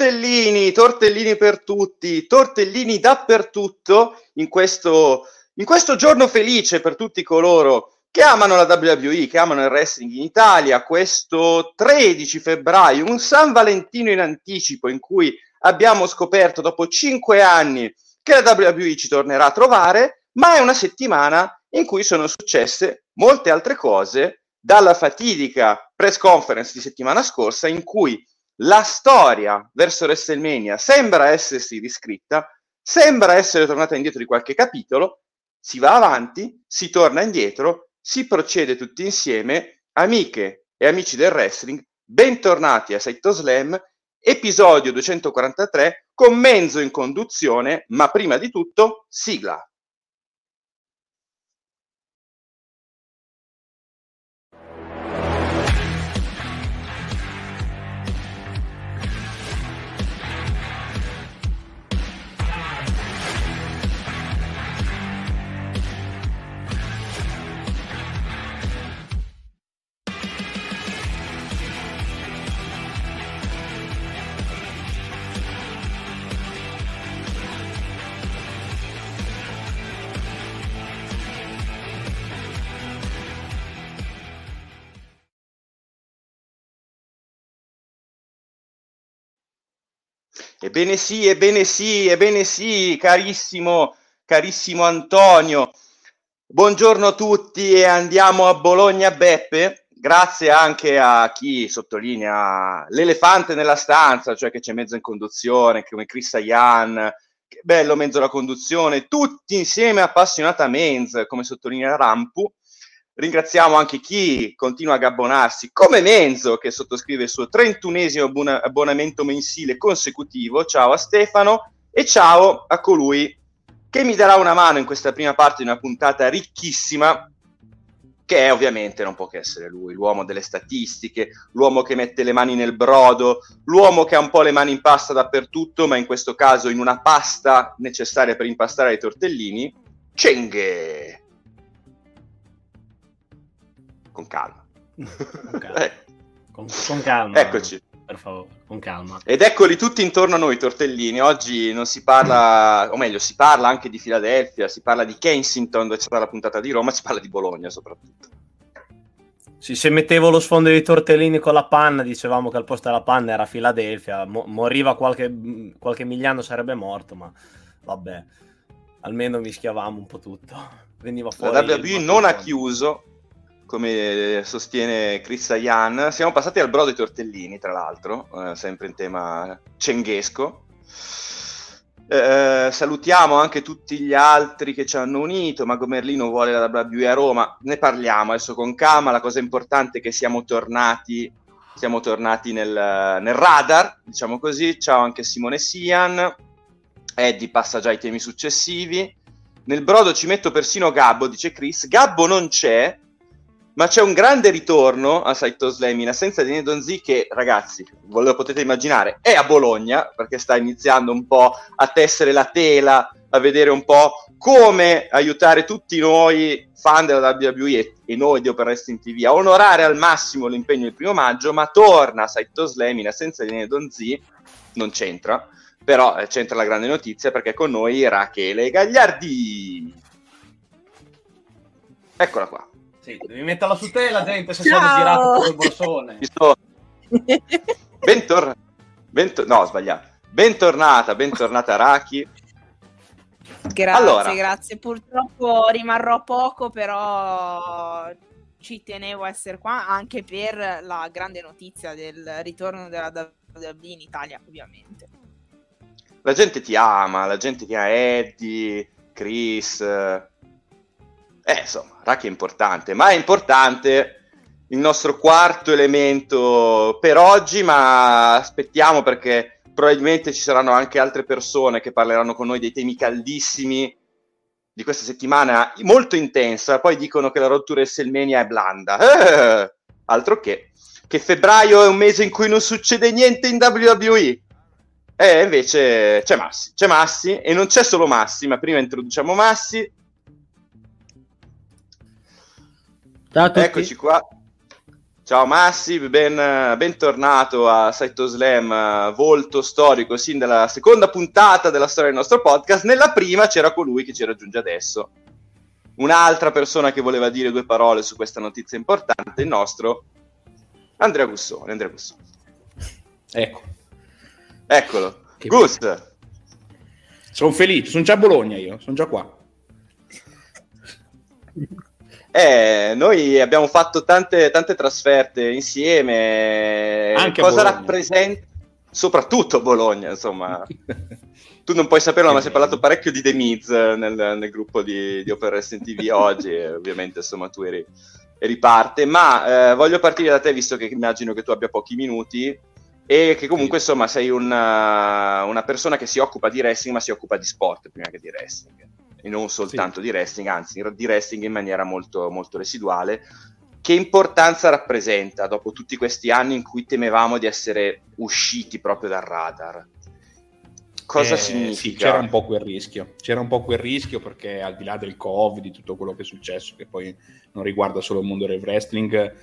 Tortellini, tortellini per tutti, tortellini dappertutto in questo, in questo giorno felice per tutti coloro che amano la WWE, che amano il wrestling in Italia, questo 13 febbraio, un San Valentino in anticipo in cui abbiamo scoperto dopo cinque anni che la WWE ci tornerà a trovare, ma è una settimana in cui sono successe molte altre cose, dalla fatidica press conference di settimana scorsa in cui la storia verso WrestleMania sembra essersi riscritta, sembra essere tornata indietro di qualche capitolo, si va avanti, si torna indietro, si procede tutti insieme, amiche e amici del wrestling, bentornati a Saito Slam, episodio 243 con Menzo in conduzione, ma prima di tutto sigla. Ebbene sì, ebbene sì, ebbene sì, carissimo, carissimo Antonio. Buongiorno a tutti e andiamo a Bologna Beppe. Grazie anche a chi sottolinea l'elefante nella stanza, cioè che c'è mezzo in conduzione, come Chris Ayan, che bello mezzo la conduzione, tutti insieme appassionata Menz, come sottolinea Rampu. Ringraziamo anche chi continua a gabbonarsi, come Menzo, che sottoscrive il suo 31esimo abbonamento mensile consecutivo. Ciao a Stefano e ciao a colui che mi darà una mano in questa prima parte di una puntata ricchissima, che è ovviamente non può che essere lui, l'uomo delle statistiche, l'uomo che mette le mani nel brodo, l'uomo che ha un po' le mani in pasta dappertutto, ma in questo caso in una pasta necessaria per impastare i tortellini, Cenghe con calma. Con calma. eh. con, con calma. Eccoci. Per favore, con calma. Ed eccoli tutti intorno a noi, tortellini. Oggi non si parla, o meglio, si parla anche di Filadelfia, si parla di Kensington, dove c'è stata la puntata di Roma, si parla di Bologna soprattutto. Sì, se mettevo lo sfondo dei tortellini con la panna, dicevamo che al posto della panna era Filadelfia, Mo- moriva qualche, qualche Migliano sarebbe morto, ma vabbè, almeno mischiavamo un po' tutto. Veniva fuori la WWE non ha chiuso, come sostiene Chris Ayan. Siamo passati al brodo ai tortellini, tra l'altro, eh, sempre in tema cenghesco. Eh, salutiamo anche tutti gli altri che ci hanno unito. Mago Merlino vuole la WWE a Roma. Ne parliamo adesso con calma. La cosa importante è che siamo tornati, siamo tornati nel, nel radar, diciamo così. Ciao anche Simone Sian. Eddie passa già ai temi successivi. Nel brodo ci metto persino Gabbo, dice Chris. Gabbo non c'è, ma c'è un grande ritorno a Saito Slam in assenza di Nedonzi che, ragazzi, voi lo potete immaginare, è a Bologna, perché sta iniziando un po' a tessere la tela, a vedere un po' come aiutare tutti noi fan della WWE e noi di Open Wrestling TV a onorare al massimo l'impegno del primo maggio, ma torna a Saito Slam in assenza di Nedonzi, non c'entra, però eh, c'entra la grande notizia perché con noi Rachele Gagliardi. Eccola qua. Sì, devi metterla su te la gente se sono girato con il borsone. Sto... Bentor... Bentor... No, ho sbagliato. Bentornata, bentornata Raki. Grazie, allora. grazie. Purtroppo rimarrò poco, però ci tenevo a essere qua anche per la grande notizia del ritorno della WWE in Italia, ovviamente. La gente ti ama, la gente ti ama Eddie, Chris, eh, insomma, Raki è importante, ma è importante il nostro quarto elemento per oggi, ma aspettiamo perché probabilmente ci saranno anche altre persone che parleranno con noi dei temi caldissimi di questa settimana molto intensa, poi dicono che la rottura WrestleMania è blanda. Eh, altro che che febbraio è un mese in cui non succede niente in WWE. E eh, invece c'è Massi, c'è Massi e non c'è solo Massi, ma prima introduciamo Massi Ciao a tutti. Eccoci qua. Ciao Massi, ben, bentornato a Saito Slam, volto storico sin dalla seconda puntata della storia del nostro podcast. Nella prima c'era colui che ci raggiunge adesso. Un'altra persona che voleva dire due parole su questa notizia importante, il nostro Andrea Gussone. Andrea Gussone. Ecco. Eccolo. Che Gus. Sono felice, sono già a Bologna io, sono già qua. Eh, noi abbiamo fatto tante, tante trasferte insieme. Anche Cosa rappresenta? Soprattutto Bologna, insomma. tu non puoi saperlo, ma si è parlato parecchio di The Miz nel, nel gruppo di, di Open Wrestling TV oggi. ovviamente, insomma, tu eri, eri parte. Ma eh, voglio partire da te, visto che immagino che tu abbia pochi minuti e che comunque insomma sei una, una, persona che si occupa di wrestling ma si occupa di sport prima che di wrestling e non soltanto sì. di wrestling, anzi di wrestling in maniera molto, molto residuale. Che importanza rappresenta dopo tutti questi anni in cui temevamo di essere usciti proprio dal radar? Cosa eh, significa? Sì, c'era un po' quel rischio. C'era un po' quel rischio perché al di là del Covid, di tutto quello che è successo, che poi non riguarda solo il mondo del wrestling,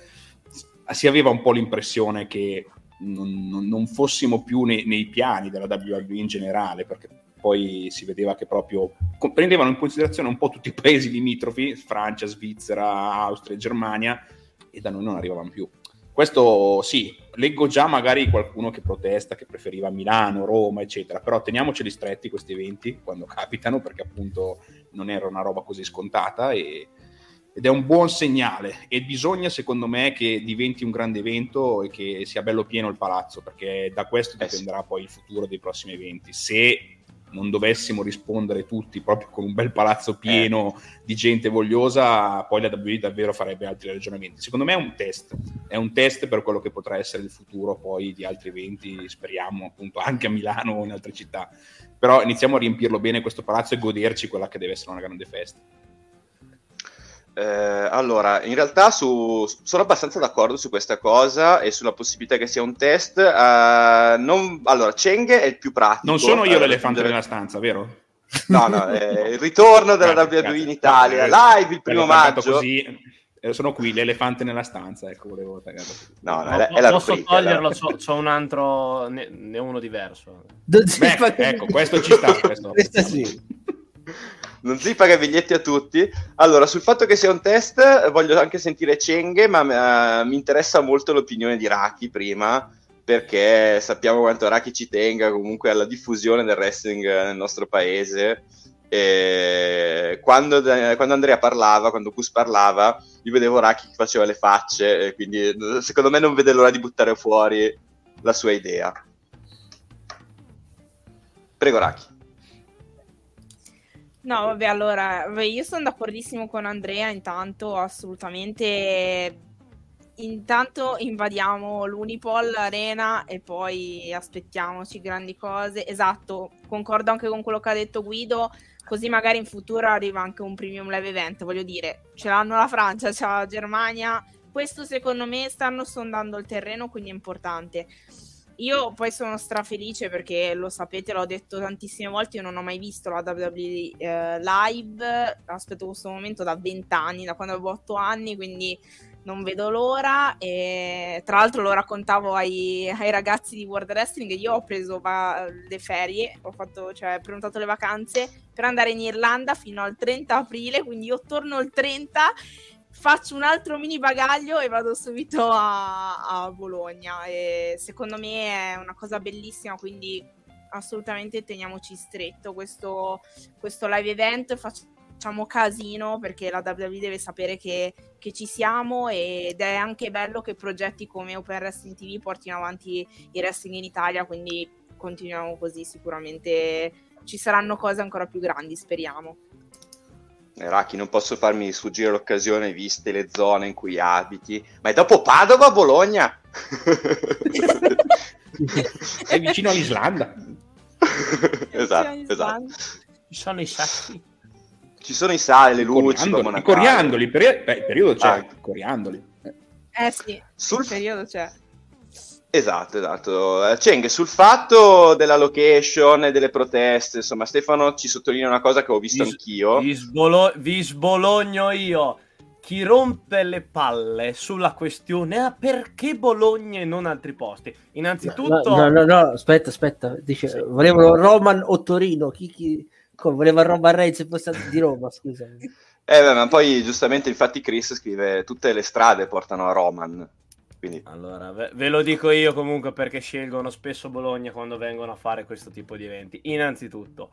si aveva un po' l'impressione che non, non, non fossimo più nei, nei, piani della WWE in generale, perché poi si vedeva che proprio prendevano in considerazione un po' tutti i paesi limitrofi, Francia, Svizzera, Austria, Germania, e da noi non arrivavano più. Questo sì, leggo già magari qualcuno che protesta, che preferiva Milano, Roma, eccetera, però teniamoceli stretti questi eventi quando capitano, perché appunto non era una roba così scontata e, ed è un buon segnale e bisogna secondo me che diventi un grande evento e che sia bello pieno il palazzo, perché da questo dipenderà poi il futuro dei prossimi eventi. Se non dovessimo rispondere tutti proprio con un bel palazzo pieno eh. di gente vogliosa, poi la WWE davvero farebbe altri ragionamenti. Secondo me è un test, è un test per quello che potrà essere il futuro poi di altri eventi, speriamo appunto anche a Milano o in altre città. Però iniziamo a riempirlo bene questo palazzo e goderci quella che deve essere una grande festa. Eh, allora, in realtà su, sono abbastanza d'accordo su questa cosa e sulla possibilità che sia un test. Uh, non, allora, Cheng è il più pratico. Non sono io l'elefante della stanza, vero? No, no, è il ritorno della WWE in Italia, live il primo maggio. Così, eh, sono qui, l'elefante nella stanza, ecco, volevo taggare. No, no, è, è la Posso rubrica, toglierlo, c'ho, c'ho, un altro, ne, ne uno diverso. Beh, ecco, questo ci sta. Questo, questo sì non si paga biglietti a tutti. Allora, sul fatto che sia un test, voglio anche sentire Cenghe, ma uh, mi interessa molto l'opinione di Raki prima, perché sappiamo quanto Raki ci tenga comunque alla diffusione del wrestling nel nostro paese. Quando, quando Andrea parlava, quando Gus parlava, io vedevo Raki che faceva le facce, quindi secondo me non vede l'ora di buttare fuori la sua idea. Prego Raki. No, vabbè, allora, io sono d'accordissimo con Andrea, intanto assolutamente intanto invadiamo l'Unipol Arena e poi aspettiamoci grandi cose. Esatto, concordo anche con quello che ha detto Guido, così magari in futuro arriva anche un premium live event, voglio dire, ce l'hanno la Francia, c'è la Germania, questo secondo me stanno sondando il terreno, quindi è importante. Io poi sono strafelice perché lo sapete, l'ho detto tantissime volte, io non ho mai visto la WWE eh, live, aspetto questo momento da 20 anni, da quando avevo 8 anni, quindi non vedo l'ora. E tra l'altro lo raccontavo ai, ai ragazzi di World Wrestling, io ho preso va- le ferie, ho fatto, cioè, prenotato le vacanze per andare in Irlanda fino al 30 aprile, quindi io torno il 30 faccio un altro mini bagaglio e vado subito a, a, Bologna. E secondo me è una cosa bellissima, quindi assolutamente teniamoci stretto questo, questo live event. Facciamo casino perché la WWE deve sapere che, che, ci siamo ed è anche bello che progetti come Open Wrestling TV portino avanti il wrestling in Italia, quindi continuiamo così, sicuramente ci saranno cose ancora più grandi, speriamo. Raki, non posso farmi sfuggire l'occasione viste le zone in cui abiti, ma è dopo Padova, Bologna. è vicino all'Islanda. esatto, esatto. Ci sono i sassi. Ci sono i sali, le luci, i coriandoli, il beh, il periodo c'è, ah. coriandoli. Eh sì, Sul... il periodo c'è. Esatto, esatto. Cheng, sul fatto della location e delle proteste, insomma, Stefano ci sottolinea una cosa che ho visto vi, anch'io. Vi, sbolo- vi sbologno io. chi rompe le palle sulla questione ah, perché Bologna e non altri posti. Innanzitutto... No, no, no, no aspetta, aspetta. Dice, sì. volevano Roman o Torino. Chi, chi... Voleva Roman Reigns e fosse di Roma, scusa. Eh, beh, ma poi giustamente infatti Chris scrive tutte le strade portano a Roman. Quindi... Allora, ve, ve, lo dico io comunque perché scelgono spesso Bologna quando vengono a fare questo tipo di eventi. Innanzitutto,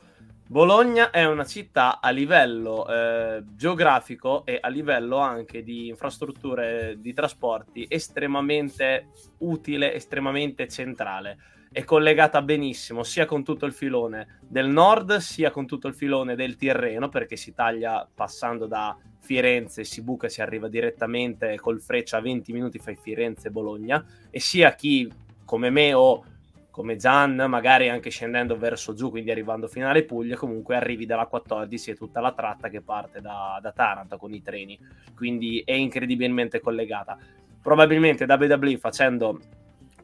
Bologna è una città a livello eh, geografico e a livello anche di infrastrutture di trasporti estremamente utile, estremamente centrale. È collegata benissimo sia con tutto il filone del nord sia con tutto il filone del Tirreno perché si taglia passando da Firenze, si buca, si arriva direttamente col freccia a 20 minuti fai Firenze-Bologna e sia chi come me o come Gian, magari anche scendendo verso giù, quindi arrivando fino alle Puglie, comunque arrivi dalla 14 e tutta la tratta che parte da, da Taranto con i treni, quindi è incredibilmente collegata. Probabilmente WWE facendo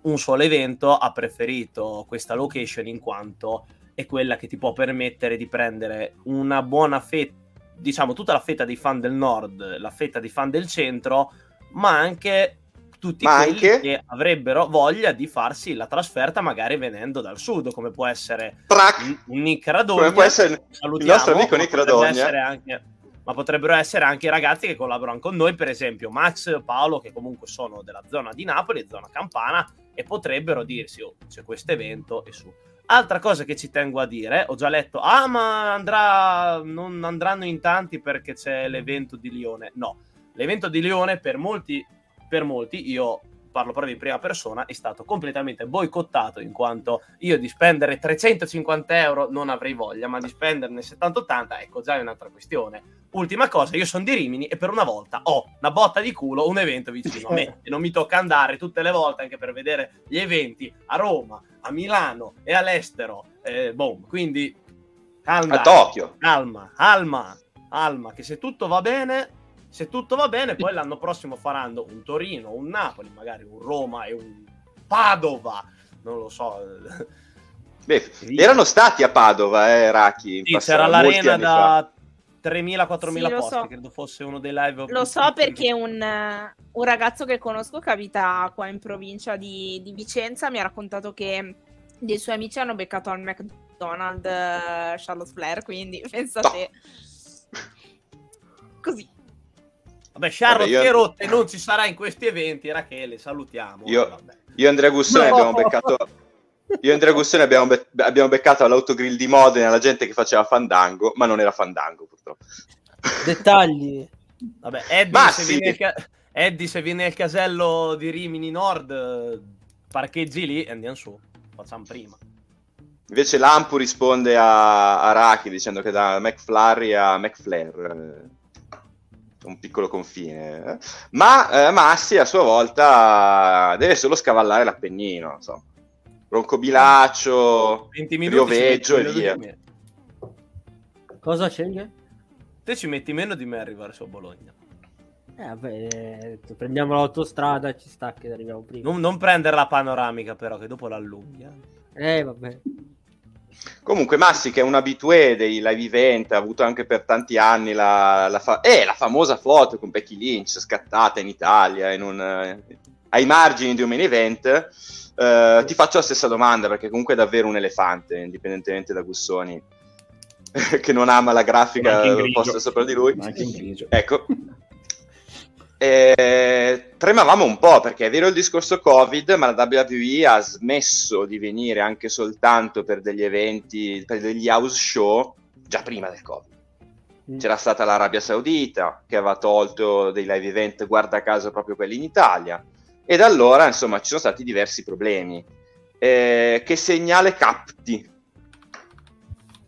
un solo evento ha preferito questa location in quanto è quella che ti può permettere di prendere una buona fetta diciamo, tutta la fetta dei fan del nord, la fetta dei fan del centro, ma anche tutti ma quelli anche... che avrebbero voglia di farsi la trasferta magari venendo dal sud, come può essere Track. un Nick Radogna. Come può essere il nostro amico Nick Radogna. Anche, ma potrebbero essere anche i ragazzi che collaborano con noi, per esempio Max, Paolo, che comunque sono della zona di Napoli, zona campana, e potrebbero dirsi, oh, c'è questo evento e su. Altra cosa che ci tengo a dire, ho già letto, ah ma andrà, non andranno in tanti perché c'è l'evento di Lione. No, l'evento di Lione per molti, per molti, io parlo proprio in prima persona, è stato completamente boicottato in quanto io di spendere 350 euro non avrei voglia, ma di spenderne 70-80, ecco, già è un'altra questione. Ultima cosa, io sono di Rimini e per una volta ho una botta di culo, un evento vicino a me e non mi tocca andare tutte le volte anche per vedere gli eventi a Roma, a Milano e all'estero. Eh, boom, quindi calma, a Tokyo. Calma, calma, calma, che se tutto va bene se tutto va bene, poi l'anno prossimo faranno un Torino, un Napoli, magari un Roma e un Padova. Non lo so. Beh, erano stati a Padova, eh, Raki. Sì, c'era l'arena da 3.000-4.000 sì, posti, so. credo fosse uno dei live. Lo so perché un, un, ragazzo che conosco che abita qua in provincia di, di, Vicenza mi ha raccontato che dei suoi amici hanno beccato al McDonald's uh, Charlotte Flair, quindi pensate... No. Così. Vabbè, Charlotte Vabbè, io... rotte non ci sarà in questi eventi, Rachele, salutiamo. Io, io e Andrea Gussone no. abbiamo beccato... Io e Andrea Gussone abbiamo, be- abbiamo beccato all'autogrill di Modena la gente che faceva Fandango, ma non era Fandango purtroppo. Dettagli. Vabbè, Eddie, se, sì. viene ca- Eddie se viene al casello di Rimini Nord, parcheggi lì e andiamo su. Facciamo prima. Invece Lampu risponde a, a Raki dicendo che da McFlurry a McFlair un piccolo confine. Eh? Ma eh, Massi a sua volta deve solo scavallare l'Appennino, insomma. Roncobilaccio, Rioveggio e via. Cosa sceglie? Te ci metti meno di me a arrivare su Bologna. Eh, vabbè, eh, prendiamo l'autostrada e ci sta che arriviamo prima. Non, non prendere la panoramica però, che dopo l'allunghi. Eh, eh vabbè. Comunque Massi, che è un abitué dei live event, ha avuto anche per tanti anni la, la, fa- eh, la famosa foto con Becky Lynch scattata in Italia in un, eh, ai margini di un main event. Eh, ti faccio la stessa domanda perché comunque è davvero un elefante, indipendentemente da Gussoni, che non ama la grafica posta sopra di lui. Ecco, eh, tremavamo un po' perché è vero il discorso Covid, ma la WWE ha smesso di venire anche soltanto per degli eventi, per degli house show già prima del Covid. Mm. C'era stata l'Arabia Saudita che aveva tolto dei live event, guarda caso, proprio quelli in Italia. E da allora, insomma, ci sono stati diversi problemi. Eh, che segnale capti?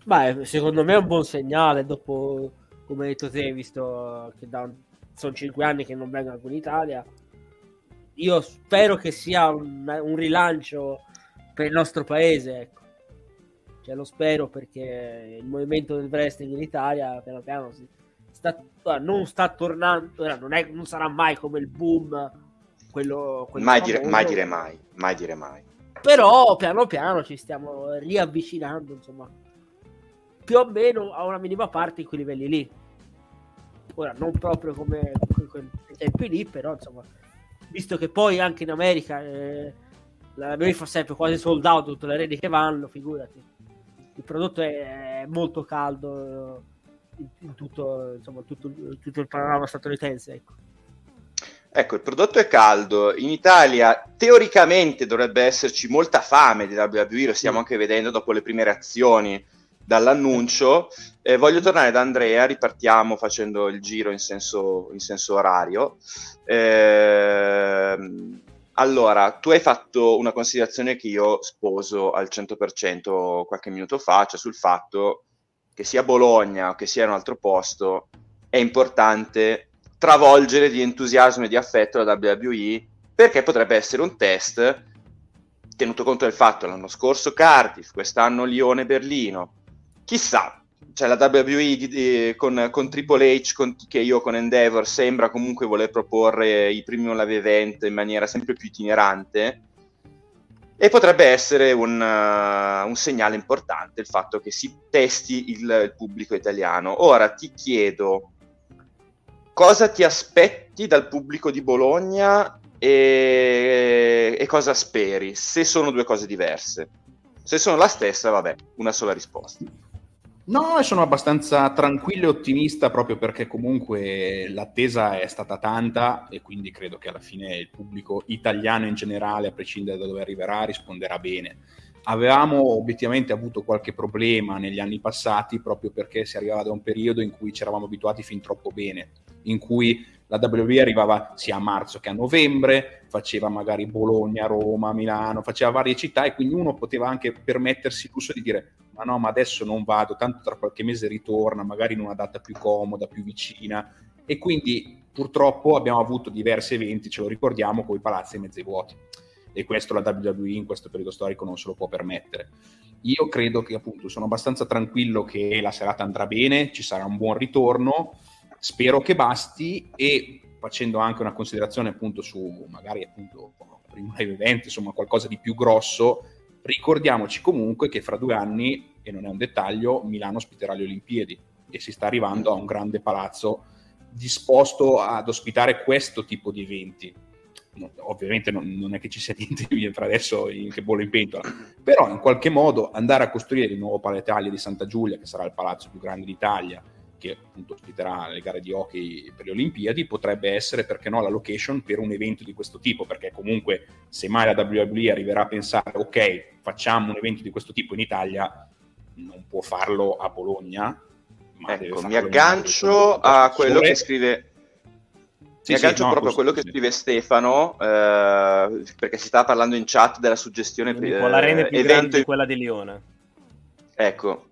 Beh, secondo me è un buon segnale dopo, come hai detto te, visto che da sono cinque anni che non vengono in Italia. Io spero che sia un, un, rilancio per il nostro paese, ecco. Cioè, lo spero perché il movimento del wrestling in Italia piano piano si sta, non sta tornando, non, è, non sarà mai come il boom quello, quello mai, dire, mai dire mai, mai dire mai. Però piano piano ci stiamo riavvicinando, insomma, più o meno a una minima parte in quei livelli lì ora non proprio come quei tempi lì, però insomma, visto che poi anche in America eh, la WWE fa sempre quasi sold out tutte le arene che vanno, figurati. Il prodotto è molto caldo in, in tutto, insomma, tutto, tutto il panorama statunitense, ecco. Ecco, il prodotto è caldo. In Italia teoricamente dovrebbe esserci molta fame di WWE, lo stiamo anche vedendo dopo le prime reazioni dall'annuncio. Eh, voglio tornare da Andrea, ripartiamo facendo il giro in senso, in senso orario. Eh, allora, tu hai fatto una considerazione che io sposo al 100% qualche minuto fa, cioè sul fatto che sia Bologna o che sia in un altro posto, è importante travolgere di entusiasmo e di affetto la WWE perché potrebbe essere un test tenuto conto del fatto l'anno scorso Cardiff, quest'anno Lione Berlino. Chissà, cioè la WWE di, di, con, con, Triple H con, io con Endeavor sembra comunque voler proporre i primi live event in maniera sempre più itinerante e potrebbe essere un, uh, un segnale importante il fatto che si testi il, il pubblico italiano. Ora ti chiedo cosa ti aspetti dal pubblico di Bologna e, e, cosa speri, se sono due cose diverse. Se sono la stessa, vabbè, una sola risposta. No, sono abbastanza tranquillo e ottimista proprio perché comunque l'attesa è stata tanta e quindi credo che alla fine il pubblico italiano in generale, a prescindere da dove arriverà, risponderà bene. Avevamo obiettivamente avuto qualche problema negli anni passati proprio perché si arrivava da un periodo in cui ci eravamo abituati fin troppo bene in cui la WWE arrivava sia a marzo che a novembre, faceva magari Bologna, Roma, Milano, faceva varie città e quindi uno poteva anche permettersi il lusso di dire ma no, ma adesso non vado, tanto tra qualche mese ritorna, magari in una data più comoda, più vicina e quindi purtroppo abbiamo avuto diversi eventi, ce lo ricordiamo, con i palazzi mezzi vuoti e questo la WWE in questo periodo storico non se lo può permettere. Io credo che appunto sono abbastanza tranquillo che la serata andrà bene, ci sarà un buon ritorno spero che basti e facendo anche una considerazione appunto su magari appunto primo live event, insomma qualcosa di più grosso, ricordiamoci comunque che fra due anni, e non è un dettaglio, Milano ospiterà le Olimpiadi e si sta arrivando a un grande palazzo disposto ad ospitare questo tipo di eventi. No, ovviamente non, non, è che ci sia niente fra adesso in, che bolle in pentola, però in qualche modo andare a costruire il nuovo Palais Italia di Santa Giulia, che sarà il palazzo più grande d'Italia, che appunto ospiterà le gare di hockey per le Olimpiadi, potrebbe essere, perché no, la location per un evento di questo tipo, perché comunque se mai la WWE arriverà a pensare, ok, facciamo un evento di questo tipo in Italia, non può farlo a Bologna. ecco, mi aggancio a quello che scrive... Sì, mi aggancio sì, no, proprio a quello che scrive Stefano, eh, perché si stava parlando in chat della suggestione per eh, la rende più evento... di quella di Lione. Ecco,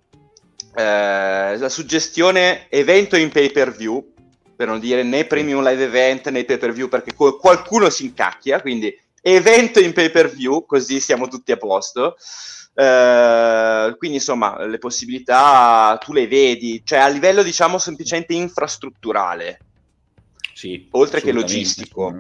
eh, la suggestione evento in pay per view, per non dire né premium live event né pay per view, perché qualcuno si incacchia, quindi evento in pay per view, così siamo tutti a posto. Uh, quindi insomma le possibilità tu le vedi, cioè a livello diciamo semplicemente infrastrutturale, sì, oltre che logistico.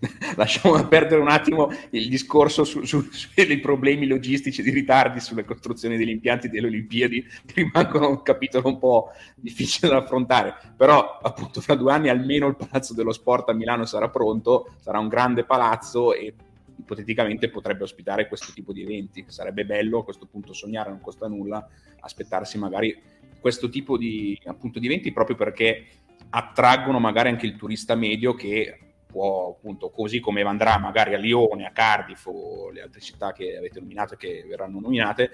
lasciamo perdere un attimo il discorso su, su, sui problemi logistici di ritardi sulle costruzioni degli impianti delle Olimpiadi, che rimangono un capitolo un po' difficile da affrontare. Però, appunto, fra due anni almeno il Palazzo dello Sport a Milano sarà pronto, sarà un grande palazzo e ipoteticamente potrebbe ospitare questo tipo di eventi. Sarebbe bello a questo punto sognare, non costa nulla, aspettarsi magari questo tipo di, appunto, di eventi proprio perché attraggono magari anche il turista medio che può appunto così come andrà magari a Lione, a Cardiff o le altre città che avete nominato e che verranno nominate,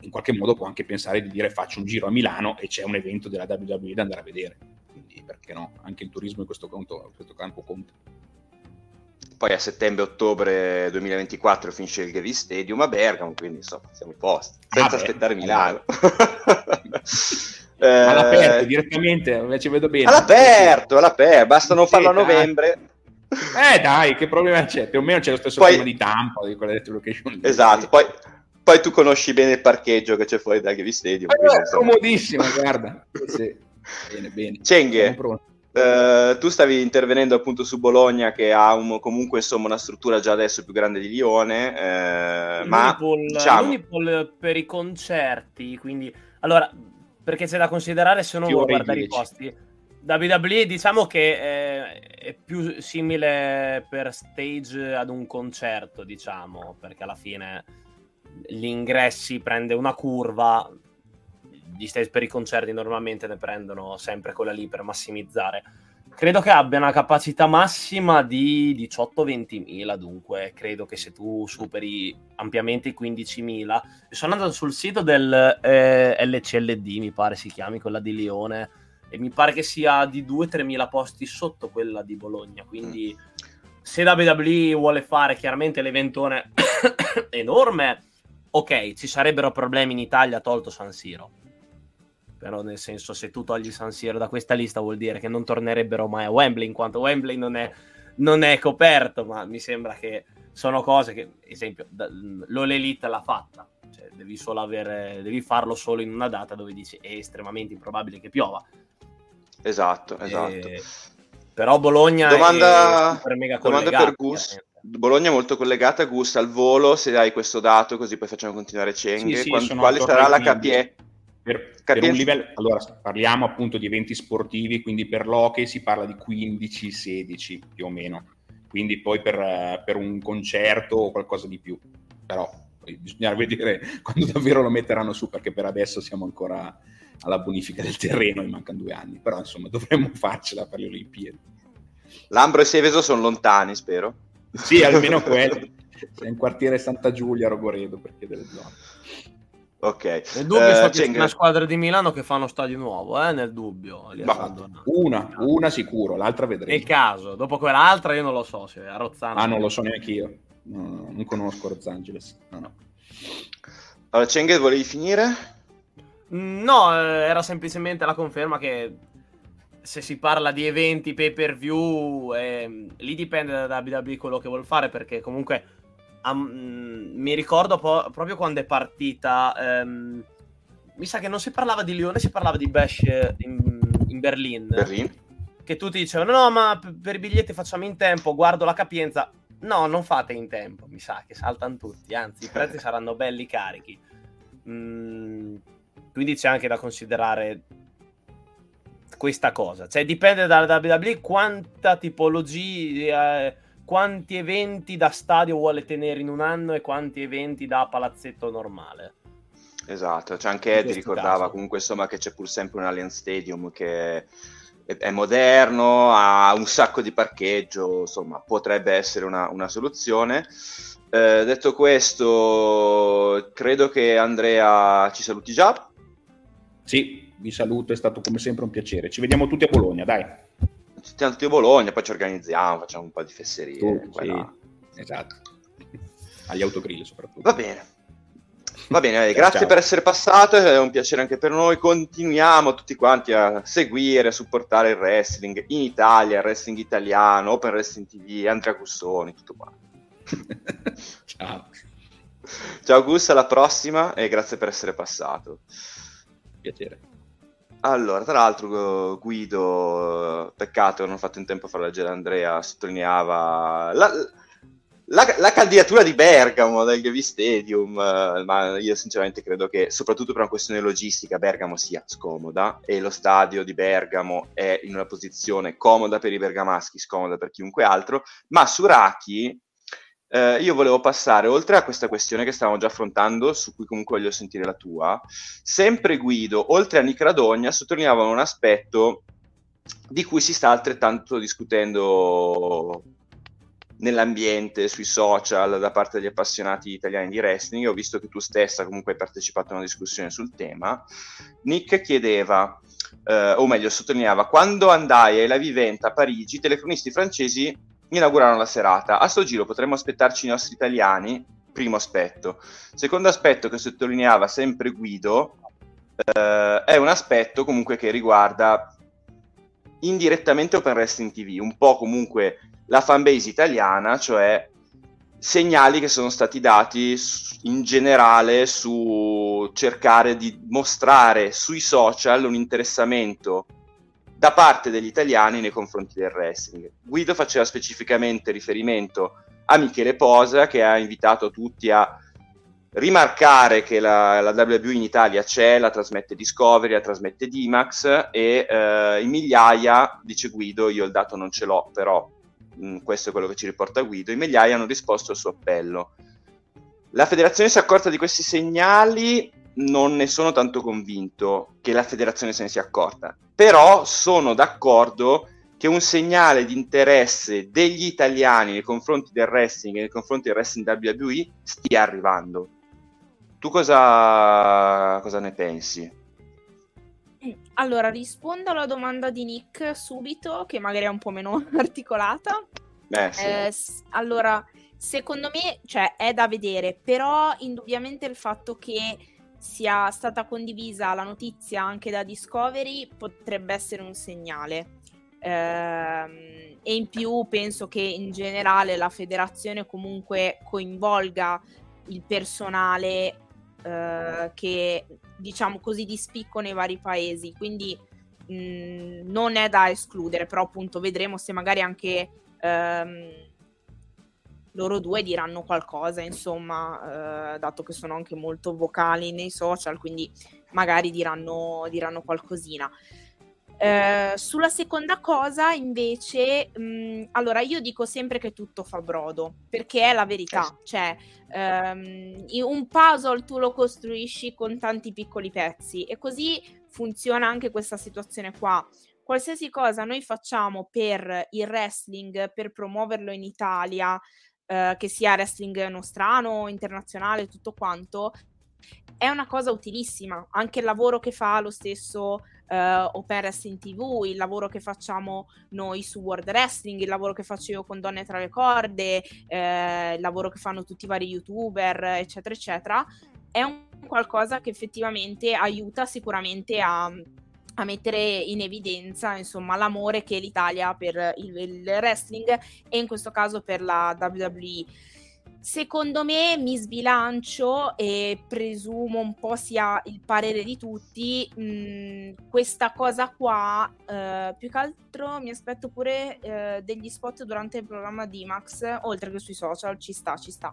in qualche modo può anche pensare di dire faccio un giro a Milano e c'è un evento della WWE da andare a vedere. Quindi perché no? Anche il turismo in questo, conto, in questo campo conta. Poi a settembre-ottobre 2024 finisce il Gavi Stadium a Bergamo, quindi insomma siamo in posto, senza ah aspettare Milano. Eh, all'aperto direttamente invece vedo bene all'aperto, all'aperto basta non farlo a novembre eh dai, che problema c'è? Più o meno c'è lo stesso poi, di Tampa, di quelle location. Esatto, poi, poi, tu conosci bene il parcheggio che c'è fuori da Gavi Stadium. Eh, è comodissimo, guarda. sì. Bene, bene. Cenghe, eh, tu stavi intervenendo appunto su Bologna che ha un, comunque insomma una struttura già adesso più grande di Lione, eh, ma diciamo... l'Unipol per i concerti, quindi... Allora, perché c'è da considerare se uno vuole guardare i posti WWE diciamo che è, è, più simile per stage ad un concerto, diciamo, perché alla fine gli ingressi prende una curva, gli stage per i concerti normalmente ne prendono sempre quella lì per massimizzare. Credo che abbia una capacità massima di 18-20 mila, dunque credo che se tu superi ampiamente i 15 mila, sono andato sul sito del eh, LCLD, mi pare si chiami, quella di Lione, e mi pare che sia di 2-3 mila posti sotto quella di Bologna, quindi se WWE vuole fare chiaramente l'eventone enorme, ok, ci sarebbero problemi in Italia tolto San Siro. Però nel senso se tu togli San Siro da questa lista vuol dire che non tornerebbero mai a Wembley in quanto Wembley non è, non è coperto ma mi sembra che sono cose che esempio l'Ole Elite l'ha fatta. Cioè, devi solo avere devi farlo solo in una data dove dici è estremamente improbabile che piova. Esatto esatto. e... però Bologna domanda, è super mega domanda per Gus. Bologna è molto collegata Gus al volo se hai questo dato così poi facciamo continuare Cenghe. Sì, sì, Quando, quale sarà la KPI per, per, un livello, allora parliamo appunto di eventi sportivi, quindi per l'hockey si parla di 15-16 più o meno, quindi poi per, per, un concerto o qualcosa di più, però bisogna vedere quando davvero lo metteranno su, perché per adesso siamo ancora alla bonifica del terreno e mancano due anni, però insomma dovremmo farcela per le Olimpiadi. Lambro e Seveso sono lontani, spero. Sì, almeno quello. Sei in quartiere Santa Giulia, Rogoredo, perché delle zone. Ok. Nel dubbio uh, so c'è una squadra di Milano che fa uno stadio nuovo, eh, nel dubbio. Una, una sicuro, l'altra vedremo. Nel caso, dopo quell'altra io non lo so se a Rozzano. Ah, non lo so neanche io. No, non conosco Los Angeles. No, no. Allora, Cenghe, volevi finire? No, eh, era semplicemente la conferma che se si parla di eventi pay per view, eh, lì dipende da WWE quello che vuol fare perché comunque um, mi ricordo po- proprio quando è partita. Um, mi sa che non si parlava di Lione, si parlava di Bash in, in Berlin. Berlin. Che tutti dicevano: No, ma per i biglietti facciamo in tempo. Guardo la capienza. No, non fate in tempo. Mi sa che saltano tutti. Anzi, i prezzi saranno belli carichi. Mm, quindi c'è anche da considerare questa cosa. Cioè, dipende dalla WWE quanta tipologia. Eh, quanti eventi da stadio vuole tenere in un anno e quanti eventi da palazzetto normale. Esatto, c'è anche Eddie ricordava caso. comunque insomma che c'è pur sempre un Allianz Stadium che è moderno, ha un sacco di parcheggio, insomma potrebbe essere una, una soluzione. Eh, detto questo, credo che Andrea ci saluti già. Sì, vi saluto, è stato come sempre un piacere. Ci vediamo tutti a Bologna, dai stiamo tutti a Bologna, poi ci organizziamo, facciamo un po' di fesserie. Tu, sì, esatto. Agli autogrill soprattutto. Va bene. Va bene, ciao, grazie ciao. per essere passato, è un piacere anche per noi. Continuiamo tutti quanti a seguire, a supportare il wrestling in Italia, il wrestling italiano, Open Wrestling TV, Andrea Gussoni, tutto qua. ciao. Ciao Gus, alla prossima e grazie per essere passato. Piacere. Allora, tra l'altro Guido, peccato che non ho fatto in tempo a far leggere Andrea, sottolineava la, la, la, candidatura di Bergamo del Gavi Stadium, ma io sinceramente credo che soprattutto per una questione logistica Bergamo sia scomoda e lo stadio di Bergamo è in una posizione comoda per i bergamaschi, scomoda per chiunque altro, ma Suraki eh, io volevo passare, oltre a questa questione che stavamo già affrontando, su cui comunque voglio sentire la tua, sempre Guido, oltre a Nick Radogna, sottolineavano un aspetto di cui si sta altrettanto discutendo nell'ambiente, sui social, da parte degli appassionati italiani di wrestling. Ho visto che tu stessa comunque hai partecipato a una discussione sul tema. Nick chiedeva, eh, o meglio sottolineava, quando andai ai Live Event a Parigi, i telefonisti francesi inaugurarono la serata. A sto giro potremmo aspettarci i nostri italiani, primo aspetto. Secondo aspetto che sottolineava sempre Guido, eh, è un aspetto comunque che riguarda indirettamente Open Wrestling TV, un po' comunque la fanbase italiana, cioè segnali che sono stati dati in generale su cercare di mostrare sui social un interessamento da parte degli italiani nei confronti del wrestling. Guido faceva specificamente riferimento a Michele Posa che ha invitato tutti a rimarcare che la, la WWE in Italia c'è, la trasmette Discovery, la trasmette D-Max e eh, in migliaia, dice Guido, io il dato non ce l'ho, però mh, mm, questo è quello che ci riporta Guido, in migliaia hanno risposto al suo appello. La federazione si è accorta di questi segnali, non ne sono tanto convinto che la federazione se ne sia accorta, però sono d'accordo che un segnale di interesse degli italiani nei confronti del wrestling e nei confronti del wrestling WWE stia arrivando. Tu cosa, cosa ne pensi? Allora, rispondo alla domanda di Nick subito, che magari è un po' meno articolata. Beh, sì. eh, allora, secondo me cioè, è da vedere, però indubbiamente il fatto che sia stata condivisa la notizia anche da Discovery potrebbe essere un segnale. Ehm, e in più penso che in generale la federazione comunque coinvolga il personale eh, che diciamo così di spicco nei vari paesi quindi mh, non è da escludere però appunto vedremo se magari anche ehm, loro due diranno qualcosa insomma eh, dato che sono anche molto vocali nei social quindi magari diranno, diranno qualcosina eh, sulla seconda cosa, invece, mh, allora io dico sempre che tutto fa brodo, perché è la verità. Cioè, um, un puzzle tu lo costruisci con tanti piccoli pezzi e così funziona anche questa situazione qua. Qualsiasi cosa noi facciamo per il wrestling, per promuoverlo in Italia, uh, che sia wrestling nostrano, internazionale, tutto quanto, è una cosa utilissima. Anche il lavoro che fa lo stesso uh, Open Wrestling TV, il lavoro che facciamo noi su World Wrestling, il lavoro che faccio io con Donne tra le corde, eh, il lavoro che fanno tutti i vari youtuber, eccetera, eccetera, è un qualcosa che effettivamente aiuta sicuramente a, a mettere in evidenza insomma l'amore che l'Italia ha per il, il wrestling e in questo caso per la WWE Secondo me mi sbilancio e presumo un po' sia il parere di tutti. Mh, mm, questa cosa qua, eh, più che altro mi aspetto pure eh, degli spot durante il programma di Max, oltre che sui social, ci sta, ci sta.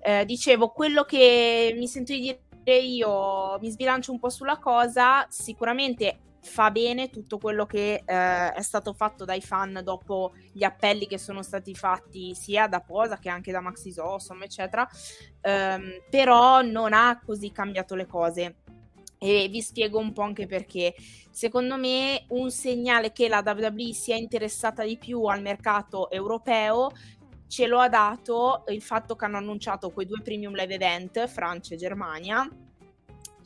Eh, dicevo, quello che mi sento di dire io, mi sbilancio un po' sulla cosa, sicuramente fa bene tutto quello che eh, è stato fatto dai fan dopo gli appelli che sono stati fatti sia da Posa che anche da Maxi Zossom, eccetera, ehm, però non ha così cambiato le cose. E vi spiego un po' anche perché. Secondo me un segnale che la WWE sia interessata di più al mercato europeo ce lo ha dato il fatto che hanno annunciato quei due premium live event, Francia e Germania,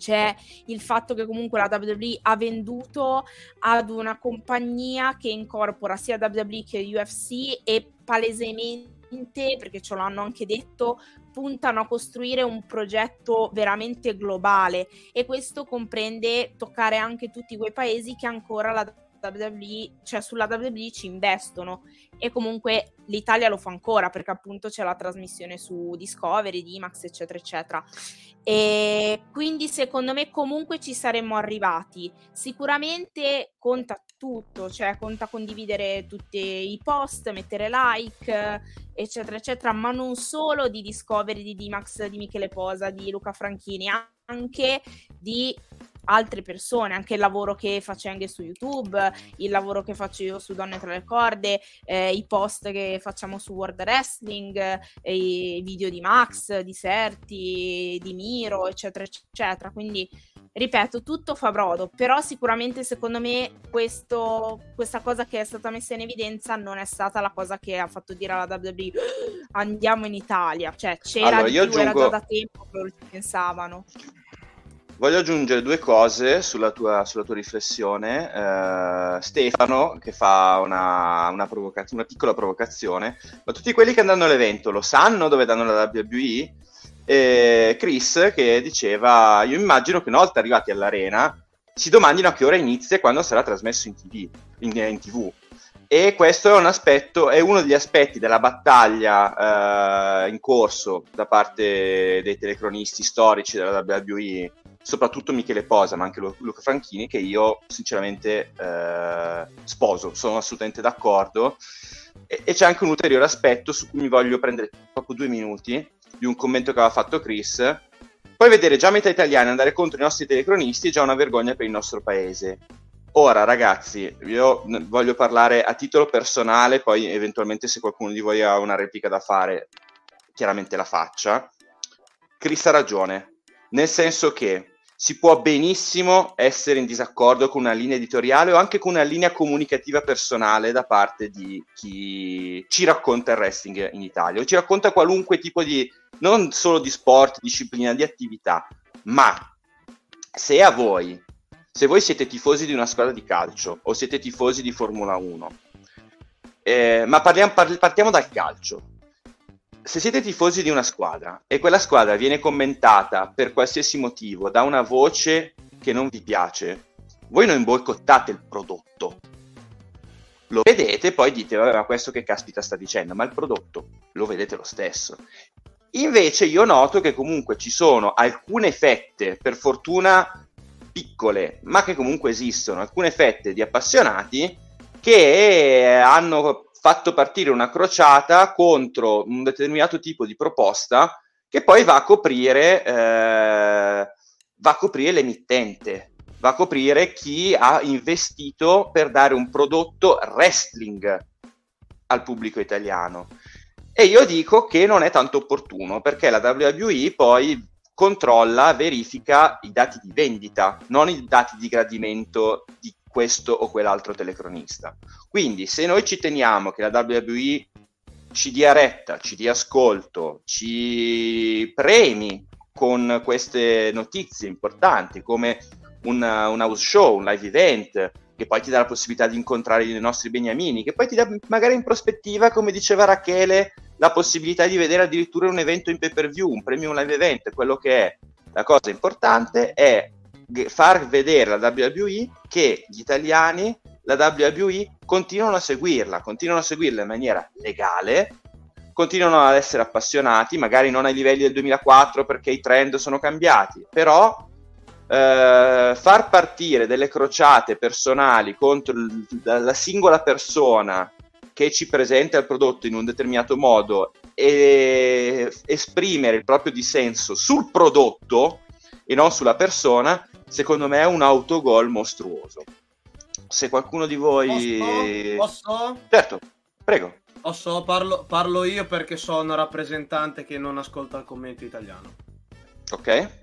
c'è il fatto che comunque la WWE ha venduto ad una compagnia che incorpora sia WWE che UFC e palesemente, perché ce l'hanno anche detto, puntano a costruire un progetto veramente globale. E questo comprende toccare anche tutti quei paesi che ancora la WWE, cioè sulla WWE ci investono e comunque l'Italia lo fa ancora perché appunto c'è la trasmissione su Discovery, Dimax, eccetera, eccetera. E quindi secondo me comunque ci saremmo arrivati. Sicuramente conta tutto, cioè conta condividere tutti i post, mettere like, eccetera, eccetera, ma non solo di Discovery, di Dimax, di Michele Posa, di Luca Franchini, anche di altre persone, anche il lavoro che faccio anche su YouTube, il lavoro che faccio io su Donne tra le corde, eh, i post che facciamo su World Wrestling, eh, i video di Max, di Serti, di Miro, eccetera, eccetera. Quindi, ripeto, tutto fa brodo, però sicuramente secondo me questo, questa cosa che è stata messa in evidenza non è stata la cosa che ha fatto dire alla WWE andiamo in Italia, cioè c'era allora, di più, aggiungo... era già da tempo che loro ci pensavano. Voglio aggiungere due cose sulla tua, sulla tua riflessione. Uh, Stefano, che fa una, una, provoca- una, piccola provocazione, ma tutti quelli che andranno all'evento lo sanno dove danno la WWE? E Chris che diceva, io immagino che una volta arrivati all'arena si domandino a che ora inizia e quando sarà trasmesso in TV. In, in TV. E questo è un aspetto, è uno degli aspetti della battaglia uh, in corso da parte dei telecronisti storici della WWE soprattutto Michele Posa, ma anche Luca Franchini, che io sinceramente eh, sposo, sono assolutamente d'accordo. E, e, c'è anche un ulteriore aspetto su cui mi voglio prendere proprio due minuti di un commento che aveva fatto Chris, poi vedere già metà italiani andare contro i nostri telecronisti è già una vergogna per il nostro paese. Ora, ragazzi, io voglio parlare a titolo personale, poi eventualmente se qualcuno di voi ha una replica da fare, chiaramente la faccia. Chris ha ragione, nel senso che si può benissimo essere in disaccordo con una linea editoriale o anche con una linea comunicativa personale da parte di chi ci racconta il wrestling in Italia o ci racconta qualunque tipo di, non solo di sport, disciplina, di attività, ma se a voi, se voi siete tifosi di una squadra di calcio o siete tifosi di Formula 1, eh, ma parliamo, partiamo dal calcio, se siete tifosi di una squadra e quella squadra viene commentata per qualsiasi motivo da una voce che non vi piace, voi non boicottate il prodotto. Lo vedete, poi dite, vabbè, ma questo che caspita sta dicendo, ma il prodotto lo vedete lo stesso. Invece io noto che comunque ci sono alcune fette, per fortuna piccole, ma che comunque esistono, alcune fette di appassionati che hanno fatto partire una crociata contro un determinato tipo di proposta che poi va a coprire, eh, va a coprire l'emittente, va a coprire chi ha investito per dare un prodotto wrestling al pubblico italiano. E io dico che non è tanto opportuno perché la WWE poi controlla, verifica i dati di vendita, non i dati di gradimento di questo o quell'altro telecronista. Quindi se noi ci teniamo che la WWE ci dia retta, ci dia ascolto, ci premi con queste notizie importanti come un, un house show, un live event, che poi ti dà la possibilità di incontrare i nostri beniamini, che poi ti dà magari in prospettiva, come diceva Rachele, la possibilità di vedere addirittura un evento in pay per view, un premium live event, quello che è. La cosa importante è far vedere alla WWE che gli italiani la WWE continuano a seguirla, continuano a seguirla in maniera legale, continuano ad essere appassionati, magari non ai livelli del 2004 perché i trend sono cambiati, però eh, far partire delle crociate personali contro l- la singola persona che ci presenta il prodotto in un determinato modo e esprimere il proprio dissenso sul prodotto e non sulla persona secondo me è un autogol mostruoso. Se qualcuno di voi... Posso? Posso? Certo, prego. Posso? Parlo, parlo io perché sono rappresentante che non ascolta il commento italiano. Ok.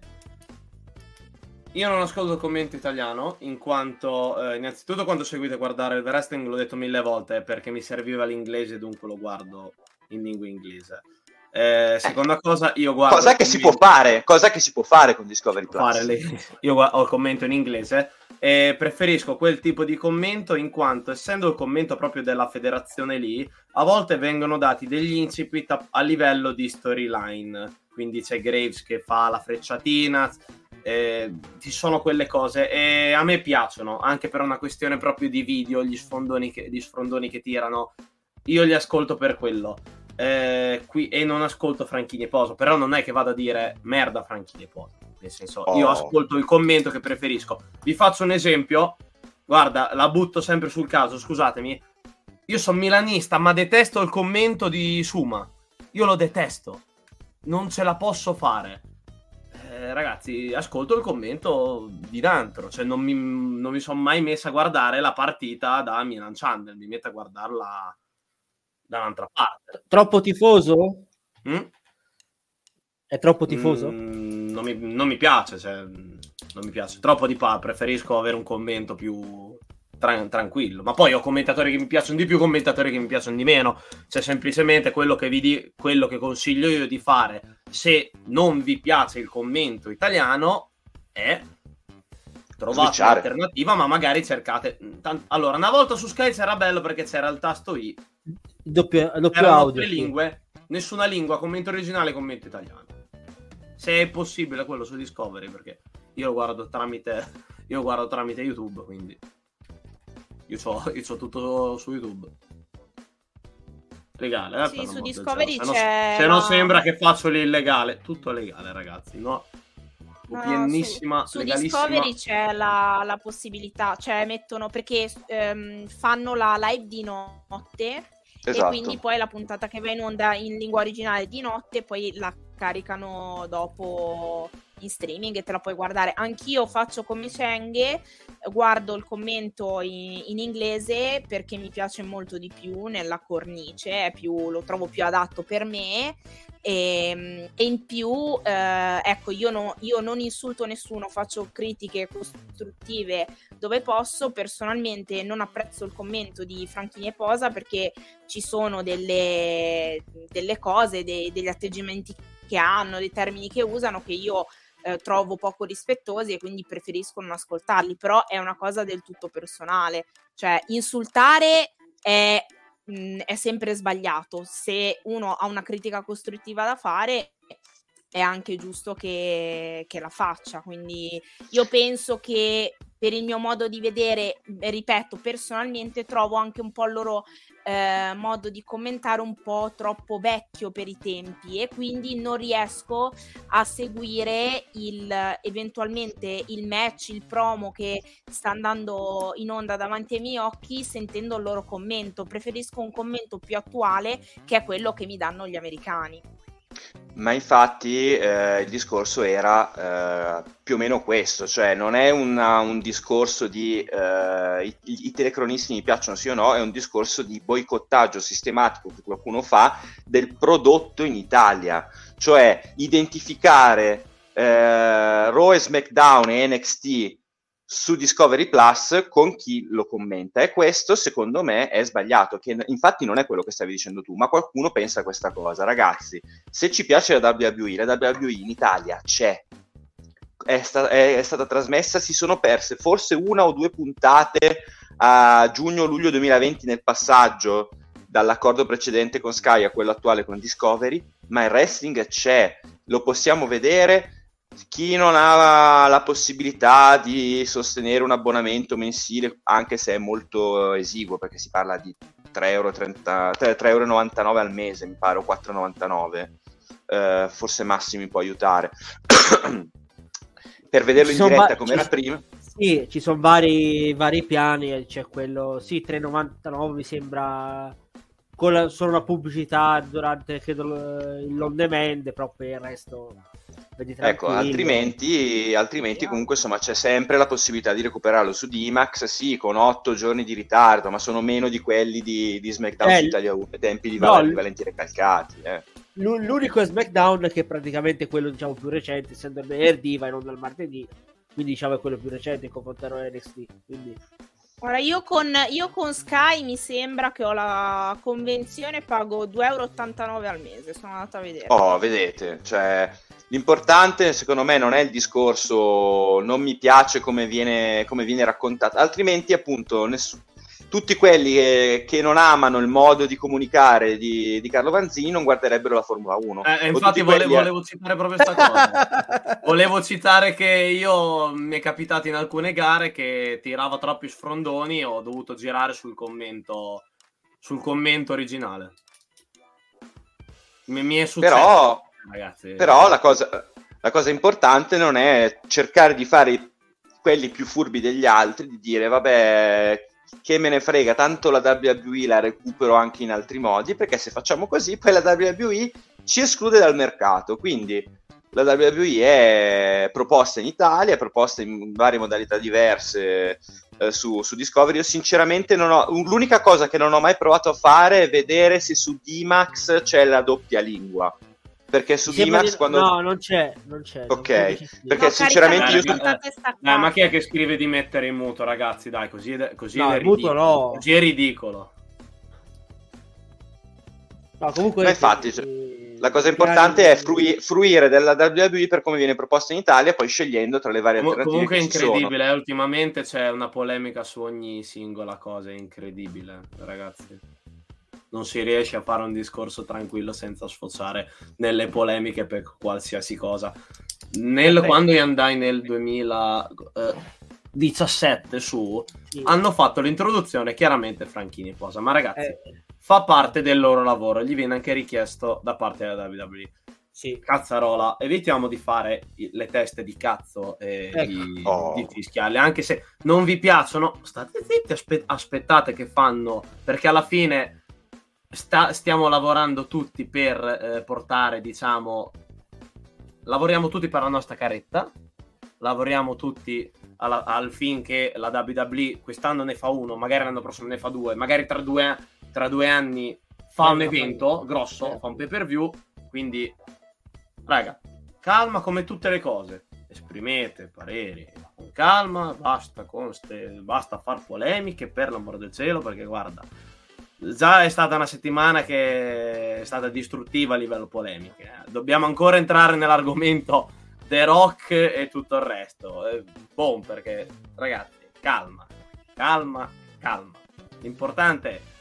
Io non ascolto il commento italiano in quanto, eh, innanzitutto quando seguite guardare il wrestling, l'ho detto mille volte, perché mi serviva l'inglese, dunque lo guardo in lingua inglese. Eh, seconda eh, cosa, io guardo. Cosa che si può fare? Cosa che si può fare con Discovery Plus? Le... Io ho il commento in inglese e preferisco quel tipo di commento in quanto, essendo il commento proprio della federazione lì, a volte vengono dati degli incipit a, a livello di storyline. Quindi c'è Graves che fa la frecciatina, eh, ci sono quelle cose e a me piacciono anche per una questione proprio di video, gli sfondoni che, gli sfrondoni che tirano. Io li ascolto per quello eh, qui, e non ascolto Franchini e Poso, però non è che vado a dire merda Franchini e Poso, nel senso oh. io ascolto il commento che preferisco. Vi faccio un esempio, guarda, la butto sempre sul caso, scusatemi, io sono milanista ma detesto il commento di Suma, io lo detesto, non ce la posso fare. Eh, ragazzi, ascolto il commento di Nantro, cioè non mi, non mi sono mai messo a guardare la partita da Milan Channel, mi metto a guardarla da un'altra parte. Troppo tifoso? Mm? È troppo tifoso? Mm, non, mi, non, mi, piace, cioè, non mi piace. Troppo di pa, preferisco avere un commento più tra- tranquillo. Ma poi ho commentatori che mi piacciono di più, commentatori che mi piacciono di meno. Cioè, semplicemente quello che, vi di- quello che consiglio io di fare, se non vi piace il commento italiano, è trovate Switchare. un'alternativa, ma magari cercate. Allora, una volta su Sky c'era bello perché c'era il tasto I doppio, doppio audio. tre lingue, nessuna lingua, commento originale, commento italiano. Se è possibile quello su Discovery, perché io lo guardo tramite, io guardo tramite YouTube, quindi io ho, io tutto su YouTube. Legale, eh, sì, su Discovery c'è. Se, no, se non sembra che faccio l'illegale, tutto legale, ragazzi, no? pienissima, su, su Discovery c'è la, la, possibilità, cioè mettono perché ehm, fanno la live di notte Esatto. E quindi poi la puntata che va in onda in lingua originale di notte, poi la caricano dopo in streaming e te la puoi guardare. Anch'io faccio come Chenghe, guardo il commento in, in, inglese perché mi piace molto di più nella cornice, più, lo trovo più adatto per me e, ehm, e in più, eh, ecco, io, no, io non insulto nessuno, faccio critiche costruttive dove posso. Personalmente non apprezzo il commento di Franchini e Posa perché ci sono delle, delle cose, dei, degli atteggiamenti che hanno, dei termini che usano che io eh, trovo poco rispettosi e quindi preferisco non ascoltarli, però è una cosa del tutto personale, cioè insultare è mh, è sempre sbagliato. Se uno ha una critica costruttiva da fare, è anche giusto che, che, la faccia. Quindi io penso che per il mio modo di vedere, ripeto, personalmente trovo anche un po' il loro eh, modo di commentare un po' troppo vecchio per i tempi e quindi non riesco a seguire il, eventualmente il match, il promo che sta andando in onda davanti ai miei occhi sentendo il loro commento. Preferisco un commento più attuale che è quello che mi danno gli americani. Ma infatti eh, il discorso era eh, più o meno questo, cioè non è una, un discorso di eh, i, i, telecronisti mi piacciono sì o no, è un discorso di boicottaggio sistematico che qualcuno fa del prodotto in Italia, cioè identificare eh, Raw e SmackDown e NXT su Discovery Plus con chi lo commenta. E questo secondo me è sbagliato che infatti non è quello che stavi dicendo tu ma qualcuno pensa questa cosa. Ragazzi se ci piace la WWE la WWE in Italia c'è. È, sta- è, è stata trasmessa si sono perse forse una o due puntate a giugno-luglio 2020 nel passaggio dall'accordo precedente con Sky a quello attuale con Discovery ma il wrestling c'è lo possiamo vedere chi non ha la possibilità di sostenere un abbonamento mensile, anche se è molto esiguo, perché si parla di 3,99 euro, al mese, mi pare, o 4,99, eh, forse Massimi può aiutare. per vederlo in diretta va- come era prima. Sì, ci sono vari, vari piani, c'è quello, sì, 3,99 mi sembra con la, solo la pubblicità durante credo, il demand, però per il resto ecco, altrimenti, altrimenti comunque insomma c'è sempre la possibilità di recuperarlo su D-Max, sì, con otto giorni di ritardo, ma sono meno di quelli di, di SmackDown eh, Italia 1, tempi di no, val- valenti recalcati. Eh. L'unico SmackDown che è praticamente quello diciamo più recente, essendo il venerdì, va in onda il martedì, quindi diciamo è quello più recente in confronto a NXT. Quindi... Ora, io con, io con, Sky mi sembra che ho la convenzione, pago 2,89 euro al mese, sono andata a vedere. Oh, vedete, cioè L'importante, secondo me, non è il discorso non mi piace come viene, come viene raccontato, altrimenti, appunto, nessuno tutti quelli che, che, non amano il modo di comunicare di, di, Carlo Vanzini non guarderebbero la Formula 1. Eh, infatti volevo, quelli... volevo, citare proprio questa cosa. volevo citare che io mi è capitato in alcune gare che tirava troppi sfrondoni e ho dovuto girare sul commento, sul commento originale. Mi, mi è successo. Però ragazzi. Però la cosa, la cosa importante non è cercare di fare quelli più furbi degli altri, di dire vabbè che me ne frega, tanto la WWE la recupero anche in altri modi, perché se facciamo così poi la WWE ci esclude dal mercato, quindi la WWE è proposta in Italia, è proposta in varie modalità diverse eh, su, su, Discovery. Io sinceramente non ho, l'unica cosa che non ho mai provato a fare è vedere se su D-Max c'è la doppia lingua perché su Dimax quando... No, non c'è, non c'è. Ok, perché no, sinceramente io... Eh, ma chi è che scrive di mettere in muto, ragazzi? Dai, così è, così no, è ridicolo. No. Così è ridicolo. No, comunque... Ma infatti... Cioè, la cosa importante è frui- fruire della WWE per come viene proposta in Italia, poi scegliendo tra le varie Com- alternative. Comunque è incredibile, eh, ultimamente c'è una polemica su ogni singola cosa, è incredibile, ragazzi non si riesce a fare un discorso tranquillo senza sfociare nelle polemiche per qualsiasi cosa. Nel, quando io andai nel 2017 eh, su, sì. hanno fatto l'introduzione chiaramente Franchini posa, ma ragazzi, eh. fa parte del loro lavoro, gli viene anche richiesto da parte della WWE. Sì. Cazzarola, evitiamo di fare le teste di cazzo e ecco. di, oh. di, fischiarle, anche se non vi piacciono, state zitti, aspe- aspettate che fanno, perché alla fine sta, stiamo lavorando tutti per eh, portare, diciamo, lavoriamo tutti per la nostra caretta, lavoriamo tutti alla, al fin che la WWE quest'anno ne fa uno, magari l'anno prossimo ne fa due, magari tra due, tra due anni fa un evento grosso, fa un pay per view, quindi raga, calma come tutte le cose, esprimete pareri con calma, basta, con ste, basta far polemiche per l'amor del cielo, perché guarda, già è stata una settimana che è stata distruttiva a livello polemiche. Eh. Dobbiamo ancora entrare nell'argomento The Rock e tutto il resto. Eh, boom, perché ragazzi, calma, calma, calma. L'importante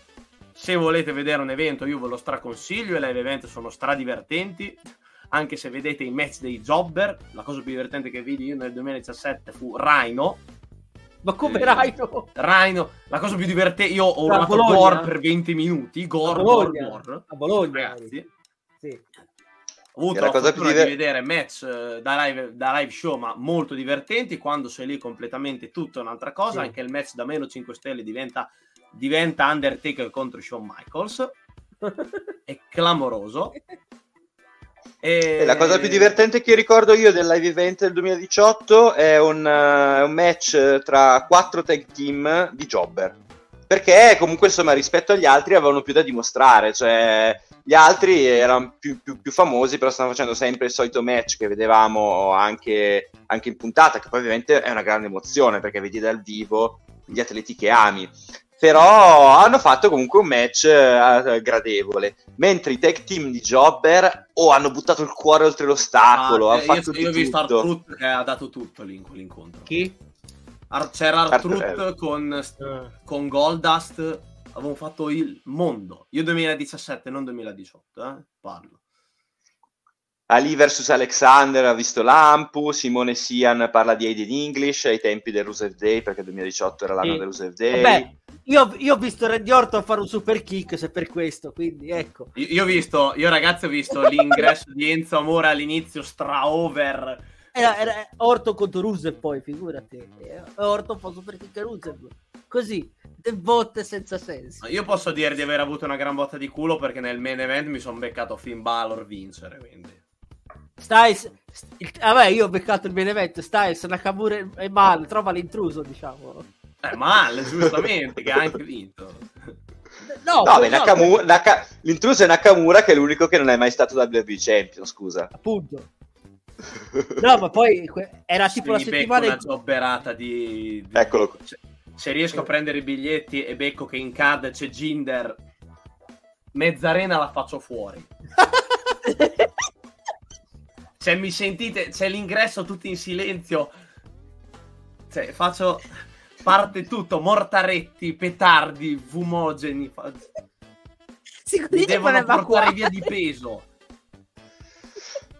se volete vedere un evento io ve lo straconsiglio e live event sono stradivertenti anche se vedete i match dei jobber la cosa più divertente che vidi io nel 2017 fu Rhino ma come eh, Rhino? Rhino, la cosa più divertente, io ho urlato Gore per 20 minuti, Gore, Gore, Gore. A Bologna, ragazzi. Sì. Ho avuto la, cosa più diver- di vedere match uh, da, live, da, live, show, ma molto divertenti. Quando sei lì completamente tutta un'altra cosa. Sì. Anche il match da meno 5 stelle diventa, diventa Undertaker contro Shawn Michaels. È clamoroso. E... La cosa più divertente che ricordo io del live event del 2018 è un, uh, un match tra quattro tag team di jobber. Perché comunque insomma rispetto agli altri avevano più da dimostrare, cioè gli altri erano più, più, più famosi, però stanno facendo sempre il solito match che vedevamo anche, anche in puntata, che poi ovviamente è una grande emozione perché vedi dal vivo gli atleti che ami però hanno fatto comunque un match uh, gradevole. Mentre i tag team di Jobber oh, hanno buttato il cuore oltre l'ostacolo. Ah, eh, io, io ho visto Artrut che ha dato tutto lì in quell'incontro. Chi? Ar- c'era Artrut Art- con, uh. con Goldust. Avevano fatto il mondo. Io 2017, non 2018, eh? parlo. Ali vs Alexander ha visto Lampu, Simone Sian parla di Aid in English ai tempi del Rusev Day perché 2018 era l'anno sì. del Rusev Day. Vabbè, io, io, ho visto Randy Orton fare un super kick se per questo, quindi ecco. Io, io ho visto, io ragazzi ho visto l'ingresso di Enzo Amore all'inizio stra-over. Era, era Orton contro Rusev poi, figurati. Orton fa super kick a Rusev. Così, botte senza senso. Io posso dire di aver avuto una gran botta di culo perché nel main event mi sono beccato Finn Balor vincere, quindi... Styles, vabbè, io ho beccato il Benevento. Styles, Nakamura è male, trova l'intruso, diciamo. È male, giustamente, che ha anche vinto. No, no, beh, Nakamura, Naka... l'intruso è Nakamura che è l'unico che non è mai stato WWE Champion, scusa. Appunto. No, ma poi era tipo la settimana... una jobberata di... di... Eccolo. Se, se riesco a prendere i biglietti e becco che in card c'è Ginder, mezz'arena la faccio fuori. Se mi sentite, c'è l'ingresso tutti in silenzio. Cioè, faccio parte tutto, mortaretti, petardi, fumogeni. Fa... Si devono portare via di peso.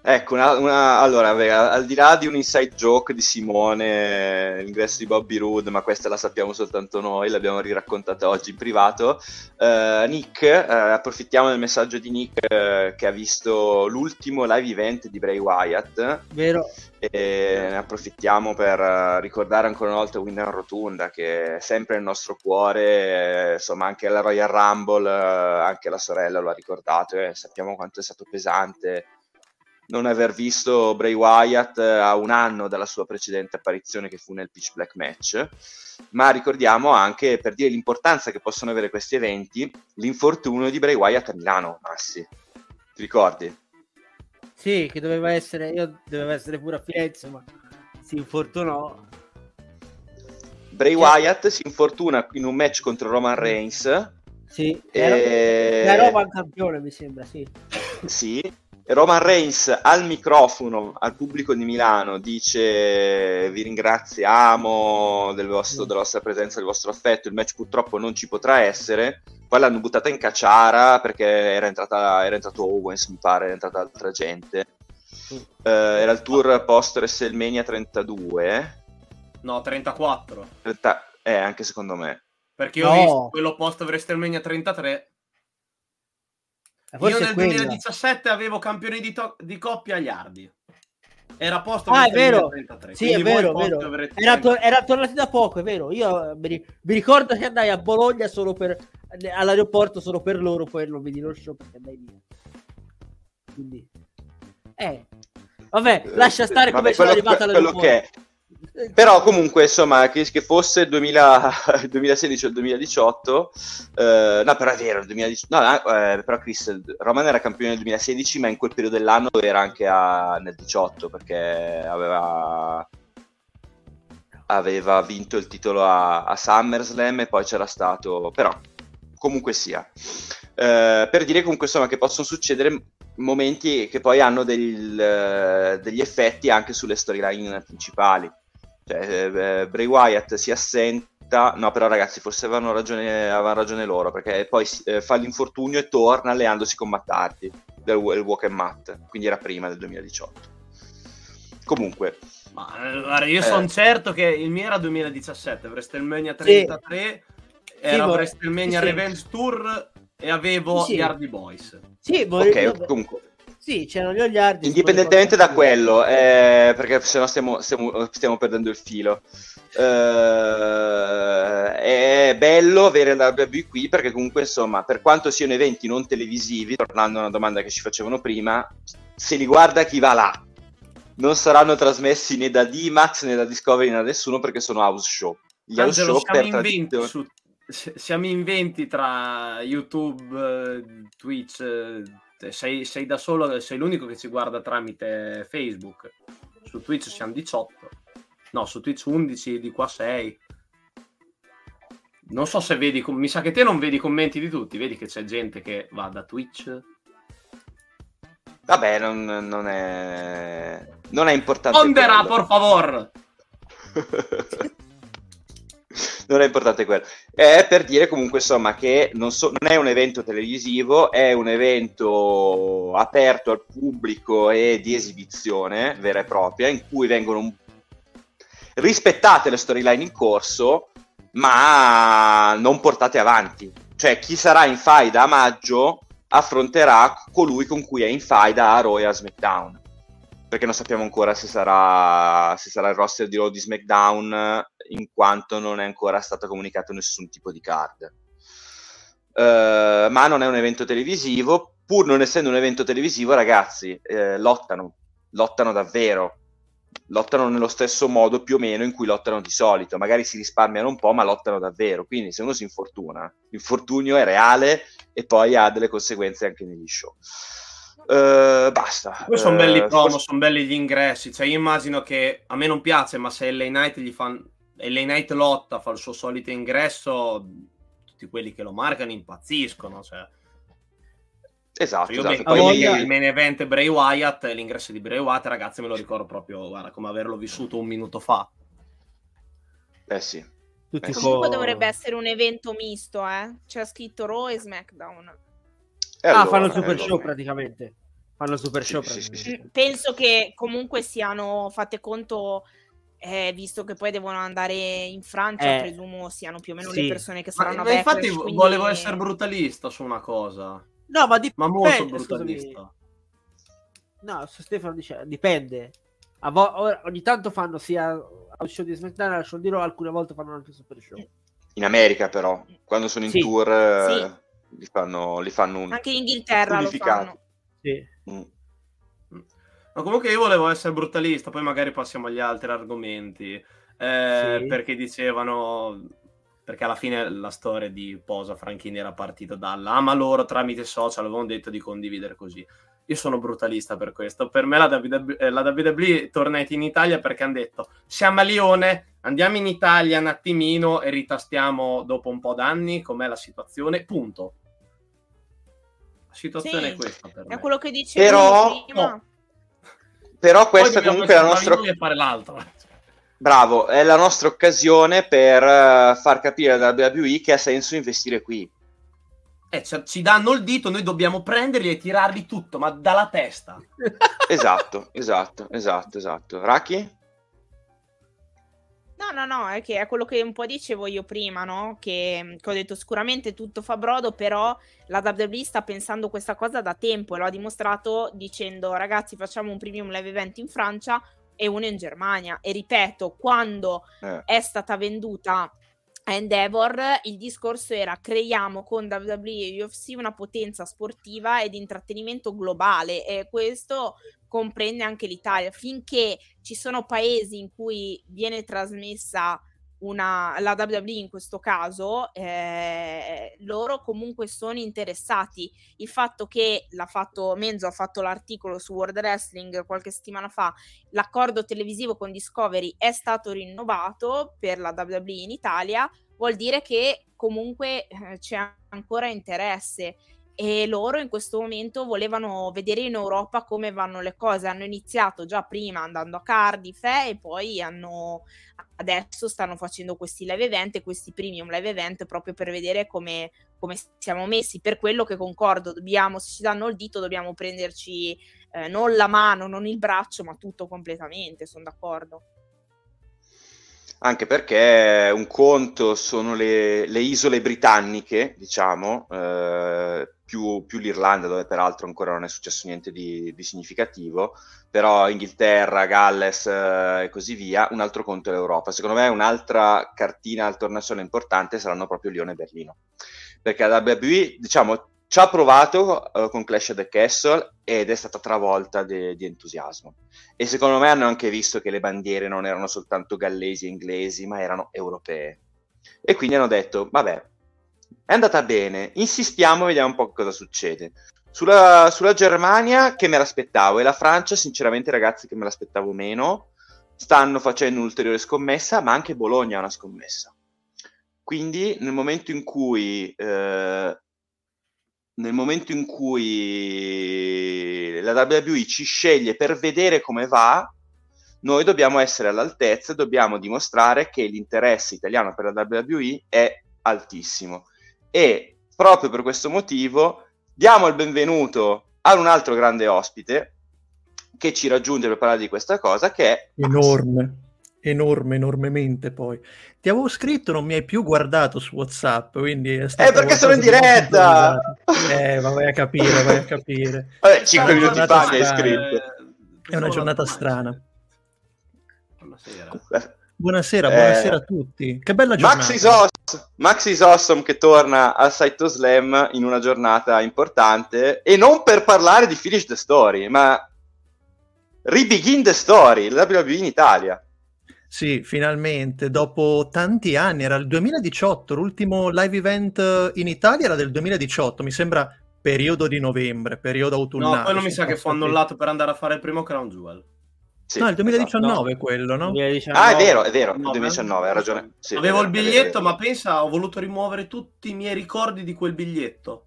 Ecco, una, una, allora, al di là di un inside joke di Simone, l'ingresso di Bobby Roode, ma questa la sappiamo soltanto noi, l'abbiamo riraccontata oggi in privato, uh, Nick, uh, approfittiamo del messaggio di Nick uh, che ha visto l'ultimo live event di Bray Wyatt. Vero. E ne approfittiamo per ricordare ancora una volta Winner Rotunda, che è sempre nel nostro cuore, insomma anche la Royal Rumble, anche la sorella lo ha ricordato, e sappiamo quanto è stato pesante non aver visto Bray Wyatt eh, a un anno dalla sua precedente apparizione che fu nel Pitch Black Match, ma ricordiamo anche per dire l'importanza che possono avere questi eventi l'infortunio di Bray Wyatt a Milano, Massi. Ti ricordi? Sì, che doveva essere, io doveva essere pure a Firenze, ma si infortunò. Bray Wyatt si infortuna in un match contro Roman Reigns. Sì, era, e... era Roman campione, mi sembra, sì. Sì, Roman Reigns al microfono al pubblico di Milano dice vi ringraziamo del vostro, della vostra presenza, del vostro affetto, il match purtroppo non ci potrà essere, poi l'hanno buttata in cacciara perché era, entrata, era entrato Owens mi pare, era entrata altra gente, uh, era il tour post WrestleMania 32 no 34 30, eh anche secondo me. Perché io no. ho visto quello post WrestleMania 33 io nel 2017 avevo campioni di, to- di coppia a Iardi. Era posto ah, è vero. 33, sì, è vero, vero. Era, to- era, tornato da poco, è vero. Io mi, mi, ricordo che andai a Bologna solo per all'aeroporto solo per loro, poi non vedi lo show perché andai via. Quindi eh Vabbè, lascia stare come sono arrivata la quello che è. Però comunque, insomma, che, che fosse il 2000, 2016 o il 2018, eh, no, però è vero, il 2018, no, eh, però Chris, Roman era campione nel 2016, ma in quel periodo dell'anno era anche a, nel 18, perché aveva, aveva vinto il titolo a, a SummerSlam e poi c'era stato, però comunque sia. Eh, per dire comunque insomma che possono succedere momenti che poi hanno del, eh, degli effetti anche sulle storyline principali. Cioè, eh, Bray Wyatt si assenta, no però ragazzi forse avevano ragione, avevano ragione loro perché poi eh, fa l'infortunio e torna alleandosi con Matt Hardy del Walk and Matt, quindi era prima del 2018. Comunque, ma, guarda, io sono eh. certo che il mio era 2017, WrestleMania 33, sì. era sì, WrestleMania sì. Revenge Tour e avevo sì. gli Hardy Boys. Sì, ok, comunque. Sì, c'erano gli Hardy. Indipendentemente da quello, eh, perché sennò stiamo, stiamo, stiamo perdendo il filo. Uh, è bello avere la WWE qui perché comunque insomma per quanto siano eventi non televisivi tornando a una domanda che ci facevano prima se li guarda chi va là non saranno trasmessi né da D-Max né da Discovery né da nessuno perché sono house show gli house show per tradizione su siamo in 20 tra YouTube, Twitch, eh, sei, sei, da solo, sei l'unico che ci guarda tramite Facebook. Su Twitch siamo 18. No, su Twitch 11, di qua 6. Non so se vedi, mi sa che te non vedi i commenti di tutti, vedi che c'è gente che va da Twitch. Vabbè, non, non è... Non è importante. Pondera, por favor! non è importante quello. È per dire comunque insomma che non, so, non, è un evento televisivo, è un evento aperto al pubblico e di esibizione vera e propria, in cui vengono rispettate le storyline in corso, ma non portate avanti. Cioè chi sarà in faida a maggio affronterà colui con cui è in faida a Royal SmackDown perché non sappiamo ancora se sarà, se sarà il roster di Raw di SmackDown in quanto non è ancora stato comunicato nessun tipo di card. Uh, ma non è un evento televisivo, pur non essendo un evento televisivo, ragazzi, eh, lottano, lottano davvero, lottano nello stesso modo più o meno in cui lottano di solito, magari si risparmiano un po', ma lottano davvero, quindi se uno si infortuna, l'infortunio è reale e poi ha delle conseguenze anche negli show. Uh, basta. Poi sono belli uh, promo, forse... sono belli gli ingressi. Cioè, io immagino che a me non piace, ma se LA Knight gli fa LA Knight lotta, fa il suo solito ingresso, tutti quelli che lo marcano impazziscono. Cioè. Esatto, cioè, esatto. Poi voglia... il main event Bray Wyatt, l'ingresso di Bray Wyatt, ragazzi, me lo ricordo proprio guarda, come averlo vissuto un minuto fa. Eh sì. Tutti eh, Comunque dovrebbe essere un evento misto, eh? C'è scritto Raw e SmackDown. E ah, allora, fanno il super eh, show praticamente. Fanno il super show sì, sì, sì, Penso che comunque siano fatte conto eh, visto che poi devono andare in Francia, eh, presumo siano più o meno sì. le persone che saranno ma, ma infatti quindi... volevo essere brutalista su una cosa. No, ma, dip- ma molto brutalista. Scusami. No, Stefano dice dipende. Vo- ogni tanto fanno sia al show di SmackDown al show di Raw, alcune volte fanno anche super show. In America però, quando sono in sì. tour eh, li fanno, li fanno un Anche in Inghilterra lo fanno. Sì. Mm. Ma comunque io volevo essere brutalista, poi magari passiamo agli altri argomenti. Eh, sì. Perché dicevano perché alla fine la storia di Posa Franchini era partita dalla ah ma loro tramite social avevano detto di condividere così io sono brutalista per questo per me la WWE, eh, la WWE è tornata in Italia perché hanno detto siamo a Lione andiamo in Italia un attimino e ritastiamo dopo un po' d'anni com'è la situazione punto la situazione sì, è questa per è me. quello che dicevo però prima. No. Però questa comunque è la nostra Bravo, è la nostra occasione per uh, far capire alla WWE che ha senso investire qui. Eh, cioè, ci danno il dito, noi dobbiamo prenderli e tirarli tutto, ma dalla testa. esatto, esatto, esatto, esatto. Raki? No, no, no, è che è quello che un po' dicevo io prima, no? Che, che ho detto sicuramente tutto fa brodo, però la WWE sta pensando questa cosa da tempo e lo ha dimostrato dicendo ragazzi facciamo un premium live event in Francia, e uno in Germania. E ripeto, quando eh. è stata venduta a Endeavor, il discorso era creiamo con WWE e UFC una potenza sportiva e di intrattenimento globale e questo comprende anche l'Italia. Finché ci sono paesi in cui viene trasmessa una, la WWE in questo caso, eh, loro comunque sono interessati. Il fatto che l'ha fatto Menzo, ha fatto l'articolo su World Wrestling qualche settimana fa, l'accordo televisivo con Discovery è stato rinnovato per la WWE in Italia, vuol dire che comunque eh, c'è ancora interesse e loro in questo momento volevano vedere in Europa come vanno le cose. Hanno iniziato già prima andando a Cardiff eh, e poi hanno, adesso stanno facendo questi live event, questi premium live event proprio per vedere come, come siamo messi. Per quello che concordo, dobbiamo, se ci danno il dito, dobbiamo prenderci eh, non la mano, non il braccio, ma tutto completamente. Sono d'accordo anche perché un conto sono le, le isole britanniche, diciamo, eh, più, più, l'Irlanda, dove peraltro ancora non è successo niente di, di significativo, però Inghilterra, Galles eh, e così via, un altro conto è l'Europa. Secondo me un'altra cartina al tornasole importante saranno proprio Lione e Berlino, perché la WWE, diciamo, ci ha provato uh, con Clash of the Castle ed è stata travolta de- di entusiasmo. E secondo me hanno anche visto che le bandiere non erano soltanto gallesi e inglesi, ma erano europee. E quindi hanno detto, vabbè, è andata bene, insistiamo e vediamo un po' cosa succede. Sulla, sulla Germania, che me l'aspettavo, e la Francia, sinceramente, ragazzi, che me l'aspettavo meno, stanno facendo un'ulteriore scommessa, ma anche Bologna ha una scommessa. Quindi nel momento in cui eh, nel momento in cui la WWE ci sceglie per vedere come va, noi dobbiamo essere all'altezza e dobbiamo dimostrare che l'interesse italiano per la WWE è altissimo. E proprio per questo motivo diamo il benvenuto ad un altro grande ospite che ci raggiunge per parlare di questa cosa, che è enorme enorme, enormemente poi. Ti avevo scritto, non mi hai più guardato su WhatsApp, quindi è stato... Eh, perché sono in diretta! Eh, ma vai a capire, vai a capire. Vabbè, 5 minuti fa mi hai scritto. È una giornata strana. Buonasera. Buonasera, buonasera eh, a tutti. Che bella giornata. Max is, awesome, Max is awesome che torna al Saito Slam in una giornata importante e non per parlare di Finish the Story, ma Rebegin the Story, la WWE in Italia. Sì, finalmente, dopo tanti anni, era il 2018, l'ultimo live event in Italia era del 2018, mi sembra periodo di novembre, periodo autunnale. No, quello mi sa che fu annullato per andare a fare il primo Crown Jewel. Sì, no, il 2019 esatto. quello, no? 2019. Ah, è vero, è vero, il 2019, hai ragione. Sì, Avevo vero, il biglietto, ma pensa, ho voluto rimuovere tutti i miei ricordi di quel biglietto.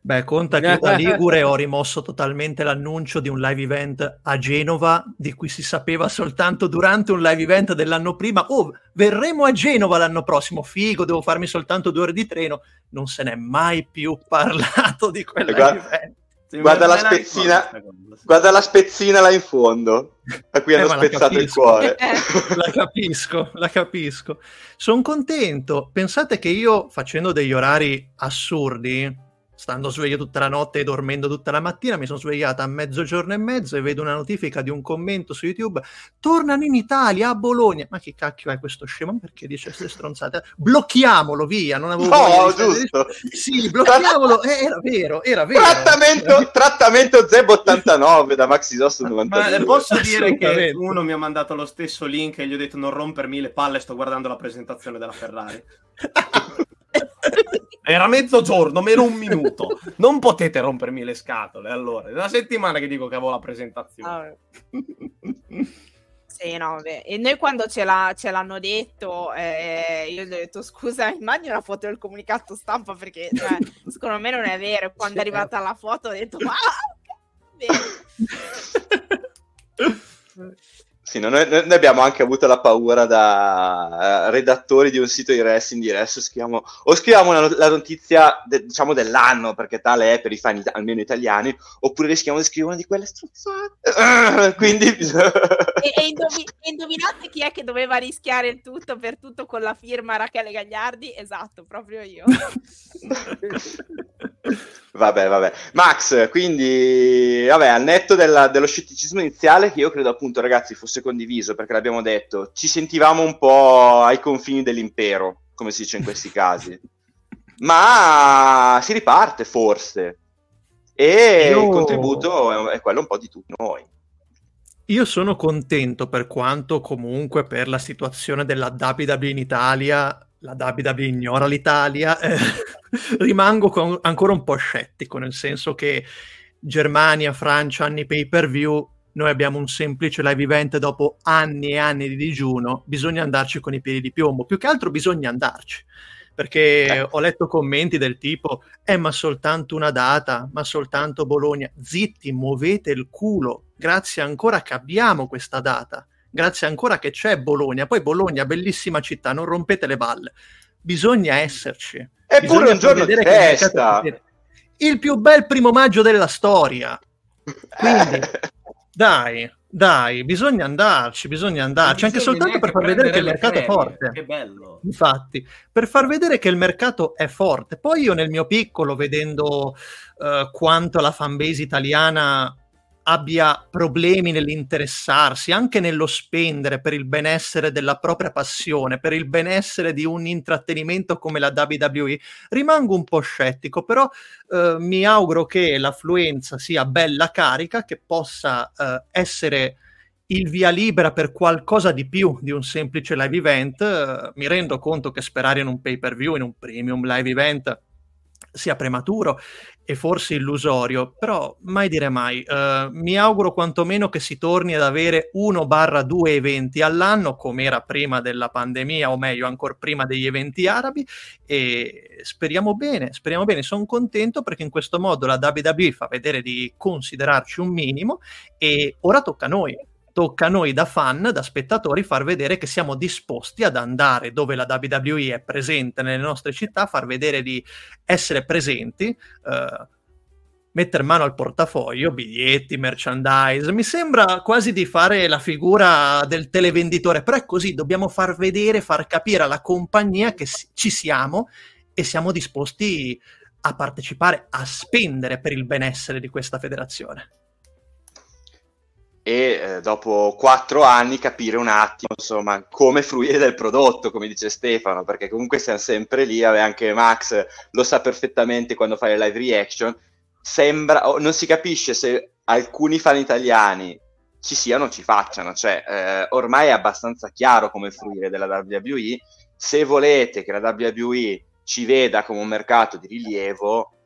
Beh, conta che da Ligure ho rimosso totalmente l'annuncio di un live event a Genova, di cui si sapeva soltanto durante un live event dell'anno prima. Oh, verremo a Genova l'anno prossimo, figo, devo farmi soltanto due ore di treno. Non se n'è mai più parlato di quel live event. Guarda la, spezzina, guarda la spezzina là in fondo, a cui eh, hanno spezzato il cuore. la capisco, la capisco. Sono contento. Pensate che io, facendo degli orari assurdi, stando sveglio tutta la notte e dormendo tutta la mattina, mi sono svegliata a mezzogiorno e mezzo e vedo una notifica di un commento su YouTube, tornano in Italia, a Bologna. Ma che cacchio è questo scemo? Perché dice queste stronzate? Blocchiamolo, via, non avevo No, giusto. Sì, blocchiamolo, eh, era vero, era vero. Trattamento, trattamento Zeb 89 da Maxi Sos 92. Ma posso dire che uno mi ha mandato lo stesso link e gli ho detto non rompermi le palle, sto guardando la presentazione della Ferrari. Era mezzogiorno, meno un minuto. Non potete rompermi le scatole. Allora, è una settimana che dico che avevo la presentazione. Ah, sì, no, beh. E noi quando ce, l'ha, ce l'hanno detto, eh, io gli ho detto scusa, immagino una foto del comunicato stampa perché cioè, secondo me non è vero. Quando è arrivata la foto ho detto, ma... Sì, noi, noi, abbiamo anche avuto la paura da uh, redattori di un sito di wrestling di adesso scriviamo, o scriviamo una, la notizia de, diciamo dell'anno perché tale è per i fan almeno italiani oppure rischiamo di scrivere una di quelle strozzate quindi e, e, indovi, indovinate chi è che doveva rischiare il tutto per tutto con la firma Rachele Gagliardi? Esatto, proprio io Vabbè, vabbè. Max, quindi, vabbè, al netto della, dello scetticismo iniziale, che io credo appunto, ragazzi, fosse condiviso, perché l'abbiamo detto, ci sentivamo un po' ai confini dell'impero, come si dice in questi casi. Ma si riparte, forse. E io... il contributo è, è quello un po' di tutti noi. io sono contento per quanto comunque per la situazione della WWE in Italia, la WWE ignora l'Italia, eh, rimango con, ancora un po' scettico, nel senso che Germania, Francia, anni pay per view, noi abbiamo un semplice live event dopo anni e anni di digiuno, bisogna andarci con i piedi di piombo, più che altro bisogna andarci perché eh. ho letto commenti del tipo eh ma soltanto una data, ma soltanto Bologna, zitti, muovete il culo, grazie ancora che abbiamo questa data, grazie ancora che c'è Bologna, poi Bologna, bellissima città, non rompete le balle, bisogna esserci. Eppure un giorno di festa! Il più bel primo maggio della storia. Quindi, dai, dai, bisogna andarci, bisogna andarci, anche soltanto per far vedere che il mercato ferie. è forte. Che bello. Infatti, per far vedere che il mercato è forte. Poi io nel mio piccolo, vedendo uh, quanto la fanbase italiana abbia problemi nell'interessarsi, anche nello spendere per il benessere della propria passione, per il benessere di un intrattenimento come la WWE, rimango un po' scettico, però eh, mi auguro che l'affluenza sia bella carica, che possa eh, essere il via libera per qualcosa di più di un semplice live event. Eh, mi rendo conto che sperare in un pay per view, in un premium live event, sia prematuro e forse illusorio, però mai dire mai. Uh, mi auguro quantomeno che si torni ad avere uno barra due eventi all'anno, come era prima della pandemia, o meglio, ancora prima degli eventi arabi, e speriamo bene, speriamo bene. Sono contento perché in questo modo la WWE fa vedere di considerarci un minimo e ora tocca a noi tocca a noi da fan, da spettatori, far vedere che siamo disposti ad andare dove la WWE è presente nelle nostre città, far vedere di essere presenti, eh, mettere mano al portafoglio, biglietti, merchandise. Mi sembra quasi di fare la figura del televenditore, però è così, dobbiamo far vedere, far capire alla compagnia che ci siamo e siamo disposti a partecipare, a spendere per il benessere di questa federazione e eh, dopo quattro anni capire un attimo insomma come fruire del prodotto come dice Stefano perché comunque siamo sempre lì anche Max lo sa perfettamente quando fa le live reaction. Sembra non si capisce se alcuni fan italiani ci siano o ci facciano cioè eh, ormai è abbastanza chiaro come fruire della WWE se volete che la WWE ci veda come un mercato di rilievo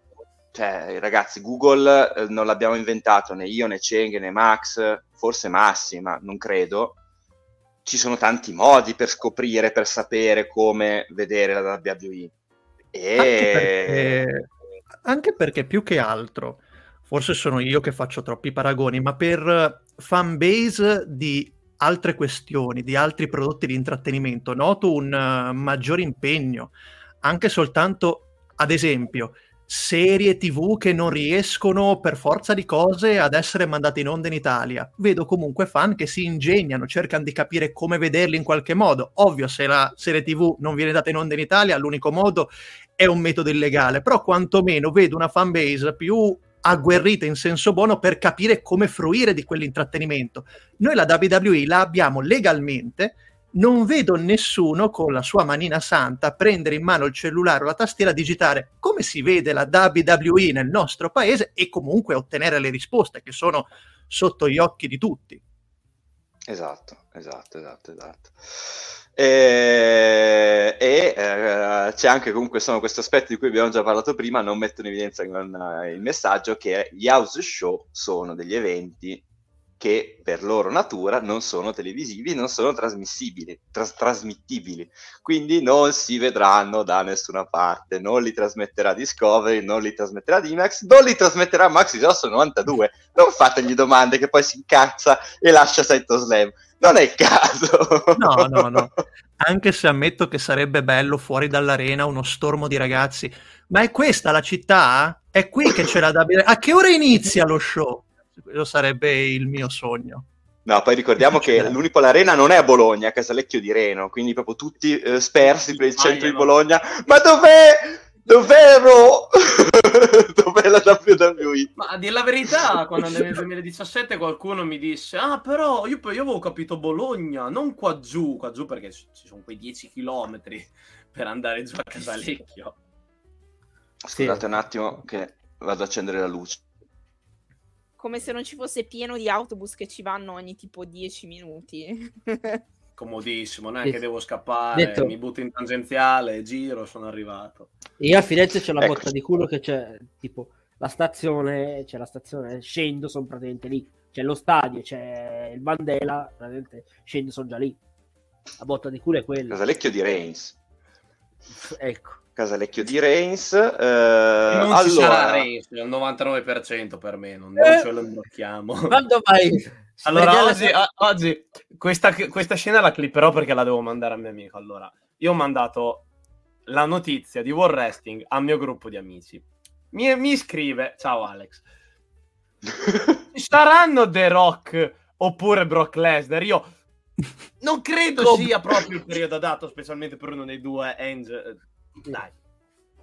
cioè, ragazzi, Google eh, non l'abbiamo inventato né io né Cheng né Max, forse Massi, ma non credo. Ci sono tanti modi per scoprire, per sapere come vedere la WWE. E... Anche perché, anche perché più che altro, forse sono io che faccio troppi paragoni, ma per fanbase di altre questioni, di altri prodotti di intrattenimento, noto un uh, maggiore impegno, anche soltanto, ad esempio, serie tv che non riescono per forza di cose ad essere mandate in onda in Italia. Vedo comunque fan che si ingegnano, cercano di capire come vederli in qualche modo. Ovvio, se la serie tv non viene data in onda in Italia, l'unico modo è un metodo illegale, però quantomeno vedo una fanbase più agguerrita in senso buono per capire come fruire di quell'intrattenimento. Noi la WWE la abbiamo legalmente non vedo nessuno con la sua manina santa prendere in mano il cellulare o la tastiera, digitare come si vede la WWE nel nostro paese e comunque ottenere le risposte che sono sotto gli occhi di tutti. Esatto, esatto, esatto, esatto. E, e eh, c'è anche comunque sono questo aspetto di cui abbiamo già parlato prima, non metto in evidenza il messaggio che gli house show sono degli eventi che per loro natura non sono televisivi, non sono trasmissibili, tras- trasmittibili, quindi non si vedranno da nessuna parte, non li trasmetterà Discovery, non li trasmetterà Dimax, non li trasmetterà Max Grosso 92, non fategli domande che poi si incazza e lascia Saito Slam, non è il caso. No, no, no, anche se ammetto che sarebbe bello fuori dall'arena uno stormo di ragazzi, ma è questa la città? È qui che c'è la WWE? A che ora inizia lo show? Quello sarebbe il mio sogno. No, poi ricordiamo che l'Unipol Arena non è a Bologna, è a Casalecchio di Reno, quindi proprio tutti eh, spersi per il centro di Bologna. Ma dov'è? Dov'ero? Dov'è la WWE? Ma a dire la verità, quando nel 2017 qualcuno mi disse Ah, però io, io avevo capito Bologna, non qua giù, qua giù perché ci sono quei 10 km per andare giù a Casalecchio. Scusate sì. un attimo che vado ad accendere la luce. Come se non ci fosse pieno di autobus che ci vanno ogni tipo 10 minuti. Comodissimo, neanche devo scappare, Detto. mi butto in tangenziale, giro, sono arrivato. Io a Firenze c'è la ecco. botta di culo che c'è tipo la stazione, c'è la stazione, scendo, sono praticamente lì. C'è lo stadio, c'è il Mandela, praticamente scendo, sono già lì. La botta di culo è quella. Casalecchio di Reims. Ecco. Casalecchio di Reims. Eh, non allora... ci sarà Reims, è il 99% per me, non, non eh, ce lo imblocchiamo. Quando vai? Allora, oggi, la... oggi questa, questa, scena la clipperò perché la devo mandare a mio amico. Allora, io ho mandato la notizia di War Wrestling al mio gruppo di amici. Mi, mi scrive, ciao Alex, ci saranno The Rock oppure Brock Lesnar? Io non credo sia proprio il periodo adatto, specialmente per uno dei due Angel. Dai,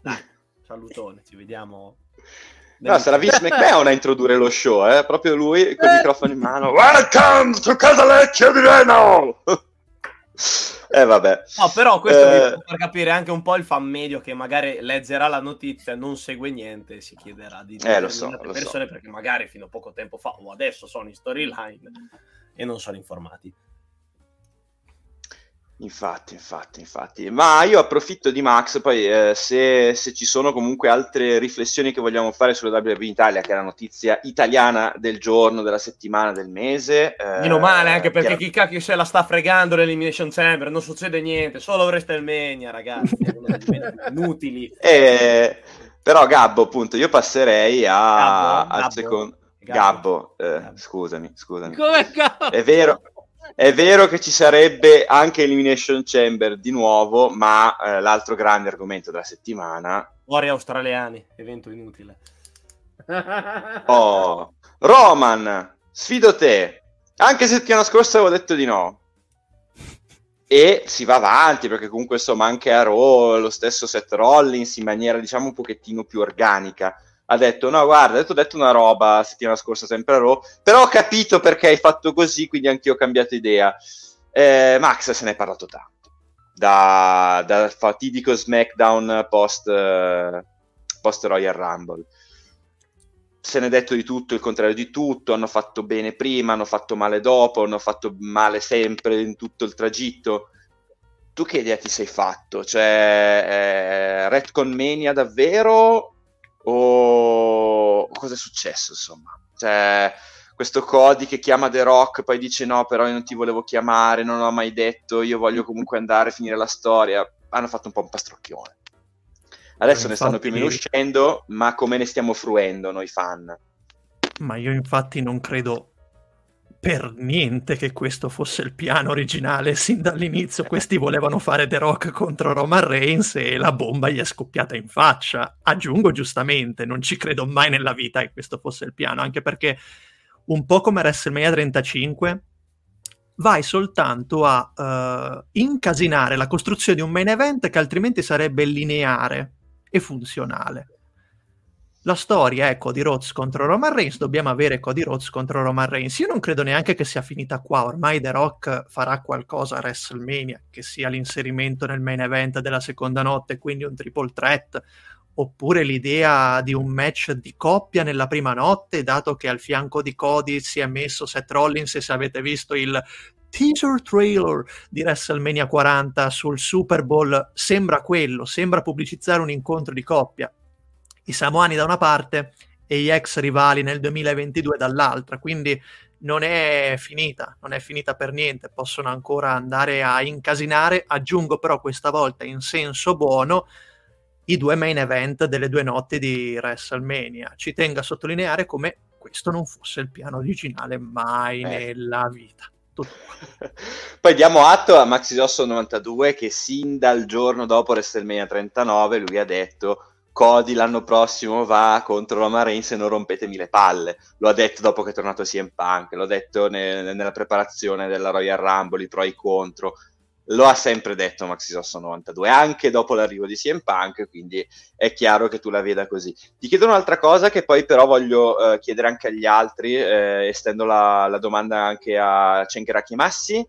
dai, salutone, ci vediamo No, sarà Vince McMahon a introdurre lo show, eh? proprio lui con il microfono in mano. Welcome to Casalecchio di Reno! eh vabbè. No, però questo eh... per capire anche un po' il fan medio che magari leggerà la notizia, non segue niente e si chiederà di eh, lo so, lo persone so. perché magari fino a poco tempo fa o adesso sono in storyline e non sono informati. Infatti, infatti, infatti. Ma io approfitto di Max, poi eh, se, se, ci sono comunque altre riflessioni che vogliamo fare sulla WWE Italia, che è la notizia italiana del giorno, della settimana, del mese. Eh, Meno male, anche perché chi cacchio se la sta fregando l'Elimination Chamber, non succede niente, solo WrestleMania, ragazzi, inutili. Eh, però Gabbo, appunto, io passerei a, Gabbo, al Gabbo. secondo... Gabbo, Gabbo eh, scusami, scusami. Come Gabbo? È vero, è vero che ci sarebbe anche Elimination Chamber di nuovo, ma eh, l'altro grande argomento della settimana... Fuori australiani, evento inutile. oh, Roman, sfido te. Anche settimana scorsa avevo detto di no. E si va avanti perché comunque insomma anche a Raw lo stesso Seth Rollins in maniera diciamo un pochettino più organica ha detto no guarda, ti ho detto una roba settimana scorsa sempre a Raw, però ho capito perché hai fatto così, quindi anch'io ho cambiato idea. Eh, Max se ne è parlato tanto, da, da fatidico SmackDown post, uh, post Royal Rumble. Se ne è detto di tutto, il contrario di tutto, hanno fatto bene prima, hanno fatto male dopo, hanno fatto male sempre in tutto il tragitto tu che idea ti sei fatto? Cioè, eh, Redcon Mania davvero o cosa è successo, insomma. Cioè, questo Cody che chiama The Rock, poi dice no, però io non ti volevo chiamare, non ho mai detto, io voglio comunque andare a finire la storia. Hanno fatto un po' un pastrocchione. Adesso infatti... ne stanno più o meno uscendo, ma come ne stiamo fruendo noi fan? Ma io infatti non credo per niente che questo fosse il piano originale sin dall'inizio. Questi volevano fare The Rock contro Roman Reigns e la bomba gli è scoppiata in faccia. Aggiungo giustamente, non ci credo mai nella vita che questo fosse il piano, anche perché un po' come WrestleMania 35 vai soltanto a uh, incasinare la costruzione di un main event che altrimenti sarebbe lineare e funzionale la storia è Cody Rhodes contro Roman Reigns, dobbiamo avere Cody Rhodes contro Roman Reigns. Io non credo neanche che sia finita qua, ormai The Rock farà qualcosa a WrestleMania, che sia l'inserimento nel main event della seconda notte, quindi un triple threat, oppure l'idea di un match di coppia nella prima notte, dato che al fianco di Cody si è messo Seth Rollins e se avete visto il teaser trailer di WrestleMania 40 sul Super Bowl sembra quello, sembra pubblicizzare un incontro di coppia i samoani da una parte e gli ex rivali nel 2022 dall'altra, quindi non è finita, non è finita per niente, possono ancora andare a incasinare, aggiungo però questa volta in senso buono i due main event delle due notti di WrestleMania. Ci tengo a sottolineare come questo non fosse il piano originale mai eh. nella vita. Poi diamo atto a Maxi Osso 92 che sin dal giorno dopo WrestleMania 39 lui ha detto Cody l'anno prossimo va contro Roman Reigns e non rompetemi le palle. Lo ha detto dopo che è tornato CM Punk, l'ho detto ne- nella preparazione della Royal Rumble, i pro e i contro. Lo ha sempre detto Maxi Sosso 92, anche dopo l'arrivo di CM Punk, quindi è chiaro che tu la veda così. Ti chiedo un'altra cosa che poi però voglio eh, chiedere anche agli altri, eh, estendo la, la domanda anche a Cenkeraki Massi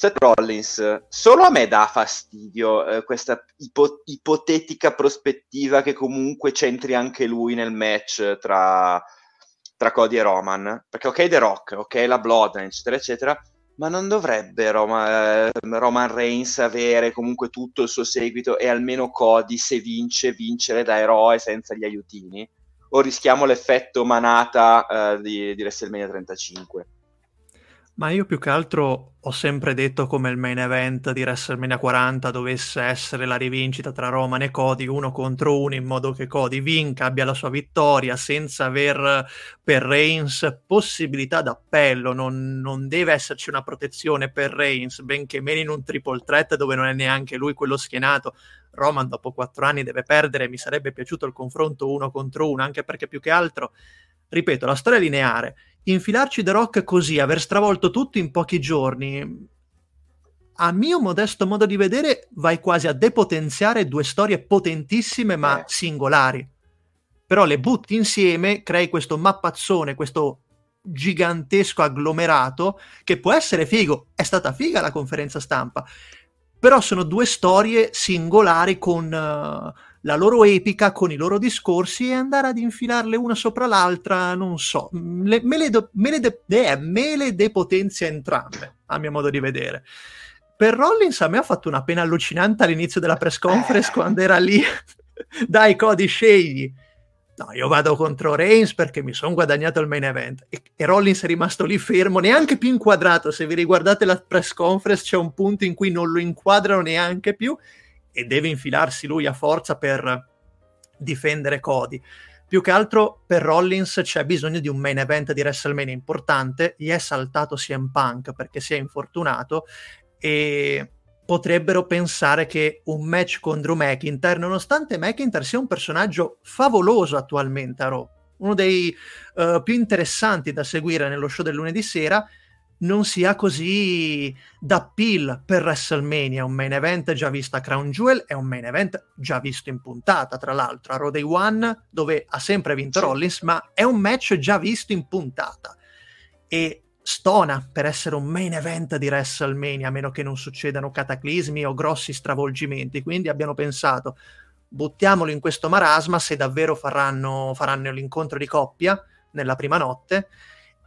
Seth Rollins, solo a me dà fastidio eh, questa ipo- ipotetica prospettiva che comunque c'entri anche lui nel match tra, tra Cody e Roman, perché ok The Rock, ok la Bloodline, eccetera, eccetera, ma non dovrebbe Roma, eh, Roman Reigns avere comunque tutto il suo seguito e almeno Cody, se vince, vincere da eroe senza gli aiutini? O rischiamo l'effetto manata eh, di, di WrestleMania 35? Ma io più che altro ho sempre detto come il main event di WrestleMania 40 dovesse essere la rivincita tra Roman e Cody uno contro uno in modo che Cody vinca, abbia la sua vittoria senza aver per Reigns possibilità d'appello, non, non deve esserci una protezione per Reigns, benché meno in un triple threat dove non è neanche lui quello schienato. Roman dopo quattro anni deve perdere, mi sarebbe piaciuto il confronto uno contro uno, anche perché più che altro, ripeto, la storia lineare infilarci The Rock così, aver stravolto tutto in pochi giorni, a mio modesto modo di vedere, vai quasi a depotenziare due storie potentissime ma eh. singolari. Però le butti insieme, crei questo mappazzone, questo gigantesco agglomerato che può essere figo. È stata figa la conferenza stampa, però sono due storie singolari con uh, la loro epica con i loro discorsi e andare ad infilarle una sopra l'altra, non so, le, me, le do, me, le de, eh, me le depotenzia entrambe, a mio modo di vedere. Per Rollins a me ha fatto una pena allucinante all'inizio della press conference quando era lì, dai Cody scegli. No, io vado contro Reigns perché mi sono guadagnato il main event. E, e, Rollins è rimasto lì fermo, neanche più inquadrato. Se vi riguardate la press conference c'è un punto in cui non lo inquadrano neanche più e deve infilarsi lui a forza per difendere Cody. Più che altro per Rollins c'è bisogno di un main event di WrestleMania importante. Gli è saltato CM Punk perché si è infortunato e potrebbero pensare che un match con Drew McIntyre, nonostante McIntyre sia un personaggio favoloso attualmente a Raw, uno dei uh, più interessanti da seguire nello show del lunedì sera, non sia così d'appeal per WrestleMania, un main event già visto a Crown Jewel è un main event già visto in puntata, tra l'altro, a Day One, dove ha sempre vinto. Rollins, ma è un match già visto in puntata. E stona per essere un main event di WrestleMania, a meno che non succedano cataclismi o grossi stravolgimenti. Quindi abbiamo pensato, buttiamolo in questo marasma se davvero faranno, faranno l'incontro di coppia nella prima notte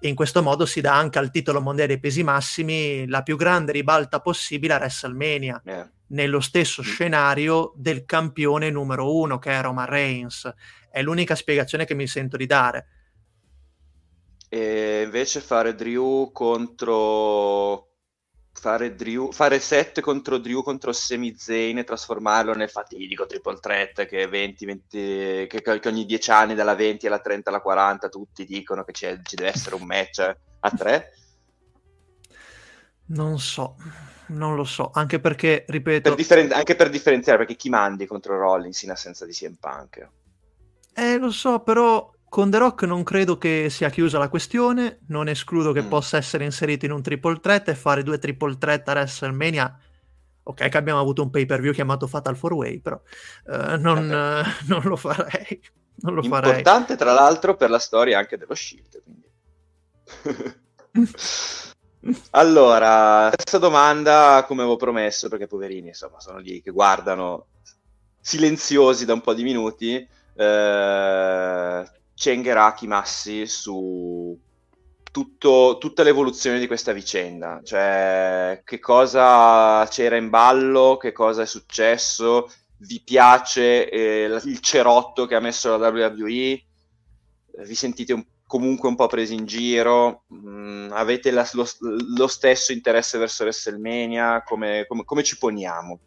e in questo modo si dà anche al titolo mondiale dei pesi massimi la più grande ribalta possibile a WrestleMania, yeah. nello stesso mm. scenario del campione numero uno che è Roman Reigns. È l'unica spiegazione che mi sento di dare. E invece fare Drew contro fare, Drew, fare 7 contro Drew contro Semi Zayn e trasformarlo nel fatidico triple threat che, 20, 20, che, che ogni 10 anni dalla 20 alla 30 alla 40 tutti dicono che ci deve essere un match a 3 non so non lo so anche perché ripeto per differen- anche per differenziare perché chi mandi contro Rollins in assenza di CM Punk? Eh lo so però con The Rock non credo che sia chiusa la questione, non escludo che mm. possa essere inserito in un triple threat e fare due triple threat a WrestleMania. Ok, che abbiamo avuto un pay per view chiamato Fatal 4 Way, però uh, non, uh, non, lo farei. Non lo Importante, farei. tra l'altro, per la storia anche dello Shield. allora, questa domanda, come avevo promesso, perché poverini, insomma, sono lì che guardano silenziosi da un po' di minuti. Eh, cengherà Massi su tutto, tutta l'evoluzione di questa vicenda, cioè che cosa c'era in ballo, che cosa è successo, vi piace eh, il cerotto che ha messo la WWE, vi sentite un, comunque un po' presi in giro, mh, mm, avete la, lo, lo, stesso interesse verso WrestleMania, come, come, come ci poniamo?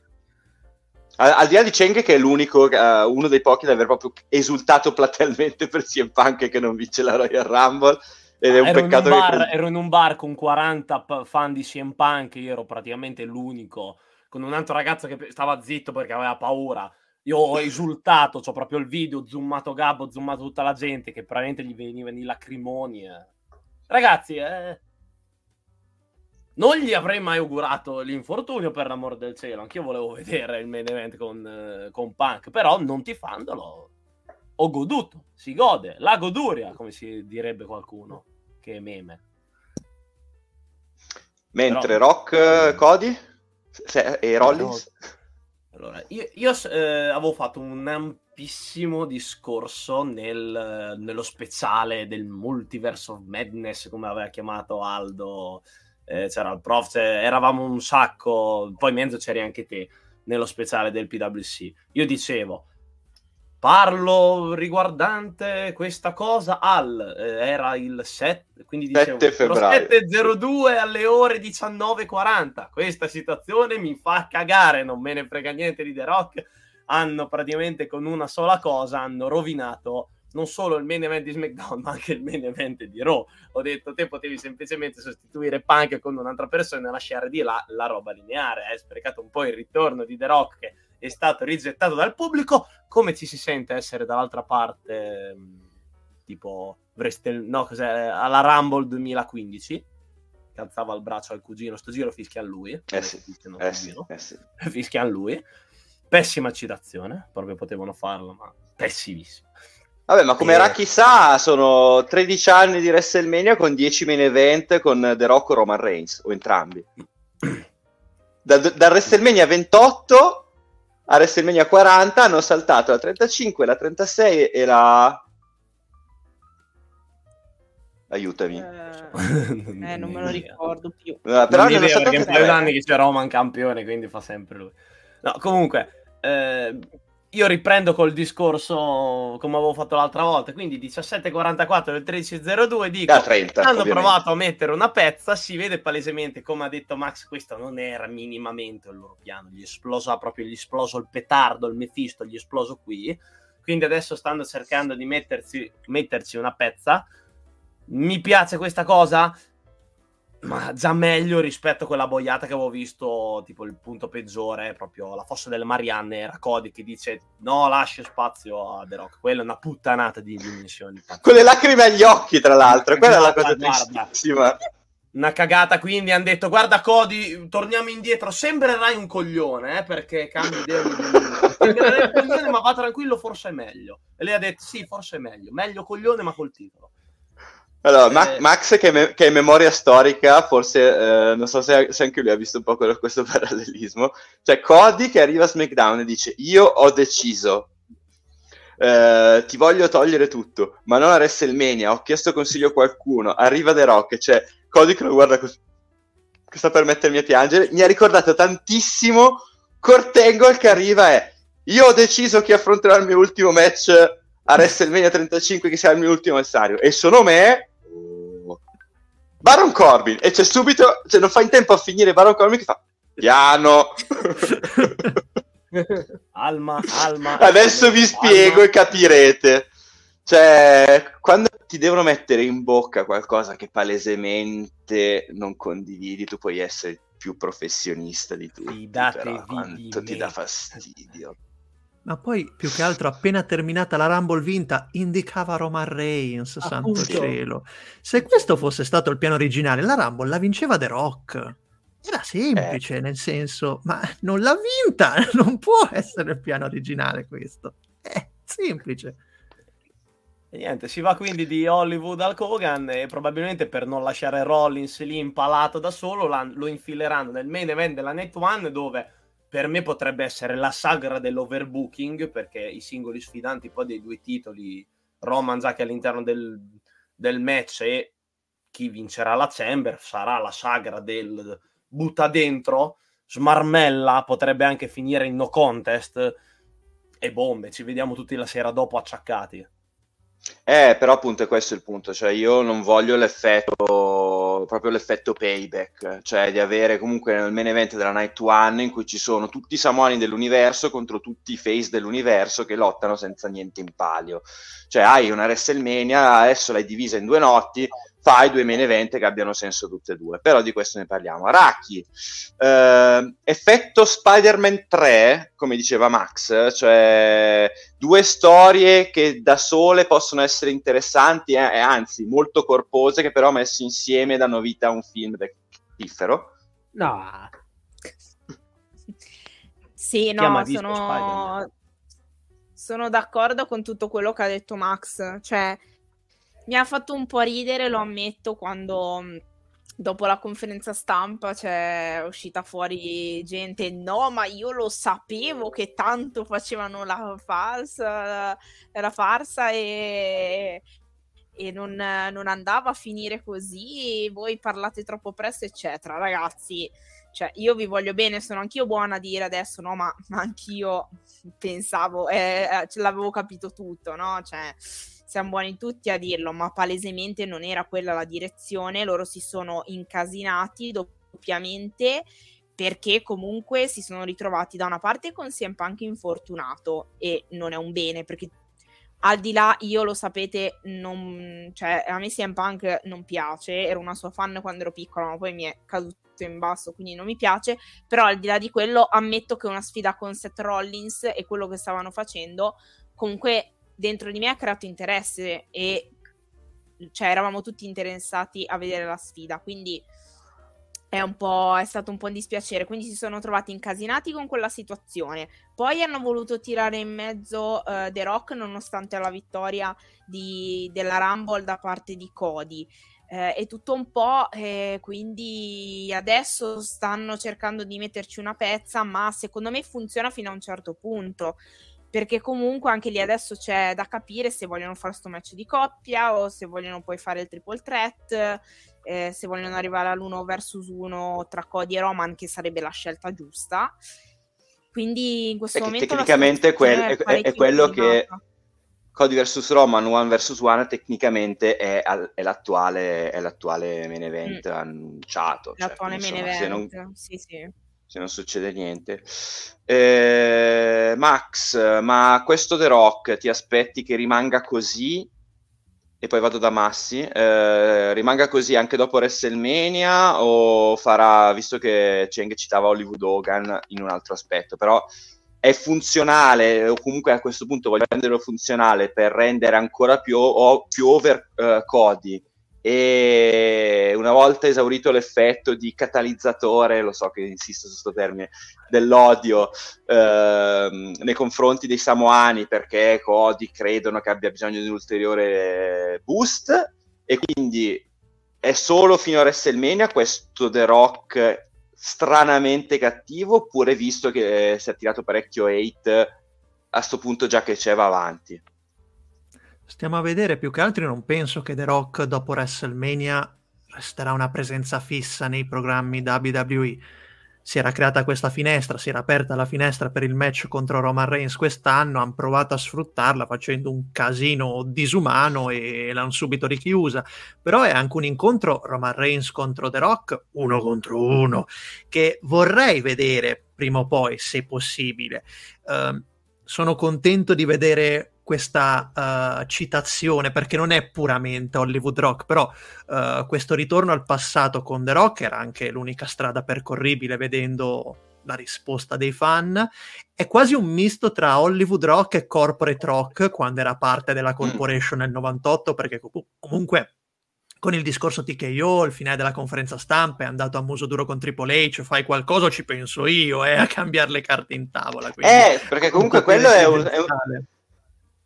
Al, di là di Cheng che è l'unico, uh, uno dei pochi ad aver proprio esultato platealmente per CM Punk che non vince la Royal Rumble. Ed è un ero peccato in bar, che... Ero in un bar con 40 fan di CM Punk, io ero praticamente l'unico, con un altro ragazzo che stava zitto perché aveva paura. Io ho esultato, ho proprio il video, zoomato Gabbo, zoomato tutta la gente, che probabilmente gli venivano i lacrimoni. Eh. Ragazzi, eh, non gli avrei mai augurato l'infortunio per l'amor del cielo. Anch'io volevo vedere il main event con, eh, con Punk, però non tifandolo ho goduto. Si gode, la goduria, come si direbbe qualcuno che è meme. Mentre però... Rock, Cody e Rollins? Allora, io, io eh, avevo fatto un ampissimo discorso nel, nello speciale del Multiverse of Madness, come aveva chiamato Aldo. Eh, c'era il prof, eravamo un sacco, poi in mezzo c'eri anche te nello speciale del PWC. Io dicevo, parlo riguardante questa cosa al eh, era il 7 quindi dicevo 7 febbraio 7.02 alle ore 19.40 questa situazione mi fa cagare non me ne frega niente di The Rock. Hanno praticamente con una sola cosa hanno rovinato non solo il main event di SmackDown ma anche il main event di Raw ho detto te potevi semplicemente sostituire Punk con un'altra persona e lasciare di là la roba lineare hai sprecato un po' il ritorno di The Rock che è stato rigettato dal pubblico, come ci si sente essere dall'altra parte, mm, tipo no, alla Rumble 2015? Che alzava il braccio al cugino, sto giro fischia a lui. Eh sì, eh sì, eh sì. Fischia a lui. Pessima citazione, proprio potevano farlo, ma pessimissimo. Vabbè, ma come e... Raki sa, sono 13 anni di WrestleMania con 10 main event con The Rock o Roman Reigns, o entrambi. Da, da WrestleMania 28 a WrestleMania 40 hanno saltato la 35, la 36 e la... Aiutami. Eh, eh non me lo ricordo più. No, però non hanno saltato un paio d'anni che c'è Roman campione, quindi fa sempre lui. No, comunque, eh, io riprendo col discorso come avevo fatto l'altra volta, quindi 17.44 del 13.02 dico, da 30, hanno ovviamente. provato a mettere una pezza, si vede palesemente, come ha detto Max, questo non era minimamente il loro piano, gli esplosa proprio, gli esploso il petardo, il mefisto, gli esploso qui, quindi adesso stanno cercando di mettersi, metterci una pezza, mi piace questa cosa? Ma già meglio rispetto a quella boiata che avevo visto, tipo il punto peggiore, proprio la fossa delle Marianne, era Cody che dice no, lascia spazio a The Rock, quella è una puttanata di dimensioni. Con le lacrime agli occhi, tra l'altro, quella è la cosa tristissima. Una cagata, quindi hanno detto guarda Cody, torniamo indietro, sembrerai un coglione, eh, perché cambi idea. Sembrerai un coglione, ma va tranquillo, forse è meglio. E lei ha detto sì, forse è meglio, meglio coglione ma col titolo. Allora, eh... Max che, me- che, è memoria storica, forse eh, non so se, se, anche lui ha visto un po' quello, questo parallelismo. Cioè, Cody che arriva a SmackDown e dice: Io ho deciso, eh, ti voglio togliere tutto, ma non a WrestleMania. Ho chiesto consiglio a qualcuno. Arriva The Rock, c'è Cody che lo guarda così, che sta per mettermi a piangere. Mi ha ricordato tantissimo Cortangle che arriva e io ho deciso chi affronterà il mio ultimo match a WrestleMania 35 che sarà il mio ultimo avversario e sono me Baron Corbin e c'è subito, cioè non fa in tempo a finire Baron Corbin che fa piano. alma, alma. Adesso vi spiego alma. e capirete. Cioè, quando ti devono mettere in bocca qualcosa che palesemente non condividi, tu puoi essere più professionista di tutti, però quanto ti dà fastidio. Ma poi, più che altro, appena terminata la Rumble vinta, indicava Roman Reigns, Appunto. santo cielo. Se questo fosse stato il piano originale, la Rumble la vinceva The Rock. Era semplice, eh. nel senso, ma non l'ha vinta, non può essere il piano originale questo. È semplice. E niente, si va quindi di Hollywood al Kogan e probabilmente per non lasciare Rollins lì impalato da solo lo infileranno nel main event della Net One dove per me potrebbe essere la sagra dell'overbooking perché i singoli sfidanti poi dei due titoli Roman che all'interno del, del match e chi vincerà la Chamber sarà la sagra del butta dentro. Smarmella potrebbe anche finire in no contest e bombe ci vediamo tutti la sera dopo acciaccati. Eh, però appunto è questo il punto, cioè io non voglio l'effetto, proprio l'effetto payback, cioè di avere comunque nel main event della Night One in cui ci sono tutti i Samoani dell'universo contro tutti i face dell'universo che lottano senza niente in palio. Cioè hai una WrestleMania, adesso l'hai divisa in due notti, fai due main event che abbiano senso tutte e due, però di questo ne parliamo. Raki, eh, effetto Spider-Man 3, come diceva Max, cioè due storie che da sole possono essere interessanti e, eh, e anzi molto corpose, che però messe insieme danno vita a un film piffero. No. sì, no, sono... sono d'accordo con tutto quello che ha detto Max, cioè mi ha fatto un po' ridere, lo ammetto, quando mm, dopo la conferenza stampa c'è uscita fuori gente, no, ma io lo sapevo che tanto facevano la farsa, la farsa e, e non, non, andava a finire così, voi parlate troppo presto, eccetera. Ragazzi, cioè, io vi voglio bene, sono anch'io buona a dire adesso, no, ma, ma anch'io pensavo, eh, eh l'avevo capito tutto, no? Cioè, siamo buoni tutti a dirlo, ma palesemente non era quella la direzione, loro si sono incasinati doppiamente perché comunque si sono ritrovati da una parte con CM Punk infortunato e non è un bene perché al di là io lo sapete non, cioè a me CM Punk non piace ero una sua fan quando ero piccola ma poi mi è caduto in basso quindi non mi piace però al di là di quello ammetto che una sfida con Seth Rollins e quello che stavano facendo comunque dentro di me ha creato interesse e cioè eravamo tutti interessati a vedere la sfida, quindi è, un po', è stato un po' un dispiacere, quindi si sono trovati incasinati con quella situazione. Poi hanno voluto tirare in mezzo uh, The Rock nonostante la vittoria di, della Rumble da parte di Cody. Eh, è tutto un po', eh, quindi adesso stanno cercando di metterci una pezza, ma secondo me funziona fino a un certo punto perché comunque anche lì adesso c'è da capire se vogliono fare questo match di coppia o se vogliono poi fare il triple threat, eh, se vogliono arrivare all'uno versus uno tra Cody e Roman, che sarebbe la scelta giusta. Quindi in questo Tec- momento tecnicamente quel, è, è, è, quello che Cody versus Roman, one versus one, tecnicamente è, è, l'attuale, è l'attuale main event mm. annunciato. Cioè, l'attuale cioè, main insomma, event, non... sì sì se non succede niente. Eh, Max, ma questo The Rock ti aspetti che rimanga così? E poi vado da Massi. Eh, rimanga così anche dopo WrestleMania o farà, visto che Cheng citava Hollywood Hogan in un altro aspetto, però è funzionale o comunque a questo punto voglio renderlo funzionale per rendere ancora più, o, più over uh, Cody e una volta esaurito l'effetto di catalizzatore, lo so che insisto su questo termine, dell'odio eh, nei confronti dei samoani perché Cody credono che abbia bisogno di un ulteriore boost e quindi è solo fino a WrestleMania questo The Rock stranamente cattivo oppure visto che si è tirato parecchio hate a questo punto già che c'è va avanti? Stiamo a vedere, più che altro non penso che The Rock dopo WrestleMania resterà una presenza fissa nei programmi WWE. Si era creata questa finestra, si era aperta la finestra per il match contro Roman Reigns quest'anno, hanno provato a sfruttarla facendo un casino disumano e l'hanno subito richiusa. Però è anche un incontro Roman Reigns contro The Rock, uno contro uno, che vorrei vedere prima o poi, se possibile. Uh, sono contento di vedere questa uh, citazione perché non è puramente Hollywood Rock, però uh, questo ritorno al passato con The Rock era anche l'unica strada percorribile vedendo la risposta dei fan. È quasi un misto tra Hollywood Rock e Corporate Rock quando era parte della mm. Corporation nel 98 perché comunque con il discorso TKO, il finale della conferenza stampa, è andato a muso duro con Triple H, fai qualcosa, ci penso io, eh, a cambiare le carte in tavola. Eh, perché comunque quello è un, è un,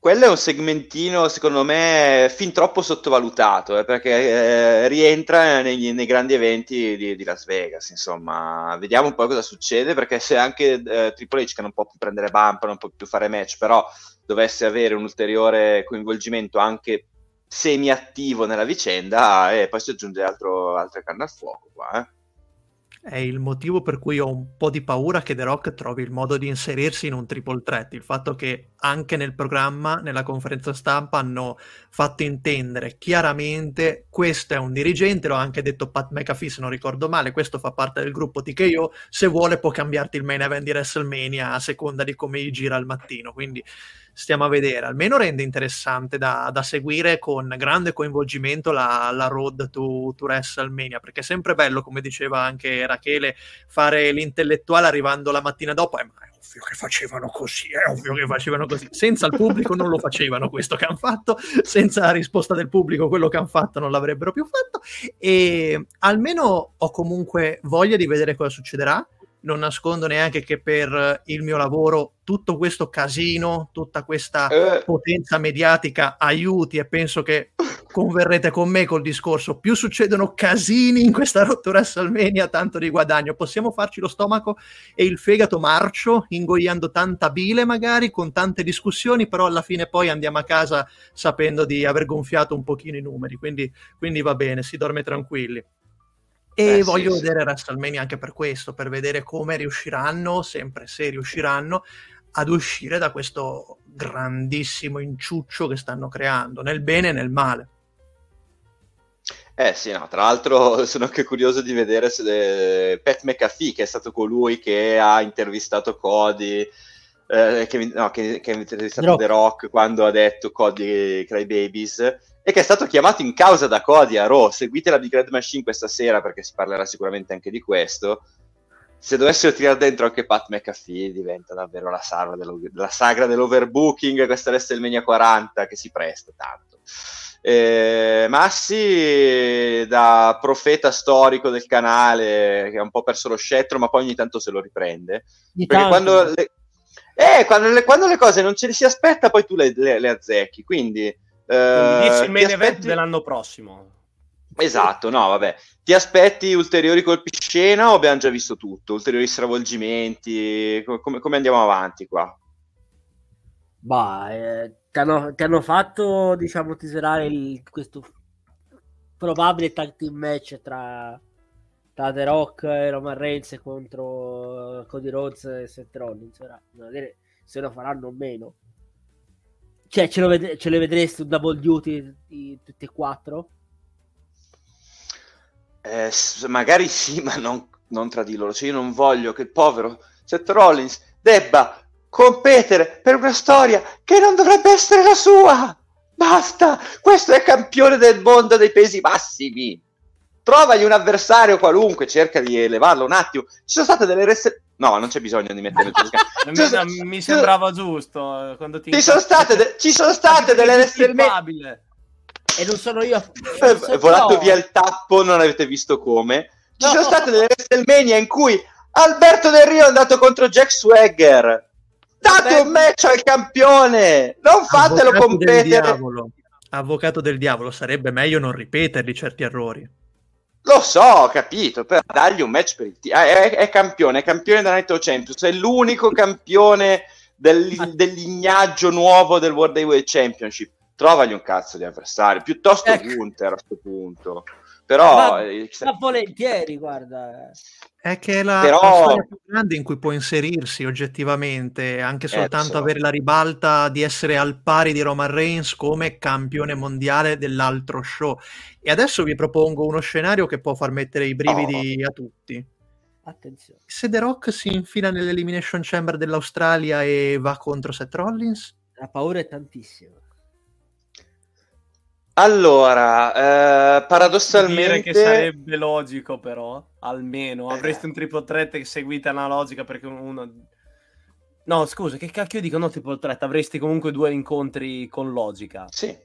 quello è un segmentino, secondo me, fin troppo sottovalutato, eh, perché eh, rientra nei, nei, grandi eventi di, di, Las Vegas. Insomma, vediamo un po' cosa succede, perché se anche eh, Triple H, che non può più prendere bump, non può più fare match, però dovesse avere un ulteriore coinvolgimento anche semi-attivo nella vicenda, e poi si aggiunge altro, altre canne al fuoco qua, eh è il motivo per cui ho un po' di paura che The Rock trovi il modo di inserirsi in un triple threat. Il fatto che anche nel programma, nella conferenza stampa, hanno fatto intendere chiaramente questo è un dirigente, l'ho anche detto Pat McAfee se non ricordo male, questo fa parte del gruppo TKO, se vuole può cambiarti il main event di WrestleMania a seconda di come gli gira al mattino. Quindi stiamo a vedere. Almeno rende interessante da, da seguire con grande coinvolgimento la, la road to, to, WrestleMania, perché è sempre bello, come diceva anche Rachele, fare l'intellettuale arrivando la mattina dopo. Eh, è ovvio che facevano così, è ovvio che facevano così. Senza il pubblico non lo facevano questo che hanno fatto, senza la risposta del pubblico quello che hanno fatto non l'avrebbero più fatto. E almeno ho comunque voglia di vedere cosa succederà non nascondo neanche che per il mio lavoro tutto questo casino, tutta questa eh. potenza mediatica aiuti e penso che converrete con me col discorso più succedono casini in questa rottura WrestleMania tanto di guadagno possiamo farci lo stomaco e il fegato marcio ingoiando tanta bile magari con tante discussioni però alla fine poi andiamo a casa sapendo di aver gonfiato un pochino i numeri quindi, quindi va bene si dorme tranquilli e eh, voglio sì, vedere sì. WrestleMania anche per questo, per vedere come riusciranno, sempre se riusciranno, ad uscire da questo grandissimo inciuccio che stanno creando, nel bene e nel male. Eh sì, no, tra l'altro sono anche curioso di vedere se le... Pat McAfee, che è stato colui che ha intervistato Cody, eh, che, no, che, che, intervistato Rock. The Rock quando ha detto Cody Cry Babies, e che è stato chiamato in causa da Cody a Raw. Seguite la Big Red Machine questa sera perché si parlerà sicuramente anche di questo. Se dovessero tirare dentro anche Pat McAfee diventa davvero la sagra, la sagra dell'overbooking, questa WrestleMania 40 che si presta tanto. Eh, Massi, da profeta storico del canale, che ha un po' perso lo scettro, ma poi ogni tanto se lo riprende. Di perché quando le, eh, quando, le, quando le, cose non ce le si aspetta, poi tu le, le, le azzecchi. Quindi Uh, dici il main aspetti... event dell'anno prossimo. Esatto, no, vabbè. Ti aspetti ulteriori colpi scena o abbiamo già visto tutto? Ulteriori stravolgimenti? Come, come andiamo avanti qua? Bah, eh, ti, hanno, ti, hanno, fatto, diciamo, teaserare il, questo probabile tag team match tra, tra The Rock e Roman Reigns contro Cody Rhodes e Seth Rollins. Ora, vedere se lo faranno o meno. Cioè, ce, ved- ce le vedresti un double duty di tutti e quattro? Eh, magari sì, ma non, non tra di loro. Cioè, io non voglio che il povero Seth Rollins debba competere per una storia che non dovrebbe essere la sua. Basta! Questo è campione del mondo dei pesi massimi. Trovagli un avversario qualunque, cerca di elevarlo un attimo. Ci sono state delle reste No, non c'è bisogno di mettere mi, cioè, mi sembrava giusto. Quando ti ci, sono state de- ci sono state delle WrestleMania. E non sono io. È volato no. via il tappo, non avete visto come. Ci no. sono state delle WrestleMania in cui Alberto Del Rio è andato contro Jack Swagger. Date Vabbè. un match al campione, non fatelo Avvocato competere. Del Avvocato del diavolo, sarebbe meglio non ripeterli certi errori. Lo so, ho capito, però dagli un match per il team. È, è, campione, è campione Night of Champions, è l'unico campione del, dell'ignaggio nuovo del World Heavyweight Championship. Trovagli un cazzo di avversario, piuttosto ecco. Gunther a questo punto. Però... Ma, eh, ma volentieri, guarda. È che è la, Però... la, storia più grande in cui può inserirsi oggettivamente, anche eh, soltanto so. avere la ribalta di essere al pari di Roman Reigns come campione mondiale dell'altro show. E adesso vi propongo uno scenario che può far mettere i brividi oh. a tutti. Attenzione. Se The Rock si infila nell'Elimination Chamber dell'Australia e va contro Seth Rollins? La paura è tantissima. Allora, eh, paradossalmente... che sarebbe logico però, almeno. Avresti un triple threat che seguite analogica perché uno... No, scusa, che cacchio dico no triple threat? Avresti comunque due incontri con logica. Sì.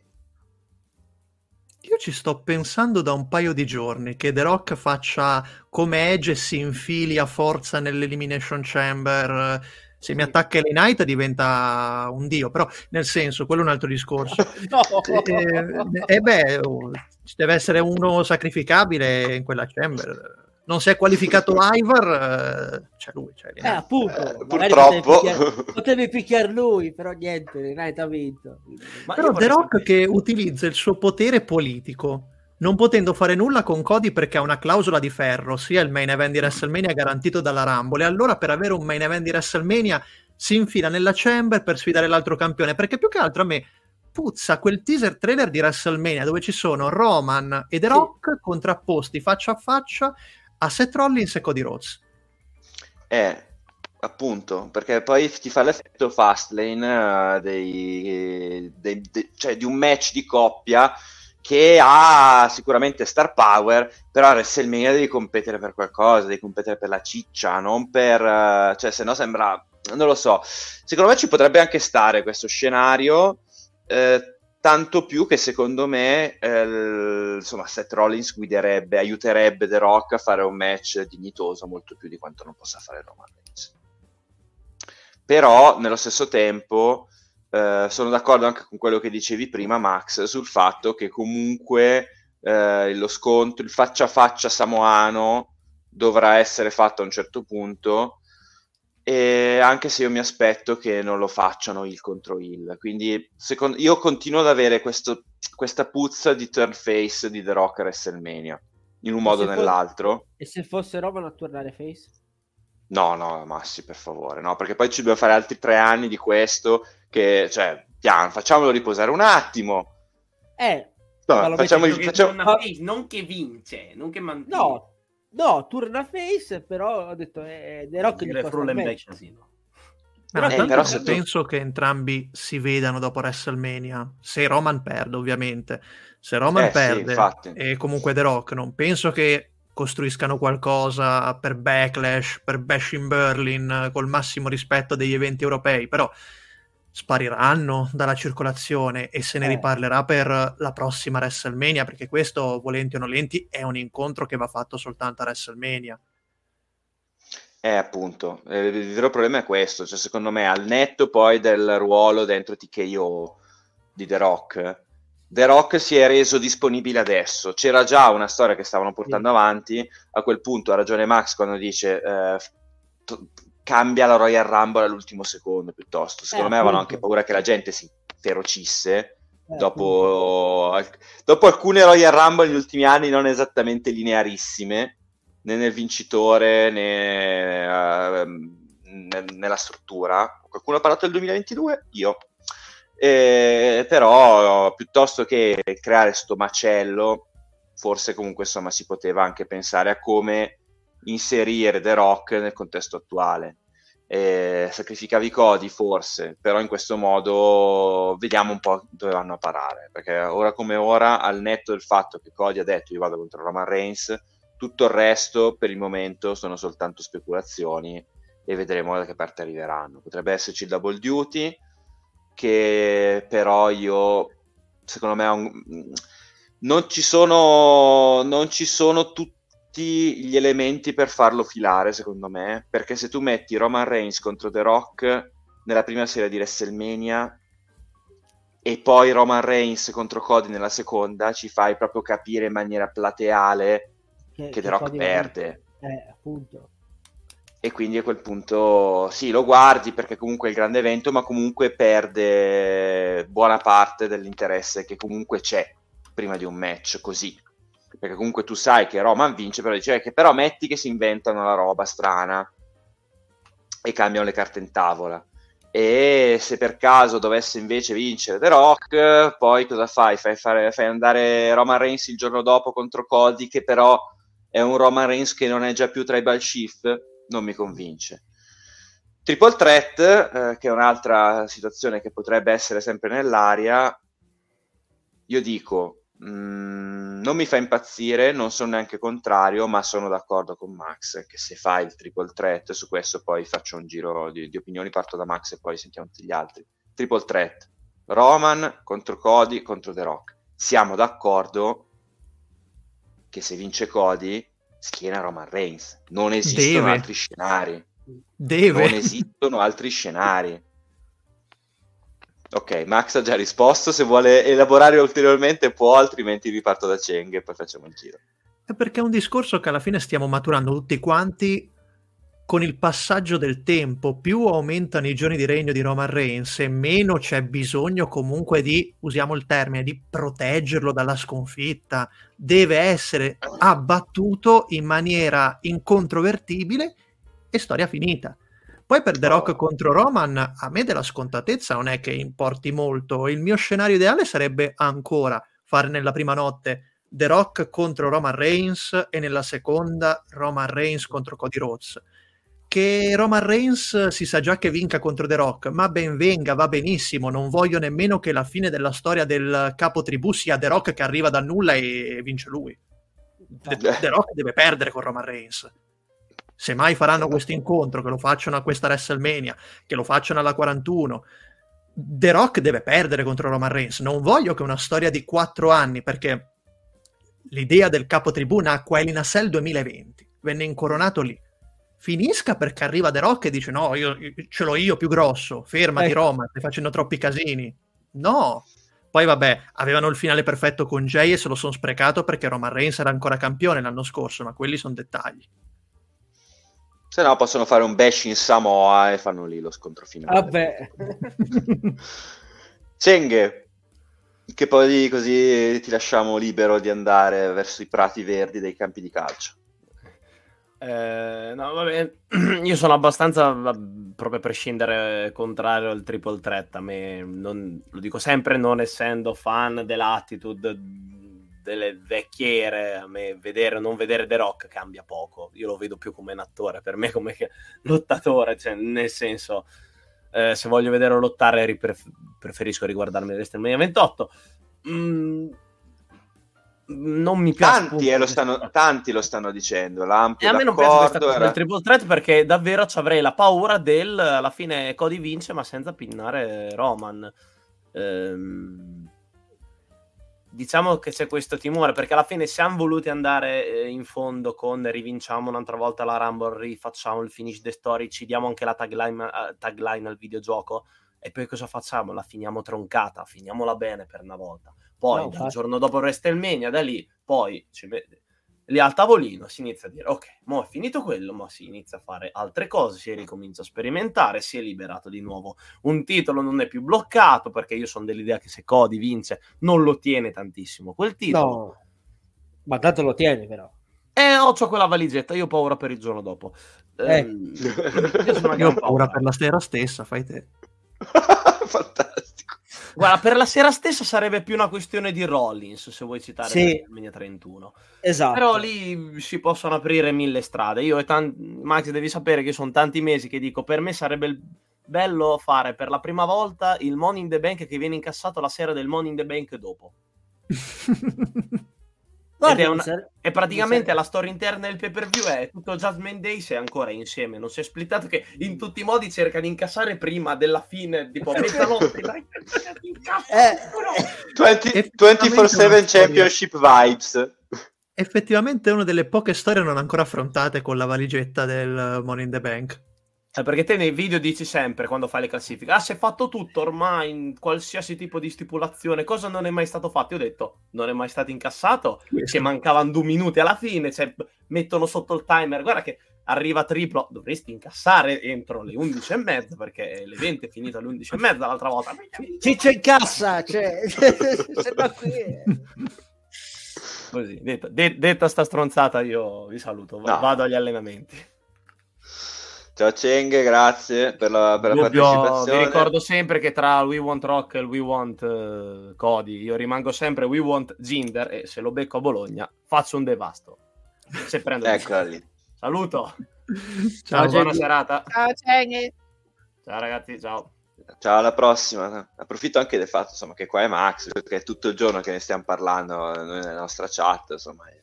Io ci sto pensando da un paio di giorni che The Rock faccia come Edge e si infili a forza nell'Elimination Chamber se mi attacca Ellie Knight diventa un dio, però nel senso, quello è un altro discorso. no. E eh, eh, beh, oh, ci deve essere uno sacrificabile in quella chamber. Non si è qualificato Ivar, eh, c'è lui. C'è eh, appunto, eh, purtroppo. Potevi picchiare lui, però niente, Knight ha vinto. Ma però The Rock sapere. che utilizza il suo potere politico non potendo fare nulla con Cody perché ha una clausola di ferro, sia il main event di WrestleMania garantito dalla Rumble, e allora per avere un main event di WrestleMania si infila nella Chamber per sfidare l'altro campione, perché più che altro a me puzza quel teaser trailer di WrestleMania dove ci sono Roman e The Rock sì. contrapposti faccia a faccia a Seth Rollins e Cody Rhodes. Eh, appunto, perché poi ti fa l'effetto Fastlane uh, dei, dei, dei, cioè di un match di coppia che ha sicuramente star power, però a WrestleMania devi competere per qualcosa, devi competere per la ciccia, non per... Uh, cioè, se no sembra... non lo so. Secondo me ci potrebbe anche stare questo scenario, eh, tanto più che secondo me eh, insomma Seth Rollins guiderebbe, aiuterebbe The Rock a fare un match dignitoso molto più di quanto non possa fare Roman Reigns. Però nello stesso tempo eh, sono d'accordo anche con quello che dicevi prima Max sul fatto che comunque eh, lo scontro, il faccia a faccia samoano dovrà essere fatto a un certo punto e anche se io mi aspetto che non lo facciano il contro il. Quindi secondo, io continuo ad avere questo, questa puzza di turn face di The Rock a WrestleMania, in un e modo o nell'altro. E se fosse Roman a tornare face? No, no, Massi, per favore, no, perché poi ci dobbiamo fare altri tre anni di questo, che, cioè, piano, facciamolo riposare un attimo. Eh, no, facciamo il... Facciamo... Non che vince, non che mantiene. No, No, turna face, però ho detto eh, The Rock gli costa casino. No, eh, però se penso tu... che entrambi si vedano dopo WrestleMania. Se Roman perde, ovviamente. Se Roman eh, perde sì, e comunque The Rock, non penso che costruiscano qualcosa per Backlash, per Bash in Berlin, col massimo rispetto degli eventi europei. Però spariranno dalla circolazione e se ne eh. riparlerà per la prossima WrestleMania, perché questo, volenti o nolenti, è un incontro che va fatto soltanto a WrestleMania. Eh, appunto, eh, il vero problema è questo, cioè secondo me al netto poi del ruolo dentro TKO di The Rock, The Rock si è reso disponibile adesso, c'era già una storia che stavano portando sì. avanti, a quel punto ha ragione Max quando dice eh, cambia la Royal Rumble all'ultimo secondo piuttosto. Secondo eh, me avevano anche paura che la gente si ferocisse. Eh, dopo, dopo, alcune Royal Rumble negli ultimi anni non esattamente linearissime, né nel vincitore né uh, ne- nella struttura. Qualcuno ha parlato del 2022? Io. Eh, però piuttosto che creare sto macello, forse comunque insomma si poteva anche pensare a come inserire The Rock nel contesto attuale. Eh, sacrificavi Cody forse, però in questo modo vediamo un po' dove vanno a parare, perché ora come ora, al netto del fatto che Cody ha detto io vado contro Roman Reigns, tutto il resto per il momento sono soltanto speculazioni e vedremo da che parte arriveranno. Potrebbe esserci il double duty, che però io, secondo me, un... non ci sono, sono tutti tutti gli elementi per farlo filare, secondo me, perché se tu metti Roman Reigns contro The Rock nella prima serie di WrestleMania e poi Roman Reigns contro Cody nella seconda, ci fai proprio capire in maniera plateale che, che The Rock Cody perde. Eh, appunto. E quindi a quel punto sì, lo guardi perché comunque è il grande evento, ma comunque perde buona parte dell'interesse che comunque c'è prima di un match così perché comunque tu sai che Roman vince, però dice che però metti che si inventano la roba strana e cambiano le carte in tavola. E se per caso dovesse invece vincere The Rock, poi cosa fai? Fai, fare, fai andare Roman Reigns il giorno dopo contro Cody, che però è un Roman Reigns che non è già più tribal chief? Non mi convince. Triple Threat, eh, che è un'altra situazione che potrebbe essere sempre nell'aria, io dico Mm, non mi fa impazzire, non sono neanche contrario, ma sono d'accordo con Max che se fa il triple threat, su questo poi faccio un giro di, di opinioni, parto da Max e poi sentiamo tutti gli altri. Triple threat, Roman contro Cody contro The Rock. Siamo d'accordo che se vince Cody, schiena Roman Reigns. Non esistono Deve. altri scenari. Deve. Non esistono altri scenari. Ok, Max ha già risposto, se vuole elaborare ulteriormente può, altrimenti riparto da Cheng e poi facciamo il giro. È perché è un discorso che alla fine stiamo maturando tutti quanti con il passaggio del tempo, più aumentano i giorni di regno di Roman Reigns e meno c'è bisogno comunque di, usiamo il termine, di proteggerlo dalla sconfitta. Deve essere abbattuto in maniera incontrovertibile e storia finita. Poi per The Rock oh. contro Roman, a me della scontatezza non è che importi molto. Il mio scenario ideale sarebbe ancora fare nella prima notte The Rock contro Roman Reigns e nella seconda Roman Reigns contro Cody Rhodes. Che Roman Reigns si sa già che vinca contro The Rock, ma ben venga, va benissimo. Non voglio nemmeno che la fine della storia del capo tribù sia The Rock che arriva da nulla e vince lui. The, The Rock deve perdere con Roman Reigns se mai faranno questo incontro, che lo facciano a questa WrestleMania, che lo facciano alla 41, The Rock deve perdere contro Roman Reigns. Non voglio che una storia di quattro anni, perché l'idea del capo tribù nacque a El Nassel 2020, venne incoronato lì. Finisca perché arriva The Rock e dice: No, io, ce l'ho io più grosso, fermati ecco. Roman, stai facendo troppi casini. No. Poi vabbè, avevano il finale perfetto con Jay e se lo sono sprecato perché Roman Reigns era ancora campione l'anno scorso, ma quelli sono dettagli. Se no possono fare un bash in Samoa e fanno lì lo scontro finale. Vabbè. Cenghe, che poi così ti lasciamo libero di andare verso i prati verdi dei campi di calcio. Eh, no, vabbè, io sono abbastanza, proprio a prescindere, contrario al triple threat. A me, non, lo dico sempre, non essendo fan dell'attitude delle vecchiere, a me vedere o non vedere The Rock cambia poco. Io lo vedo più come un attore, per me come lottatore, cioè nel senso, eh, se voglio vederlo lottare ripref- preferisco riguardarmi WrestleMania 28. Mm, non mi piace. Tanti, eh, lo stanno, tanti lo stanno dicendo. L'ampio e a me non piace questa cosa era... del triple threat perché davvero ci avrei la paura del alla fine Cody vince ma senza pinnare Roman. Ehm diciamo che c'è questo timore perché alla fine siamo voluti andare eh, in fondo con rivinciamo un'altra volta la Rumble, rifacciamo il finish the story, ci diamo anche la tagline, uh, tagline al videogioco e poi cosa facciamo? La finiamo troncata, finiamola bene per una volta. Poi no, il giorno dopo WrestleMania, da lì, poi ci, lì al tavolino si inizia a dire ok, mo è finito quello, ma si inizia a fare altre cose, si ricomincia a sperimentare, si è liberato di nuovo un titolo, non è più bloccato perché io sono dell'idea che se Cody vince non lo tiene tantissimo quel titolo. No, ma tanto lo tiene però. Eh, ho quella valigetta, io ho paura per il giorno dopo. Eh. Eh, io, io ho paura per la sera stessa, fai te. Fantastico. Guarda, per la sera stessa sarebbe più una questione di Rollins, se vuoi citare sì. Mania 31. Esatto. Però lì si possono aprire mille strade. Io e tanti... Max, devi sapere che sono tanti mesi che dico, per me sarebbe bello fare per la prima volta il Money in the Bank che viene incassato la sera del Money in the Bank dopo. Guarda, è, una, è, praticamente la storia interna del pay per view è tutto Jasmine Days è ancora insieme non si è splittato che in tutti i modi cerca di incassare prima della fine tipo mezzanotte dai, eh, 24-7 championship vibes. Effettivamente è una delle poche storie non ancora affrontate con la valigetta del Money in the Bank eh, perché te nei video dici sempre quando fai le classifiche, ah, si è fatto tutto ormai in qualsiasi tipo di stipulazione, cosa non è mai stato fatto? Io ho detto, non è mai stato incassato, che mancavano due minuti alla fine, cioè mettono sotto il timer, guarda che arriva triplo, dovresti incassare entro le 11 e mezza, perché l'evento è finito alle 11 e mezza l'altra volta. Chi c'è in cassa? Cioè, Così, detta, de- detta sta stronzata, io vi saluto, no. vado agli allenamenti. Ciao Cheng, grazie per la, per la partecipazione. Vi ricordo sempre che tra We Want Rock e il We Want uh, Cody io rimango sempre We Want Ginder e se lo becco a Bologna faccio un devasto. Se prendo Eccola lì. Saluto. Ciao, ciao buona serata. Ciao Cheng. Ciao ragazzi, ciao. Ciao, alla prossima. Approfitto anche del fatto insomma, che qua è Max, perché è tutto il giorno che ne stiamo parlando noi nella nostra chat. Insomma, a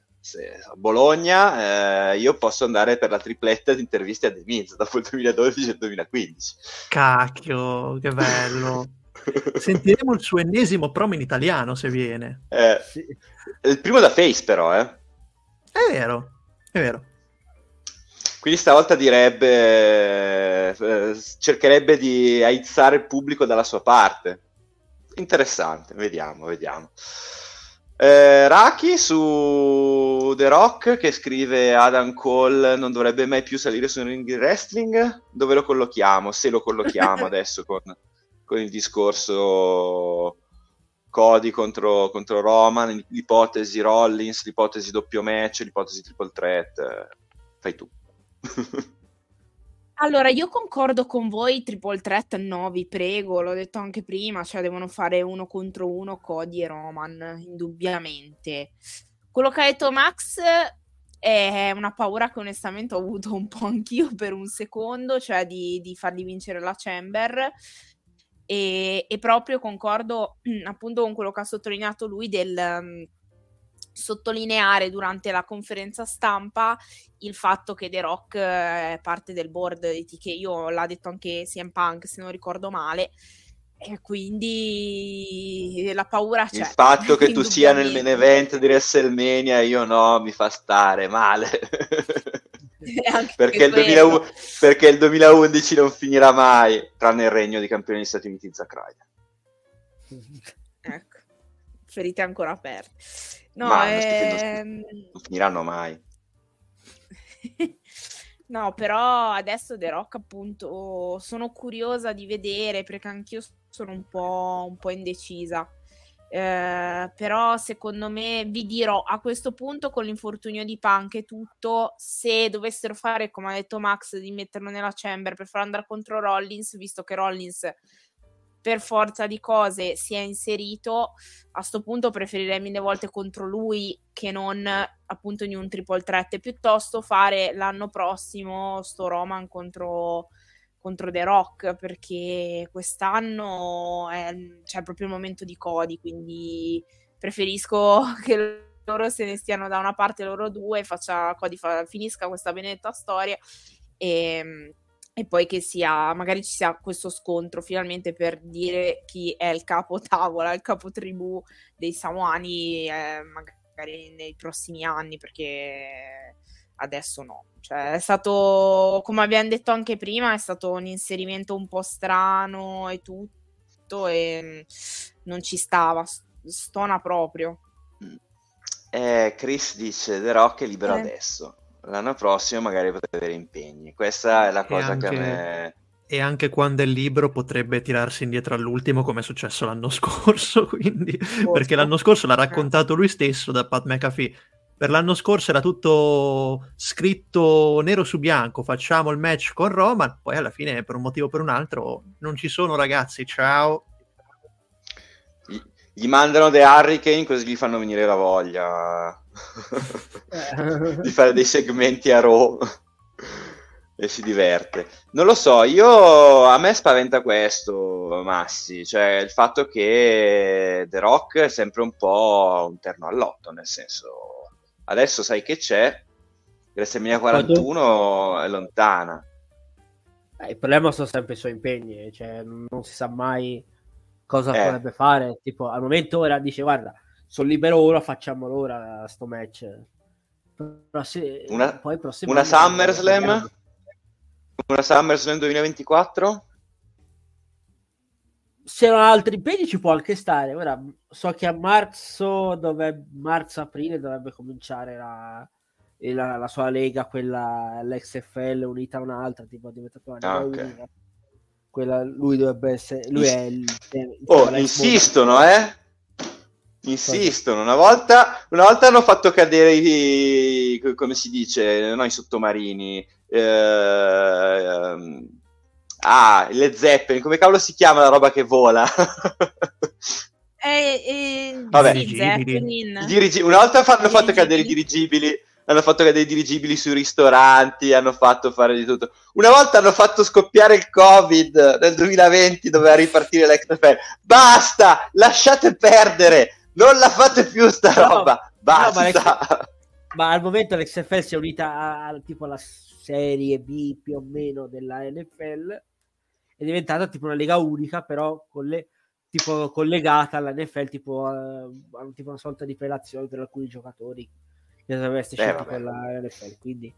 Bologna, eh, io posso andare per la tripletta di interviste a The Miz dopo il 2012 e il 2015. Cacchio, che bello! Sentiremo il suo ennesimo promo in italiano se viene. Eh, sì. Il primo da Face, però, eh. È vero, è vero. Quindi stavolta direbbe, eh, cercherebbe di aizzare il pubblico dalla sua parte. Interessante, vediamo, vediamo. Eh, Raki su The Rock che scrive Adam Cole non dovrebbe mai più salire su un ring di wrestling. Dove lo collochiamo? Se lo collochiamo adesso con, con, il discorso Cody contro, contro, Roman, l'ipotesi Rollins, l'ipotesi doppio match, l'ipotesi triple threat. Fai tu. Allora, io concordo con voi, triple threat no, vi prego, l'ho detto anche prima, cioè devono fare uno contro uno Cody e Roman, indubbiamente. Quello che ha detto Max è una paura che onestamente ho avuto un po' anch'io per un secondo, cioè di, di fargli vincere la Chamber. E, e, proprio concordo appunto con quello che ha sottolineato lui del sottolineare durante la conferenza stampa il fatto che The Rock eh, è parte del board di TKO, l'ha detto anche CM Punk se non ricordo male, E quindi la paura c'è. Il fatto che tu sia nel main event di WrestleMania, io no, mi fa stare male. perché, il 2000, perché, il 2011 non finirà mai, tranne il regno di campione degli Stati Uniti Zack Ryder. ecco, ferite ancora aperte. No, ehm... non finiranno mai. No, però adesso The Rock appunto sono curiosa di vedere perché anch'io sono un po', un po indecisa. Eh, però secondo me vi dirò a questo punto con l'infortunio di Punk e tutto se dovessero fare come ha detto Max di metterlo nella chamber per far andare contro Rollins visto che Rollins per forza di cose si è inserito, a questo punto preferirei mille volte contro lui che non appunto in un triple threat, piuttosto fare l'anno prossimo sto Roman contro, contro The Rock, perché quest'anno è cioè, proprio il momento di Cody, quindi preferisco che loro se ne stiano da una parte loro due, faccia, Cody fa, finisca questa benedetta storia e e poi che sia, magari ci sia questo scontro finalmente per dire chi è il capo tavola, il capo tribù dei Samoani, eh, magari nei prossimi anni, perché adesso no. Cioè, è stato, come abbiamo detto anche prima, è stato un inserimento un po' strano e tutto, e mm, non ci stava, stona proprio. Eh, Chris dice The Rock è libero eh. adesso l'anno prossimo magari potrebbe avere impegni. Questa è la cosa anche, che a me... E anche quando è libero potrebbe tirarsi indietro all'ultimo come è successo l'anno scorso, quindi... perché l'anno scorso l'ha raccontato lui stesso da Pat McAfee. Per l'anno scorso era tutto scritto nero su bianco, facciamo il match con Roman, poi alla fine per un motivo o per un altro non ci sono ragazzi, ciao. Gli mandano The Hurricane così gli fanno venire la voglia di fare dei segmenti a Raw e si diverte. Non lo so, io a me spaventa questo, Massi, cioè il fatto che The Rock è sempre un po' un terno all'otto, nel senso adesso sai che c'è, WrestleMania 41 è lontana. Eh, il problema sono sempre i suoi impegni, cioè non si sa mai cosa eh. potrebbe fare, tipo al momento ora dice guarda sono libero ora, facciamolo ora sto match. Però se, una, poi una SummerSlam? Una SummerSlam 2024? Se non ha altri impegni ci può anche stare. Ora so che a marzo, dove, marzo-aprile dovrebbe cominciare la, la, la, sua lega, quella l'XFL unita a un'altra, tipo è diventata una ah, okay. Quella, lui dovrebbe essere. Lui è il. il oh, insistono, eh? Insistono, una volta, una volta hanno fatto cadere i, come si dice, no, i sottomarini. Eh, ehm, ah, le zeppelin, come cavolo si chiama la roba che vola? eh, eh, Vabbè, dirigibili. Dirigi- una volta hanno fatto cadere i dirigibili hanno fatto cadere i dirigibili sui ristoranti, hanno fatto fare di tutto. Una volta hanno fatto scoppiare il Covid nel 2020, doveva ripartire l'XFL. Basta, lasciate perdere non la fate più sta no, roba, basta. No, ma, ma, al momento l'XFL si è unita a, a, tipo alla serie B più o meno della NFL, è diventata tipo una lega unica, però con le, tipo collegata alla NFL, tipo, uh, tipo una sorta di prelazione per alcuni giocatori che dovrebbe essere scelti la NFL. Quindi,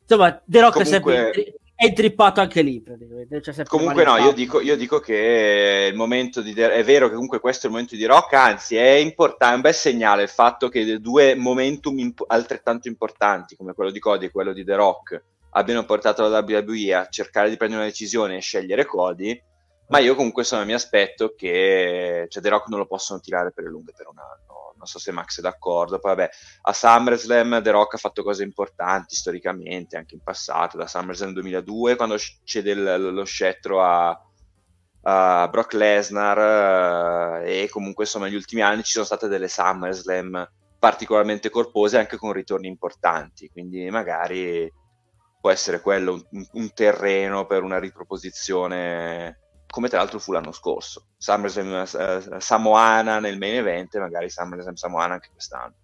insomma, The Rock Comunque... è sempre è intrippato anche lì praticamente. Cioè, comunque no, io dico, io dico, che il momento di... è vero che comunque questo è il momento di rock, anzi è importante, è un bel segnale il fatto che due momentum imp- altrettanto importanti come quello di Cody e quello di The Rock abbiano portato la WWE a cercare di prendere una decisione e scegliere Cody, ma io comunque sono, mi aspetto che cioè, The Rock non lo possono tirare per le lunghe per un anno non so se Max è d'accordo. Poi vabbè, a SummerSlam The Rock ha fatto cose importanti storicamente, anche in passato, da SummerSlam 2002, quando cede il, lo scettro a, a Brock Lesnar eh, e comunque insomma negli ultimi anni ci sono state delle SummerSlam particolarmente corpose anche con ritorni importanti, quindi magari può essere quello un, un terreno per una riproposizione come tra l'altro fu l'anno scorso. SummerSlam uh, Samoana nel main event e magari SummerSlam Samoana anche quest'anno.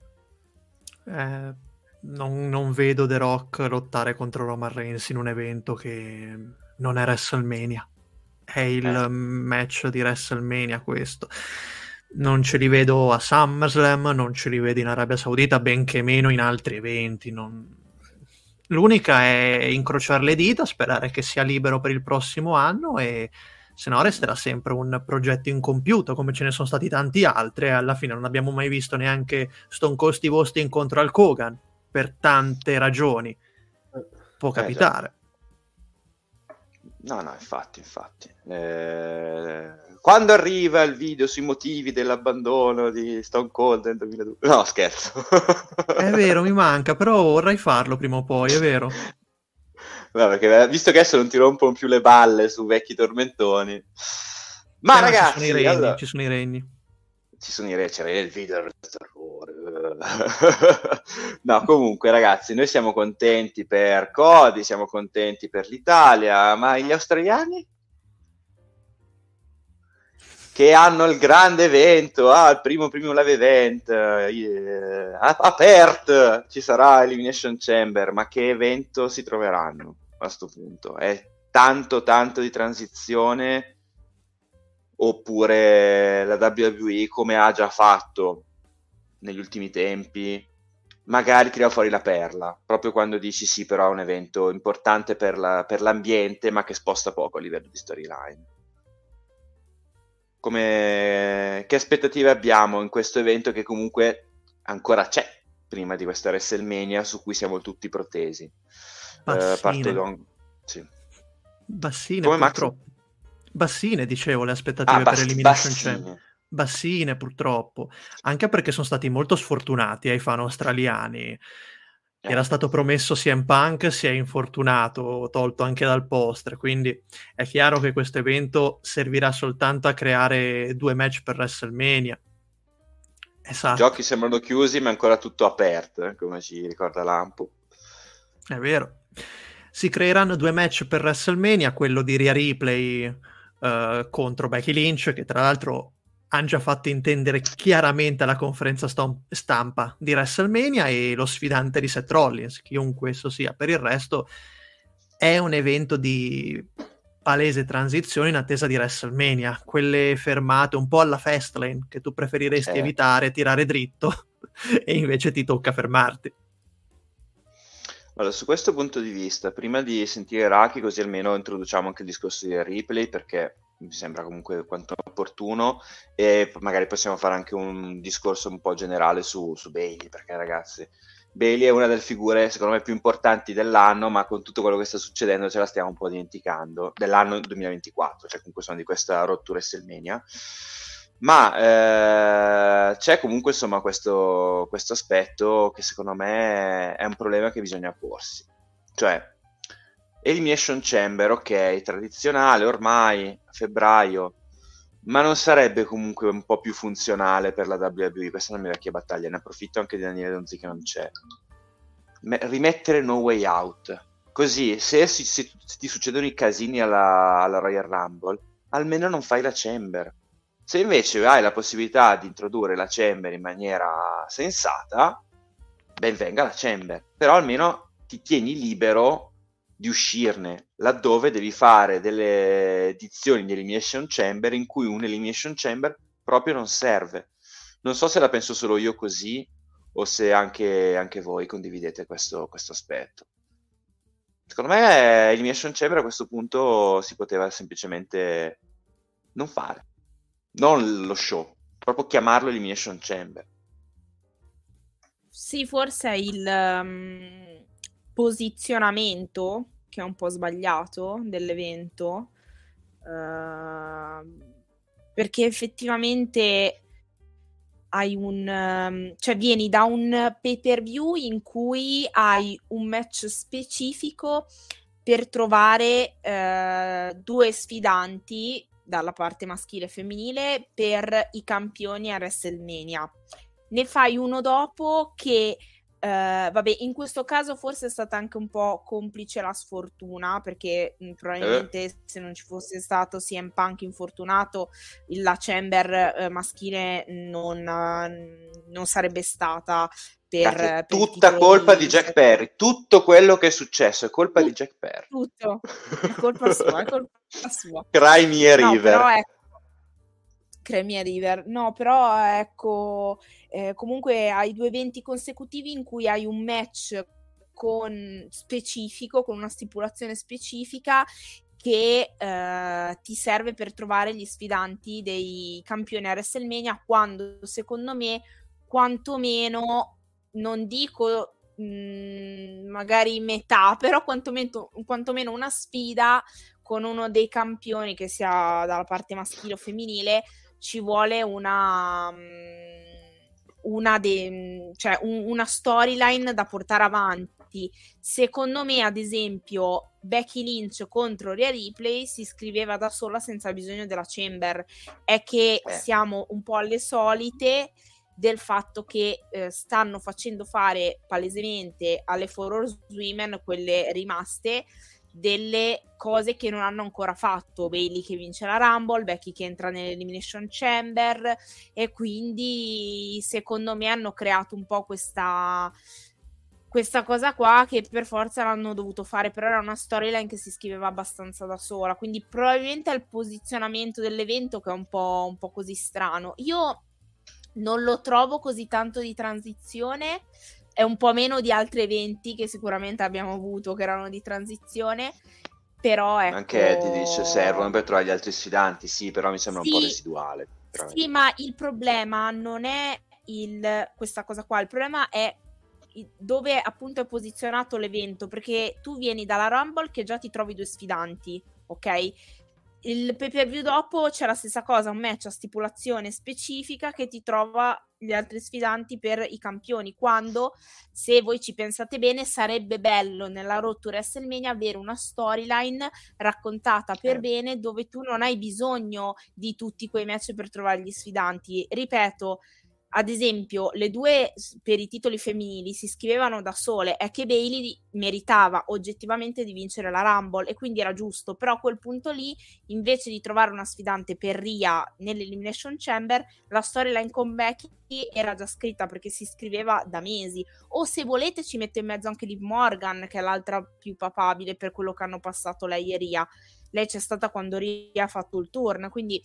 Eh, non, non, vedo The Rock lottare contro Roman Reigns in un evento che non è WrestleMania. è il eh. match di WrestleMania questo. Non ce li vedo a SummerSlam, non ce li vedo in Arabia Saudita, benché meno in altri eventi. Non... L'unica è incrociare le dita, sperare che sia libero per il prossimo anno e se no resterà sempre un progetto incompiuto come ce ne sono stati tanti altri e alla fine non abbiamo mai visto neanche Stone Cold Steve Austin contro Al Kogan per tante ragioni. Può eh, capitare. No no infatti infatti. Eh, quando arriva il video sui motivi dell'abbandono di Stone Cold nel 2002 no scherzo. È vero mi manca però vorrei farlo prima o poi è vero No, perché visto che adesso non ti rompono più le balle su vecchi tormentoni. Ma eh, ragazzi, ci sono i regni. Allora... Ci sono i regni. Ci sono i regni, c'era il video del terrore. no, comunque ragazzi, noi siamo contenti per Cody, siamo contenti per l'Italia, ma gli australiani? che hanno il grande evento, ah, il primo primo live event, eh, aperto, ci sarà Elimination Chamber, ma che evento si troveranno? A questo punto? È tanto tanto di transizione oppure la WWE come ha già fatto negli ultimi tempi magari tira fuori la perla proprio quando dici sì però è un evento importante per, la, per l'ambiente ma che sposta poco a livello di storyline come che aspettative abbiamo in questo evento che comunque ancora c'è prima di questa WrestleMania su cui siamo tutti protesi Bassine. Eh, parte sì. Bassine Come purtroppo. Max... Bassine, dicevo, le aspettative ah, per bass- Elimination Chamber. Bassine, purtroppo. Anche perché sono stati molto sfortunati ai fan australiani. Era stato promesso CM Punk, si è infortunato, tolto anche dal poster, quindi è chiaro che questo evento servirà soltanto a creare due match per WrestleMania. Esatto. I giochi sembrano chiusi, ma è ancora tutto aperto, eh, come ci ricorda Lampo. È vero. Si creeranno due match per WrestleMania, quello di Ria Ripley uh, contro Becky Lynch, che tra l'altro hanno già fatto intendere chiaramente alla conferenza stom- stampa di WrestleMania e lo sfidante di Seth Rollins, chiunque esso sia. Per il resto è un evento di palese transizione in attesa di WrestleMania, quelle fermate un po' alla Fastlane che tu preferiresti eh. evitare, tirare dritto e invece ti tocca fermarti. Allora, su questo punto di vista, prima di sentire Raki, così almeno introduciamo anche il discorso di replay, perché mi sembra comunque quanto opportuno, e magari possiamo fare anche un discorso un po' generale su, su Bailey, perché ragazzi, Bailey è una delle figure secondo me più importanti dell'anno, ma con tutto quello che sta succedendo ce la stiamo un po' dimenticando, dell'anno 2024, cioè comunque sono di questa rottura WrestleMania ma eh, c'è comunque insomma questo, questo, aspetto che secondo me è un problema che bisogna porsi. Cioè Elimination Chamber ok tradizionale ormai a febbraio ma non sarebbe comunque un po' più funzionale per la WWE questa è una mia vecchia battaglia ne approfitto anche di Daniele Donzi che non c'è. Me- rimettere No Way Out. Così se, se, se, ti succedono i casini alla, alla Royal Rumble almeno non fai la Chamber se invece hai la possibilità di introdurre la chamber in maniera sensata, ben venga la chamber, però almeno ti tieni libero di uscirne, laddove devi fare delle edizioni di Elimination Chamber in cui un Elimination Chamber proprio non serve. Non so se la penso solo io così o se anche, anche voi condividete questo, questo aspetto. Secondo me Elimination Chamber a questo punto si poteva semplicemente non fare non lo show, proprio chiamarlo Elimination Chamber. Sì, forse è il um, posizionamento che è un po' sbagliato dell'evento, uh, perché effettivamente hai un um, cioè vieni da un pay per view in cui hai un match specifico per trovare uh, due sfidanti dalla parte maschile e femminile per i campioni a WrestleMania. Ne fai uno dopo che Uh, vabbè, in questo caso forse è stata anche un po' complice la sfortuna, perché mh, probabilmente eh. se non ci fosse stato CM Punk infortunato, la Chamber uh, maschile non, uh, non, sarebbe stata per, per tutta colpa di... Jack Perry. Tutto quello che è successo è colpa tutto, di Jack Perry. Tutto, è colpa sua, è colpa sua. Crimey no, River. Però, ecco, Crimea River. No, però ecco, eh, comunque hai due eventi consecutivi in cui hai un match con specifico, con una stipulazione specifica che eh, ti serve per trovare gli sfidanti dei campioni a WrestleMania quando secondo me quantomeno non dico mm, magari metà, però quantomeno, quantomeno una sfida con uno dei campioni che sia dalla parte maschile o femminile ci vuole una, mm, una, de, cioè un, una storyline da portare avanti. Secondo me, ad esempio, Becky Lynch contro Rhea Ripley si scriveva da sola senza bisogno della Chamber. È che eh. siamo un po' alle solite del fatto che eh, stanno facendo fare palesemente alle Four Horsewomen, quelle rimaste, delle cose che non hanno ancora fatto. Bailey che vince la Rumble, Becky che entra nell'Elimination Chamber e quindi secondo me hanno creato un po' questa questa cosa qua che per forza l'hanno dovuto fare, però era una storyline che si scriveva abbastanza da sola, quindi probabilmente è il posizionamento dell'evento che è un po', un po' così strano. Io non lo trovo così tanto di transizione, è un po' meno di altri eventi che sicuramente abbiamo avuto che erano di transizione. Però ecco... Anche ti dice servono per trovare gli altri sfidanti, sì, però mi sembra sì, un po' residuale. Sì, ma il problema non è il, questa cosa qua, il problema è dove appunto è posizionato l'evento, perché tu vieni dalla Rumble che già ti trovi due sfidanti, ok? Il pay per view dopo c'è la stessa cosa, un match a stipulazione specifica che ti trova gli altri sfidanti per i campioni. Quando, se voi ci pensate bene, sarebbe bello nella Road WrestleMania avere una storyline raccontata per bene dove tu non hai bisogno di tutti quei match per trovare gli sfidanti. Ripeto, ad esempio, le due per i titoli femminili si scrivevano da sole, è che Bailey meritava oggettivamente di vincere la Rumble e quindi era giusto, però a quel punto lì, invece di trovare una sfidante per Ria nell'Elimination Chamber, la storyline con Becky era già scritta perché si scriveva da mesi. O se volete ci metto in mezzo anche Liv Morgan, che è l'altra più papabile per quello che hanno passato lei e Ria. Lei c'è stata quando Ria ha fatto il turn, quindi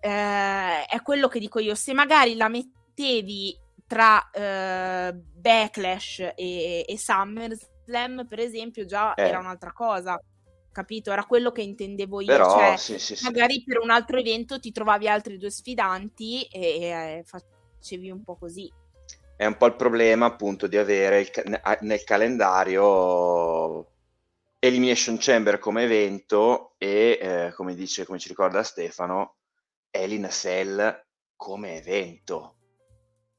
eh, è quello che dico io, se magari la mettevi tra eh, Backlash e, e SummerSlam, per esempio, già eh. era un'altra cosa capito? Era quello che intendevo io. Però, cioè, sì, sì, magari sì. per un altro evento ti trovavi altri due sfidanti e, e eh, facevi un po' così. È un po' il problema appunto di avere il, nel calendario Elimination Chamber come evento e eh, come dice, come ci ricorda Stefano, Elina Cell come evento.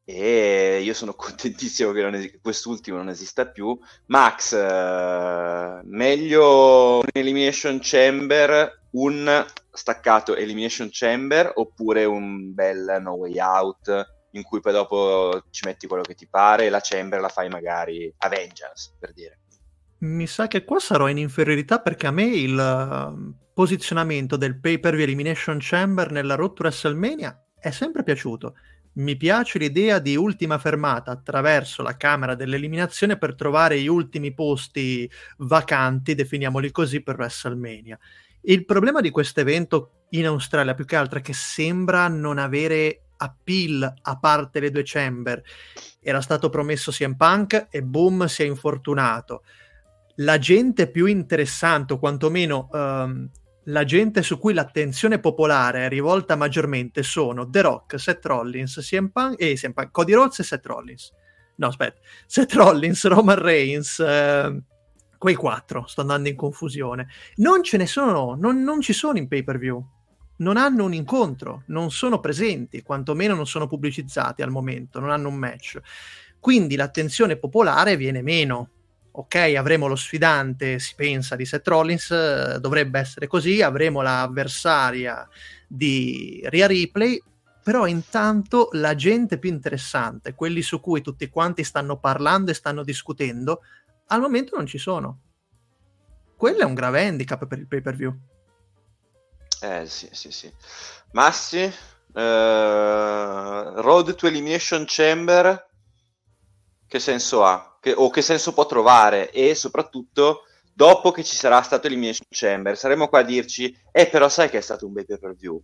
E io sono contentissimo che es- quest'ultimo non esista più. Max, uh, meglio un Elimination Chamber, un staccato Elimination Chamber oppure un bel No Way Out in cui poi dopo ci metti quello che ti pare e la Chamber la fai magari Avengers, per dire. Mi sa che qua sarò in inferiorità perché a me il posizionamento del pay per view Elimination Chamber nella Road WrestleMania è sempre piaciuto. Mi piace l'idea di ultima fermata attraverso la camera dell'eliminazione per trovare gli ultimi posti vacanti, definiamoli così, per WrestleMania. Il problema di questo evento in Australia più che altro è che sembra non avere appeal a parte le due chamber. Era stato promesso CM Punk e boom si è infortunato la gente più interessante, o quantomeno um, la gente su cui l'attenzione popolare è rivolta maggiormente sono The Rock, Seth Rollins, CM Punk, e CM Punk, Cody Rhodes e Seth Rollins. No, aspetta, Seth Rollins, Roman Reigns, eh, quei quattro, sto andando in confusione. Non ce ne sono, non, non ci sono in pay per view. Non hanno un incontro, non sono presenti, quantomeno non sono pubblicizzati al momento, non hanno un match. Quindi l'attenzione popolare viene meno ok, avremo lo sfidante, si pensa, di Seth Rollins, eh, dovrebbe essere così, avremo l'avversaria di Rhea Ripley, però intanto la gente più interessante, quelli su cui tutti quanti stanno parlando e stanno discutendo, al momento non ci sono. Quello è un grave handicap per il pay per view. Eh sì, sì, sì. Massi, uh, Road to Elimination Chamber, che senso ha? Che, o che senso può trovare? E soprattutto, dopo che ci sarà stato Elimination Chamber, saremo qua a dirci, eh però sai che è stato un bel pay per view.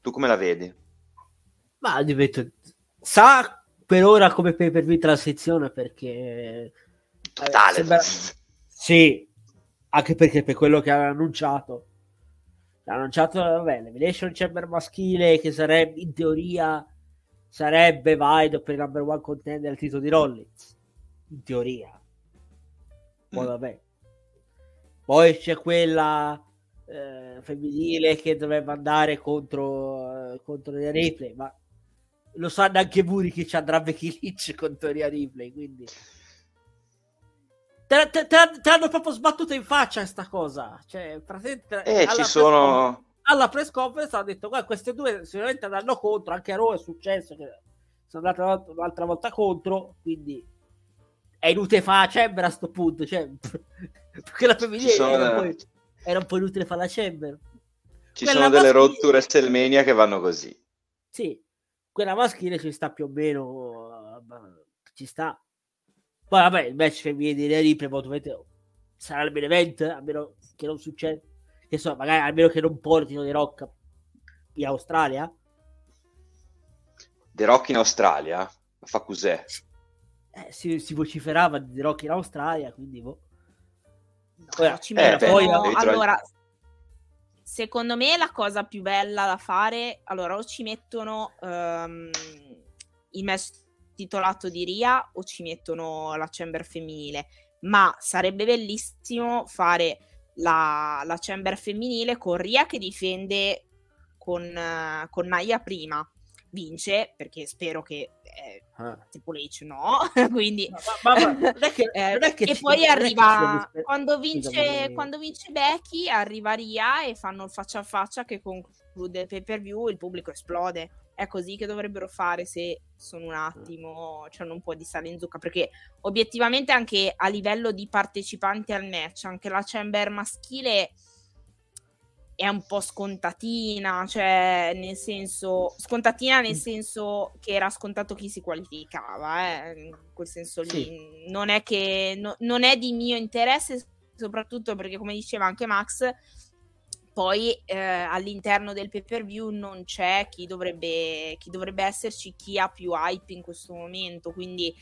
Tu come la vedi? Ma ripeto, sa per ora come pay per view transizione perché... Totale. Sembra... Sì, anche perché per quello che aveva annunciato ha annunciato vabbè, l'Elimination Chamber maschile che sarebbe in teoria sarebbe valido per il number one contender al titolo di Rollins in teoria poi mm. vabbè poi c'è quella eh, femminile che dovrebbe andare contro, eh, contro Ria Ripley ma lo sanno anche Muri che ci andrà Becky Lynch contro Ria Ripley quindi te, te, te, te, l'hanno proprio sbattuta in faccia questa cosa. Cioè, praticamente, eh, ci sono... alla press conference hanno detto, guarda, queste due sicuramente andranno contro, anche a Raw è successo che sono andate un'altra volta contro, quindi è inutile fare la Chamber a sto punto, cioè, perché la femminile era, un era, un po' inutile fare la Chamber. Ci quella sono delle maschile... rotture WrestleMania che vanno così. Sì, quella maschile ci sta più o meno, ci sta, poi vabbè, il match femminile di Ripley ovviamente sarà il main event, a meno che non succeda, che so, magari a meno che non portino The Rock in Australia. The Rock in Australia? Fa cos'è? Eh, si, si, vociferava di The Rock in Australia, quindi boh. Ora, ci eh, beh, poi, no, allora, secondo me la cosa più bella da fare, allora o ci mettono um, il match titolato di Ria o ci mettono la chamber femminile, ma sarebbe bellissimo fare la, la chamber femminile con Ria che difende con, uh, con Naya prima vince perché spero che eh, ah. Triple H no quindi ma, ma, ma, non è che, eh, che e ci, poi arriva quando vince, quando vince Becky arriva Ria e fanno il faccia a faccia che conclude il pay per view il pubblico esplode è così che dovrebbero fare se sono un attimo, cioè un po' di sale in zucca, perché obiettivamente anche a livello di partecipanti al match, anche la chamber maschile è un po' scontatina, cioè nel senso, scontatina nel mm. senso che era scontato chi si qualificava, eh, in quel senso lì. Sì. Non è che no, non è di mio interesse, soprattutto perché come diceva anche Max, poi eh, all'interno del pay per view non c'è chi dovrebbe, chi dovrebbe esserci, chi ha più hype in questo momento, quindi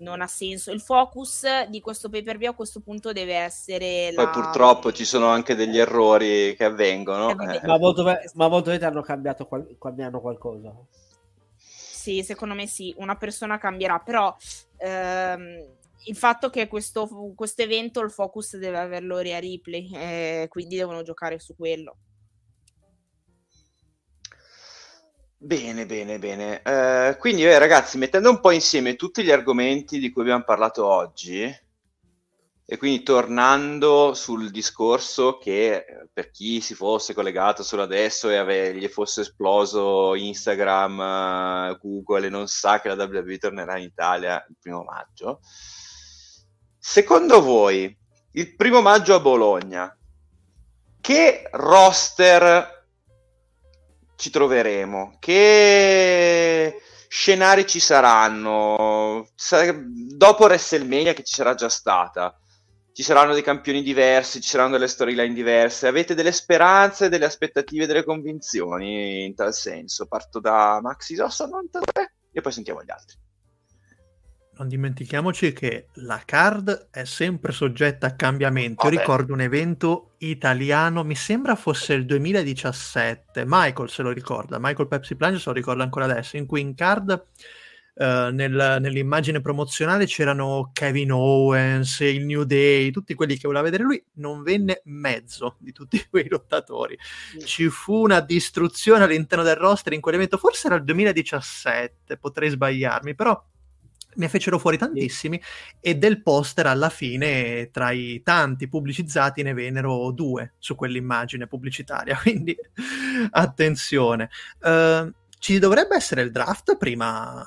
non ha senso. Il focus di questo pay per view a questo punto deve essere. Poi purtroppo ci sono anche degli errori che avvengono. Eh, eh. Ma, molto, ma molto hanno cambiato qual- cambiano qualcosa. Sì, secondo me sì, una persona cambierà, però ehm, il fatto che questo, questo, evento il focus deve averlo Ria Ripley, eh, quindi devono giocare su quello. Bene, bene, bene. Eh, quindi eh, ragazzi, mettendo un po' insieme tutti gli argomenti di cui abbiamo parlato oggi, e quindi tornando sul discorso che eh, per chi si fosse collegato solo adesso e ave- gli fosse esploso Instagram, uh, Google e non sa che la WWE tornerà in Italia il primo maggio, Secondo voi, il primo maggio a Bologna, che roster ci troveremo? Che scenari ci saranno? Dopo WrestleMania che ci sarà già stata, ci saranno dei campioni diversi, ci saranno delle storyline diverse. Avete delle speranze, delle aspettative, delle convinzioni in tal senso? Parto da Maxi Sosa 93 e poi sentiamo gli altri non dimentichiamoci che la card è sempre soggetta a cambiamento. Io ricordo un evento italiano, mi sembra fosse il 2017, Michael se lo ricorda, Michael Pepsi Plunge se lo ricorda ancora adesso, in cui in card Uh, nel, nell'immagine promozionale c'erano Kevin Owens, il New Day, tutti quelli che voleva vedere lui, non venne mezzo di tutti quei lottatori. Ci fu una distruzione all'interno del roster in quell'evento, forse era il 2017, potrei sbagliarmi, però ne fecero fuori tantissimi e del poster alla fine tra i tanti pubblicizzati ne vennero due su quell'immagine pubblicitaria, quindi attenzione. Uh, ci dovrebbe essere il draft prima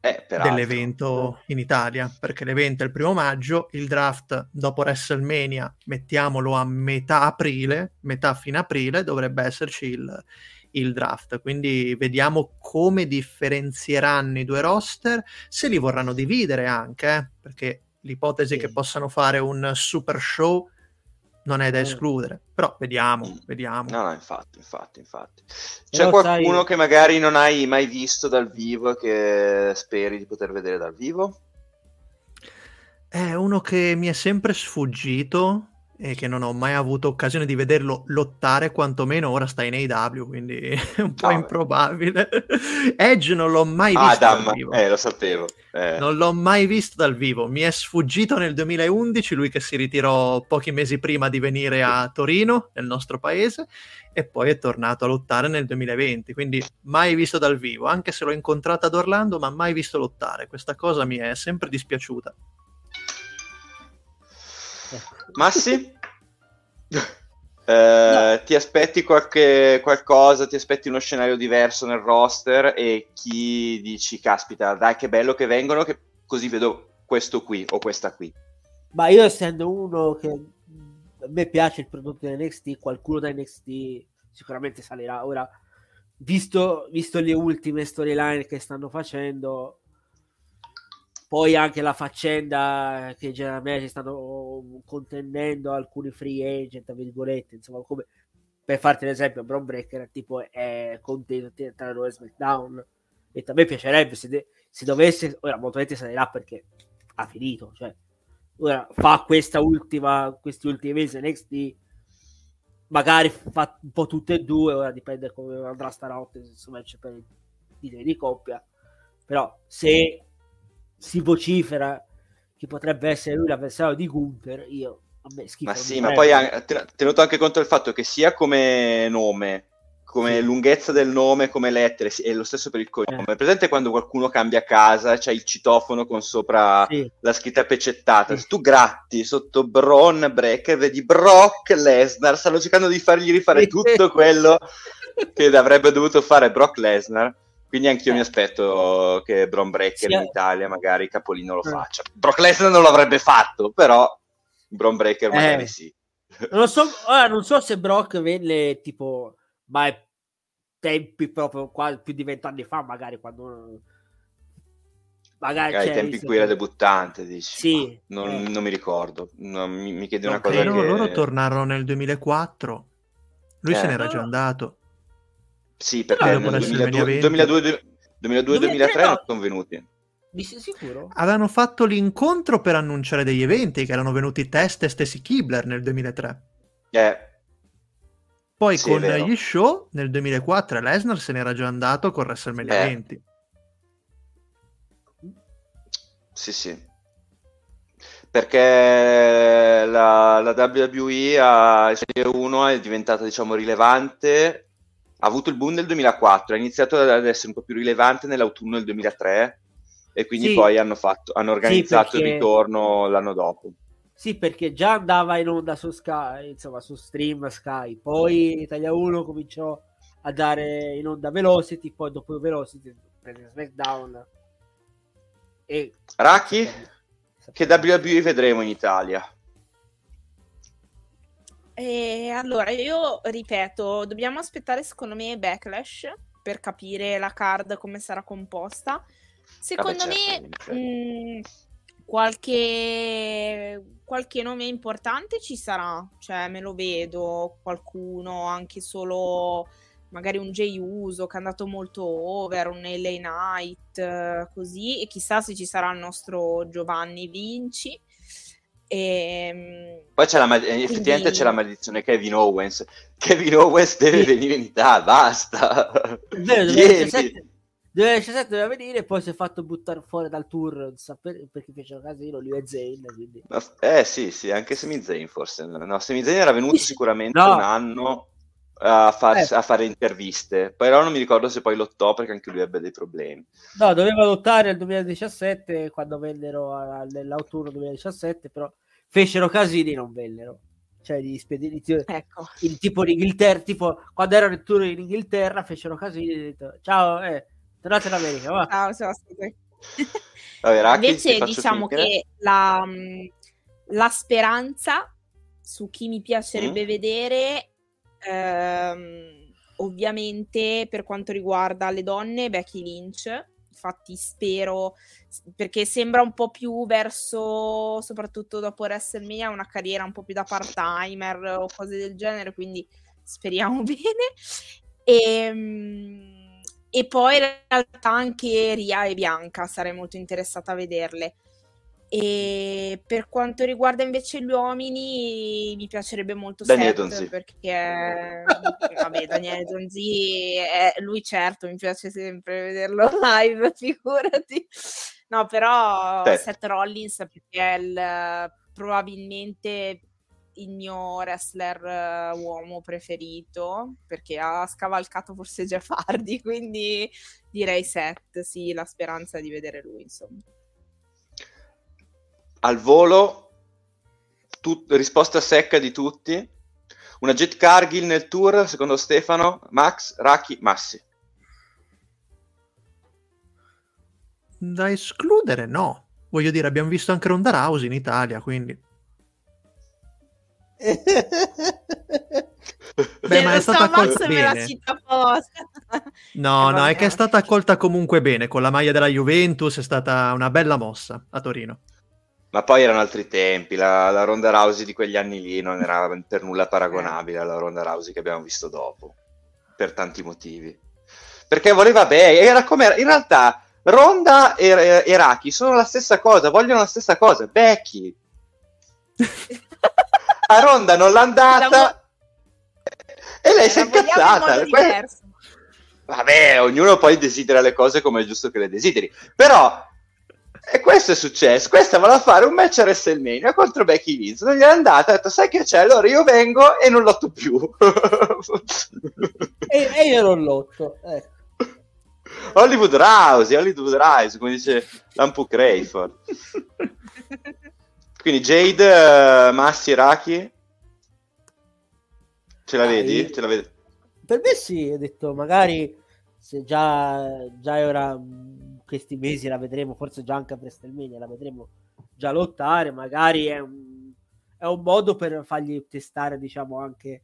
eh, dell'evento in Italia, perché l'evento è il primo maggio, il draft dopo WrestleMania, mettiamolo a metà aprile, metà fine aprile, dovrebbe esserci il, il draft. Quindi vediamo come differenzieranno i due roster, se li vorranno dividere anche, eh? perché l'ipotesi sì. che possano fare un super show non è da mm. escludere, però vediamo, vediamo. No, no, infatti, infatti, infatti. C'è però qualcuno sai... che magari non hai mai visto dal vivo e che speri di poter vedere dal vivo? È uno che mi è sempre sfuggito, e che non ho mai avuto occasione di vederlo lottare, quantomeno ora sta in AW, quindi è un po' oh, improbabile. Edge non l'ho mai visto Adam, dal vivo. Eh, lo sapevo. Eh. Non l'ho mai visto dal vivo. Mi è sfuggito nel 2011, lui che si ritirò pochi mesi prima di venire a Torino, nel nostro paese, e poi è tornato a lottare nel 2020, quindi mai visto dal vivo, anche se l'ho incontrato ad Orlando, ma mai visto lottare. Questa cosa mi è sempre dispiaciuta. Massi? Eh, no. Ti aspetti qualche, qualcosa, ti aspetti uno scenario diverso nel roster e chi dici, caspita, dai che bello che vengono, che così vedo questo qui o questa qui. Ma io essendo uno che a me piace il prodotto di NXT, qualcuno da NXT sicuramente salirà. Ora, visto, visto le ultime storyline che stanno facendo, poi anche la faccenda che generalmente stanno contendendo alcuni free agent, tra virgolette, insomma, come per farti un esempio, Brown Breaker tipo è contento tra Raw e SmackDown. E a me piacerebbe se, de- se dovesse, ora molto probabilmente salirà perché ha finito, cioè ora fa questa ultima, questi ultimi mesi NXT magari fa un po' tutte e due, ora dipende come andrà stanotte, insomma c'è per i di coppia, però se si vocifera che potrebbe essere lui l'avversario di Gunther, io me schifo. Ma sì, ma poi tenuto anche conto del fatto che sia come nome, come sì. lunghezza del nome, come lettere, è lo stesso per il cognome. Eh. Presente quando qualcuno cambia casa, c'è il citofono con sopra sì. la scritta pecettata. Sì. Se tu gratti sotto Bron Breaker, vedi Brock Lesnar, stanno cercando di fargli rifare tutto quello che avrebbe dovuto fare Brock Lesnar quindi anch'io eh. mi aspetto che Bron Breaker sì. in Italia magari Capolino lo eh. faccia. Brock Lesnar non l'avrebbe fatto, però Bron Breaker magari eh. sì. Non so, ora, non so se Brock venne tipo, ma tempi proprio quasi più di vent'anni fa, magari quando magari ai tempi in cui era debuttante dici sì, non, eh. non, mi ricordo non, mi, mi chiedi una okay, cosa no, che... loro tornarono nel 2004 lui eh. se n'era già andato sì, perché nel 2002-2003 non sono venuti. sicuro? Avevano fatto l'incontro per annunciare degli eventi che erano venuti Test e Stacy Kibler nel 2003. Eh. Poi sì, con gli show nel 2004 Lesnar se n'era già andato con WrestleMania eh. 20. Sì, sì. Perché la, la WWE a 1 è diventata diciamo rilevante ha avuto il boom nel 2004, ha iniziato ad essere un po' più rilevante nell'autunno del 2003 e quindi sì. poi hanno, fatto, hanno organizzato sì, perché... il ritorno l'anno dopo. Sì, perché già andava in onda su Sky, insomma su stream Sky, poi Italia 1 cominciò a dare in onda Velocity, poi dopo Velocity prese SmackDown. E... Raki, che WWE vedremo in Italia? E allora, io ripeto, dobbiamo aspettare secondo me Backlash per capire la card come sarà composta. Secondo Vabbè, certo, me mh, qualche, qualche nome importante ci sarà, cioè me lo vedo, qualcuno anche solo magari un Jay Uso che è andato molto over, un LA Knight, così, e chissà se ci sarà il nostro Giovanni Vinci. E, ehm, Poi c'è la mal- effettivamente quindi... c'è la maledizione Kevin Owens. Kevin Owens deve sì. venire in Italia, basta. Vero, 2017, 2017 doveva venire, poi si è fatto buttare fuori dal tour per, perché fecero casino lui e Zane. Quindi... Eh sì, sì, anche Semi Zayn forse. No, Semi Zayn era venuto sicuramente no. un anno a, far, eh. a, fare interviste, però non mi ricordo se poi lottò perché anche lui ebbe dei problemi. No, doveva lottare nel 2017 quando vennero nell'autunno 2017, però fecero casini e non vennero. cioè di spedizione. Ecco. Il tipo in Inghilterra, tipo quando erano in tour in Inghilterra fecero casino e detto ciao, eh, tornate in America, va. Ciao, ciao, Vabbè, Raki, Invece diciamo finire. che la, la, speranza su chi mi piacerebbe mm. vedere ehm, ovviamente per quanto riguarda le donne Becky Lynch infatti spero perché sembra un po' più verso soprattutto dopo WrestleMania una carriera un po' più da part-timer o cose del genere quindi speriamo bene. E, ehm, e poi in realtà anche Ria e Bianca sarei molto interessata a vederle e per quanto riguarda invece gli uomini, mi piacerebbe molto Daniele Donzi. perché vabbè, Daniele Donzi, è, lui certo, mi piace sempre vederlo live, figurati. No, però Beh. Seth Rollins perché è il, probabilmente il mio wrestler uh, uomo preferito perché ha scavalcato forse Jeff Hardy, quindi direi Seth, sì, la speranza di vedere lui, insomma al volo, tut- risposta secca di tutti. Una Jet Cargill nel tour, secondo Stefano, Max, Raki, Massi. Da escludere no. Voglio dire, abbiamo visto anche Ronda Rousey in Italia, quindi... Beh, ma è stata accolta bene. No, no, è che è stata accolta comunque bene. Con la maglia della Juventus è stata una bella mossa a Torino. Ma poi erano altri tempi, la, la, Ronda Rousey di quegli anni lì non era per nulla paragonabile alla Ronda Rousey che abbiamo visto dopo, per tanti motivi. Perché voleva bene, era come in realtà Ronda e, e Raki sono la stessa cosa, vogliono la stessa cosa, Becky. A Ronda non l'ha andata e lei si è incazzata. Vabbè, ognuno poi desidera le cose come è giusto che le desideri. Però e questo è successo. Questa voleva fare un match a WrestleMania contro Becky Lynch. Non gli è andata. Ha detto: Sai che c'è? Allora io vengo e non lotto più. e, e, io non lotto. Ecco. Hollywood Rouse, Hollywood Rouse, come dice Lampu Crayford. Quindi Jade, uh, Massi, Raki. Ce la vedi? Ce la vedi? Per me sì, ho detto magari se già, già è ora questi mesi la vedremo, forse già anche a WrestleMania la vedremo già lottare, magari è un, è un modo per fargli testare, diciamo, anche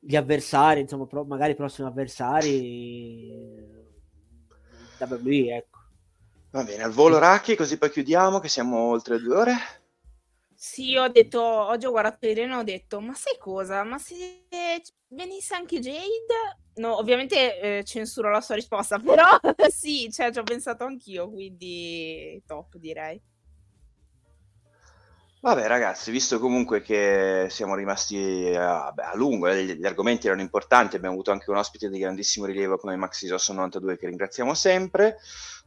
gli avversari, insomma, pro, magari i prossimi avversari da lui, ecco. Va bene, al volo Racchi, così poi chiudiamo, che siamo oltre due ore. Sì, ho detto, oggi ho guardato Irene e ho detto, ma sai cosa? Ma se venisse anche Jade, No, ovviamente eh, censuro la sua risposta, però sì, cioè, ci ho pensato anch'io, quindi top direi. Vabbè ragazzi, visto comunque che siamo rimasti a, beh, a lungo, eh, gli, gli, argomenti erano importanti, abbiamo avuto anche un ospite di grandissimo rilievo come Maxi Rosso 92 che ringraziamo sempre.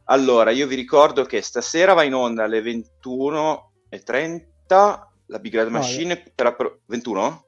Allora, io vi ricordo che stasera va in onda alle 21.30 la Big Red Machine no, per appro- 21?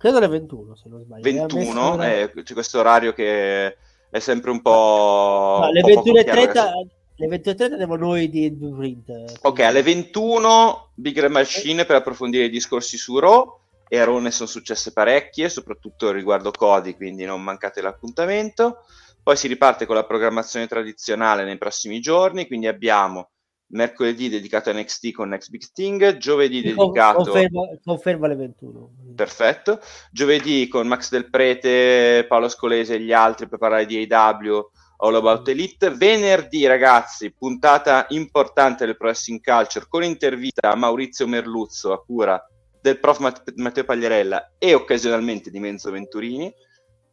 Credo alle 21, se non sbaglio. 21, eh, c'è questo orario che è sempre un po'... No, alle 21.30 le 21.30 andiamo noi di Blueprint. Ok, alle 21 Big Red Machine per approfondire i discorsi su Raw e a Raw ne sono successe parecchie, soprattutto riguardo Cody, quindi non mancate l'appuntamento. Poi si riparte con la programmazione tradizionale nei prossimi giorni, quindi abbiamo mercoledì dedicato a NXT con Next Big Sting, giovedì dedicato... Conferma, conferma le 21. Perfetto. Giovedì con Max Del Prete, Paolo Scolese e gli altri per parlare di AW All About Elite. Venerdì, ragazzi, puntata importante del Pro Wrestling Culture con intervista a Maurizio Merluzzo a cura del prof Matteo Pagliarella e occasionalmente di Menzo Venturini.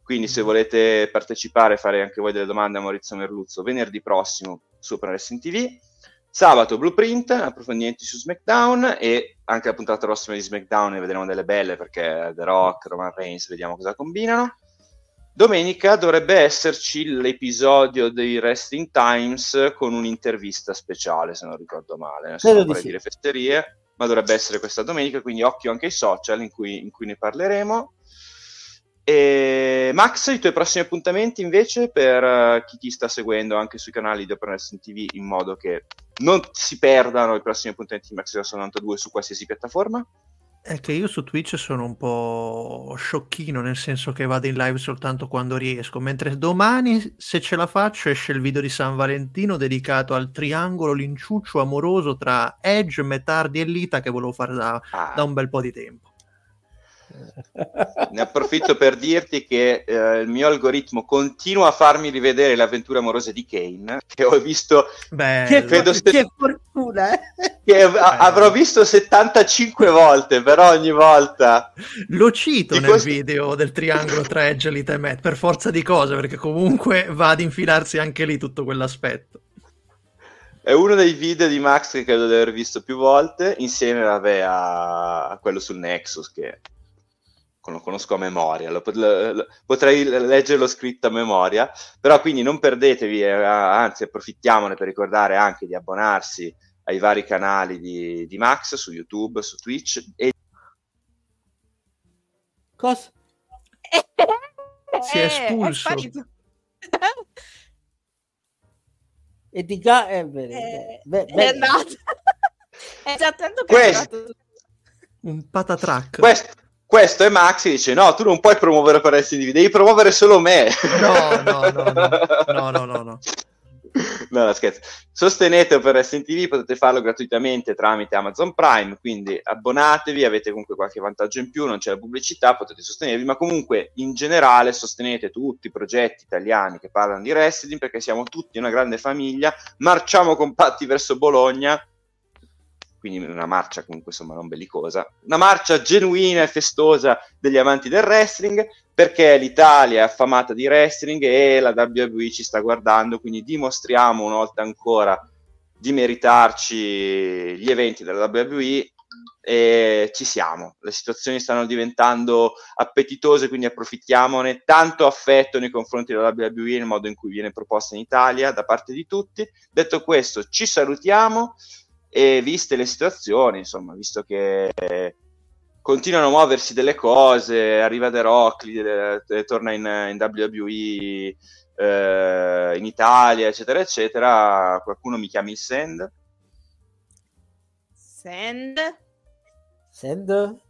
Quindi se volete partecipare e fare anche voi delle domande a Maurizio Merluzzo, venerdì prossimo su Pro Wrestling TV. Sabato Blueprint, approfondimenti su SmackDown e anche la puntata prossima di SmackDown ne vedremo delle belle perché The Rock, Roman Reigns, vediamo cosa combinano. Domenica dovrebbe esserci l'episodio dei Wrestling Times con un'intervista speciale, se non ricordo male. Non so vorrei sì. dire festerie, ma dovrebbe essere questa domenica, quindi occhio anche ai social in cui, in cui ne parleremo. E Max, i tuoi prossimi appuntamenti invece per uh, chi ti sta seguendo anche sui canali di Open Wrestling TV in modo che non si perdano i prossimi appuntamenti di Max 92 su qualsiasi piattaforma? È che io su Twitch sono un po' sciocchino, nel senso che vado in live soltanto quando riesco, mentre domani, se ce la faccio, esce il video di San Valentino dedicato al triangolo l'inciuccio amoroso tra Edge, Metardi e Lita che volevo fare da, ah. da un bel po' di tempo. Ne approfitto per dirti che eh, il mio algoritmo continua a farmi rivedere le avventure amorose di Kane, che ho visto... Beh, che, credo che se... fortuna! Eh? Che a- avrò visto 75 volte, però ogni volta... Lo cito nel questo... video del triangolo tra Edge, Elite e Matt, per forza di cose, perché comunque va ad infilarsi anche lì tutto quell'aspetto. È uno dei video di Max che credo di aver visto più volte, insieme vabbè, a... a quello sul Nexus, che lo conosco a memoria, lo, lo, potrei leggerlo scritto a memoria, però quindi non perdetevi, eh, anzi approfittiamone per ricordare anche di abbonarsi ai vari canali di, di Max su YouTube, su Twitch. E... Cosa? si è espulso. e di ga- eh, bene, eh, bene, bene. è andato. è già attento che Questo... è un patatrack. Questo questo è Maxi dice no tu non puoi promuovere per SDV devi promuovere solo me no no no no no no no, no. No, scherzo. Sostenete per SNTV, potete farlo gratuitamente tramite Amazon Prime, quindi abbonatevi, avete comunque qualche vantaggio in più, non c'è la pubblicità, potete sostenervi, ma comunque in generale sostenete tutti i progetti italiani che parlano di wrestling perché siamo tutti una grande famiglia, marciamo compatti verso Bologna quindi una marcia comunque insomma non bellicosa, una marcia genuina e festosa degli amanti del wrestling, perché l'Italia è affamata di wrestling e la WWE ci sta guardando, quindi dimostriamo una volta ancora di meritarci gli eventi della WWE e ci siamo. Le situazioni stanno diventando appetitose, quindi approfittiamone. Tanto affetto nei confronti della WWE nel modo in cui viene proposta in Italia da parte di tutti. Detto questo, ci salutiamo e viste le situazioni, insomma, visto che continuano a muoversi delle cose, arriva The Rock, eh, torna in, in WWE eh, in Italia, eccetera, eccetera, qualcuno mi chiami il Send? Send? Send?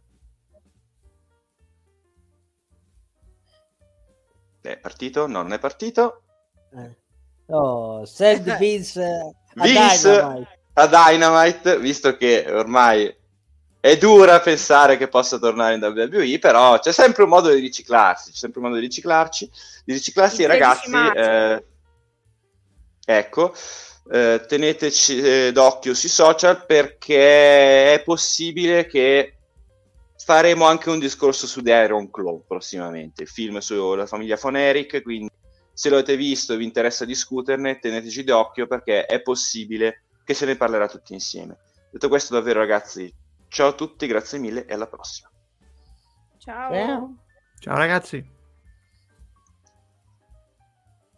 È partito? No, non è partito. Eh. Oh, send Vince. Vince a Dynamite, visto che ormai è dura pensare che possa tornare in WWE, però c'è sempre un modo di riciclarsi, c'è sempre un modo di riciclarci, di riciclarsi, ragazzi. Eh, ecco, eh, teneteci eh, d'occhio sui social perché è possibile che faremo anche un discorso su The Iron Claw prossimamente, il film sulla famiglia Von Eric, quindi se lo avete visto e vi interessa discuterne, teneteci d'occhio perché è possibile che se ne parlerà tutti insieme. Detto questo, davvero ragazzi, ciao a tutti, grazie mille e alla prossima. Ciao. Ciao ragazzi.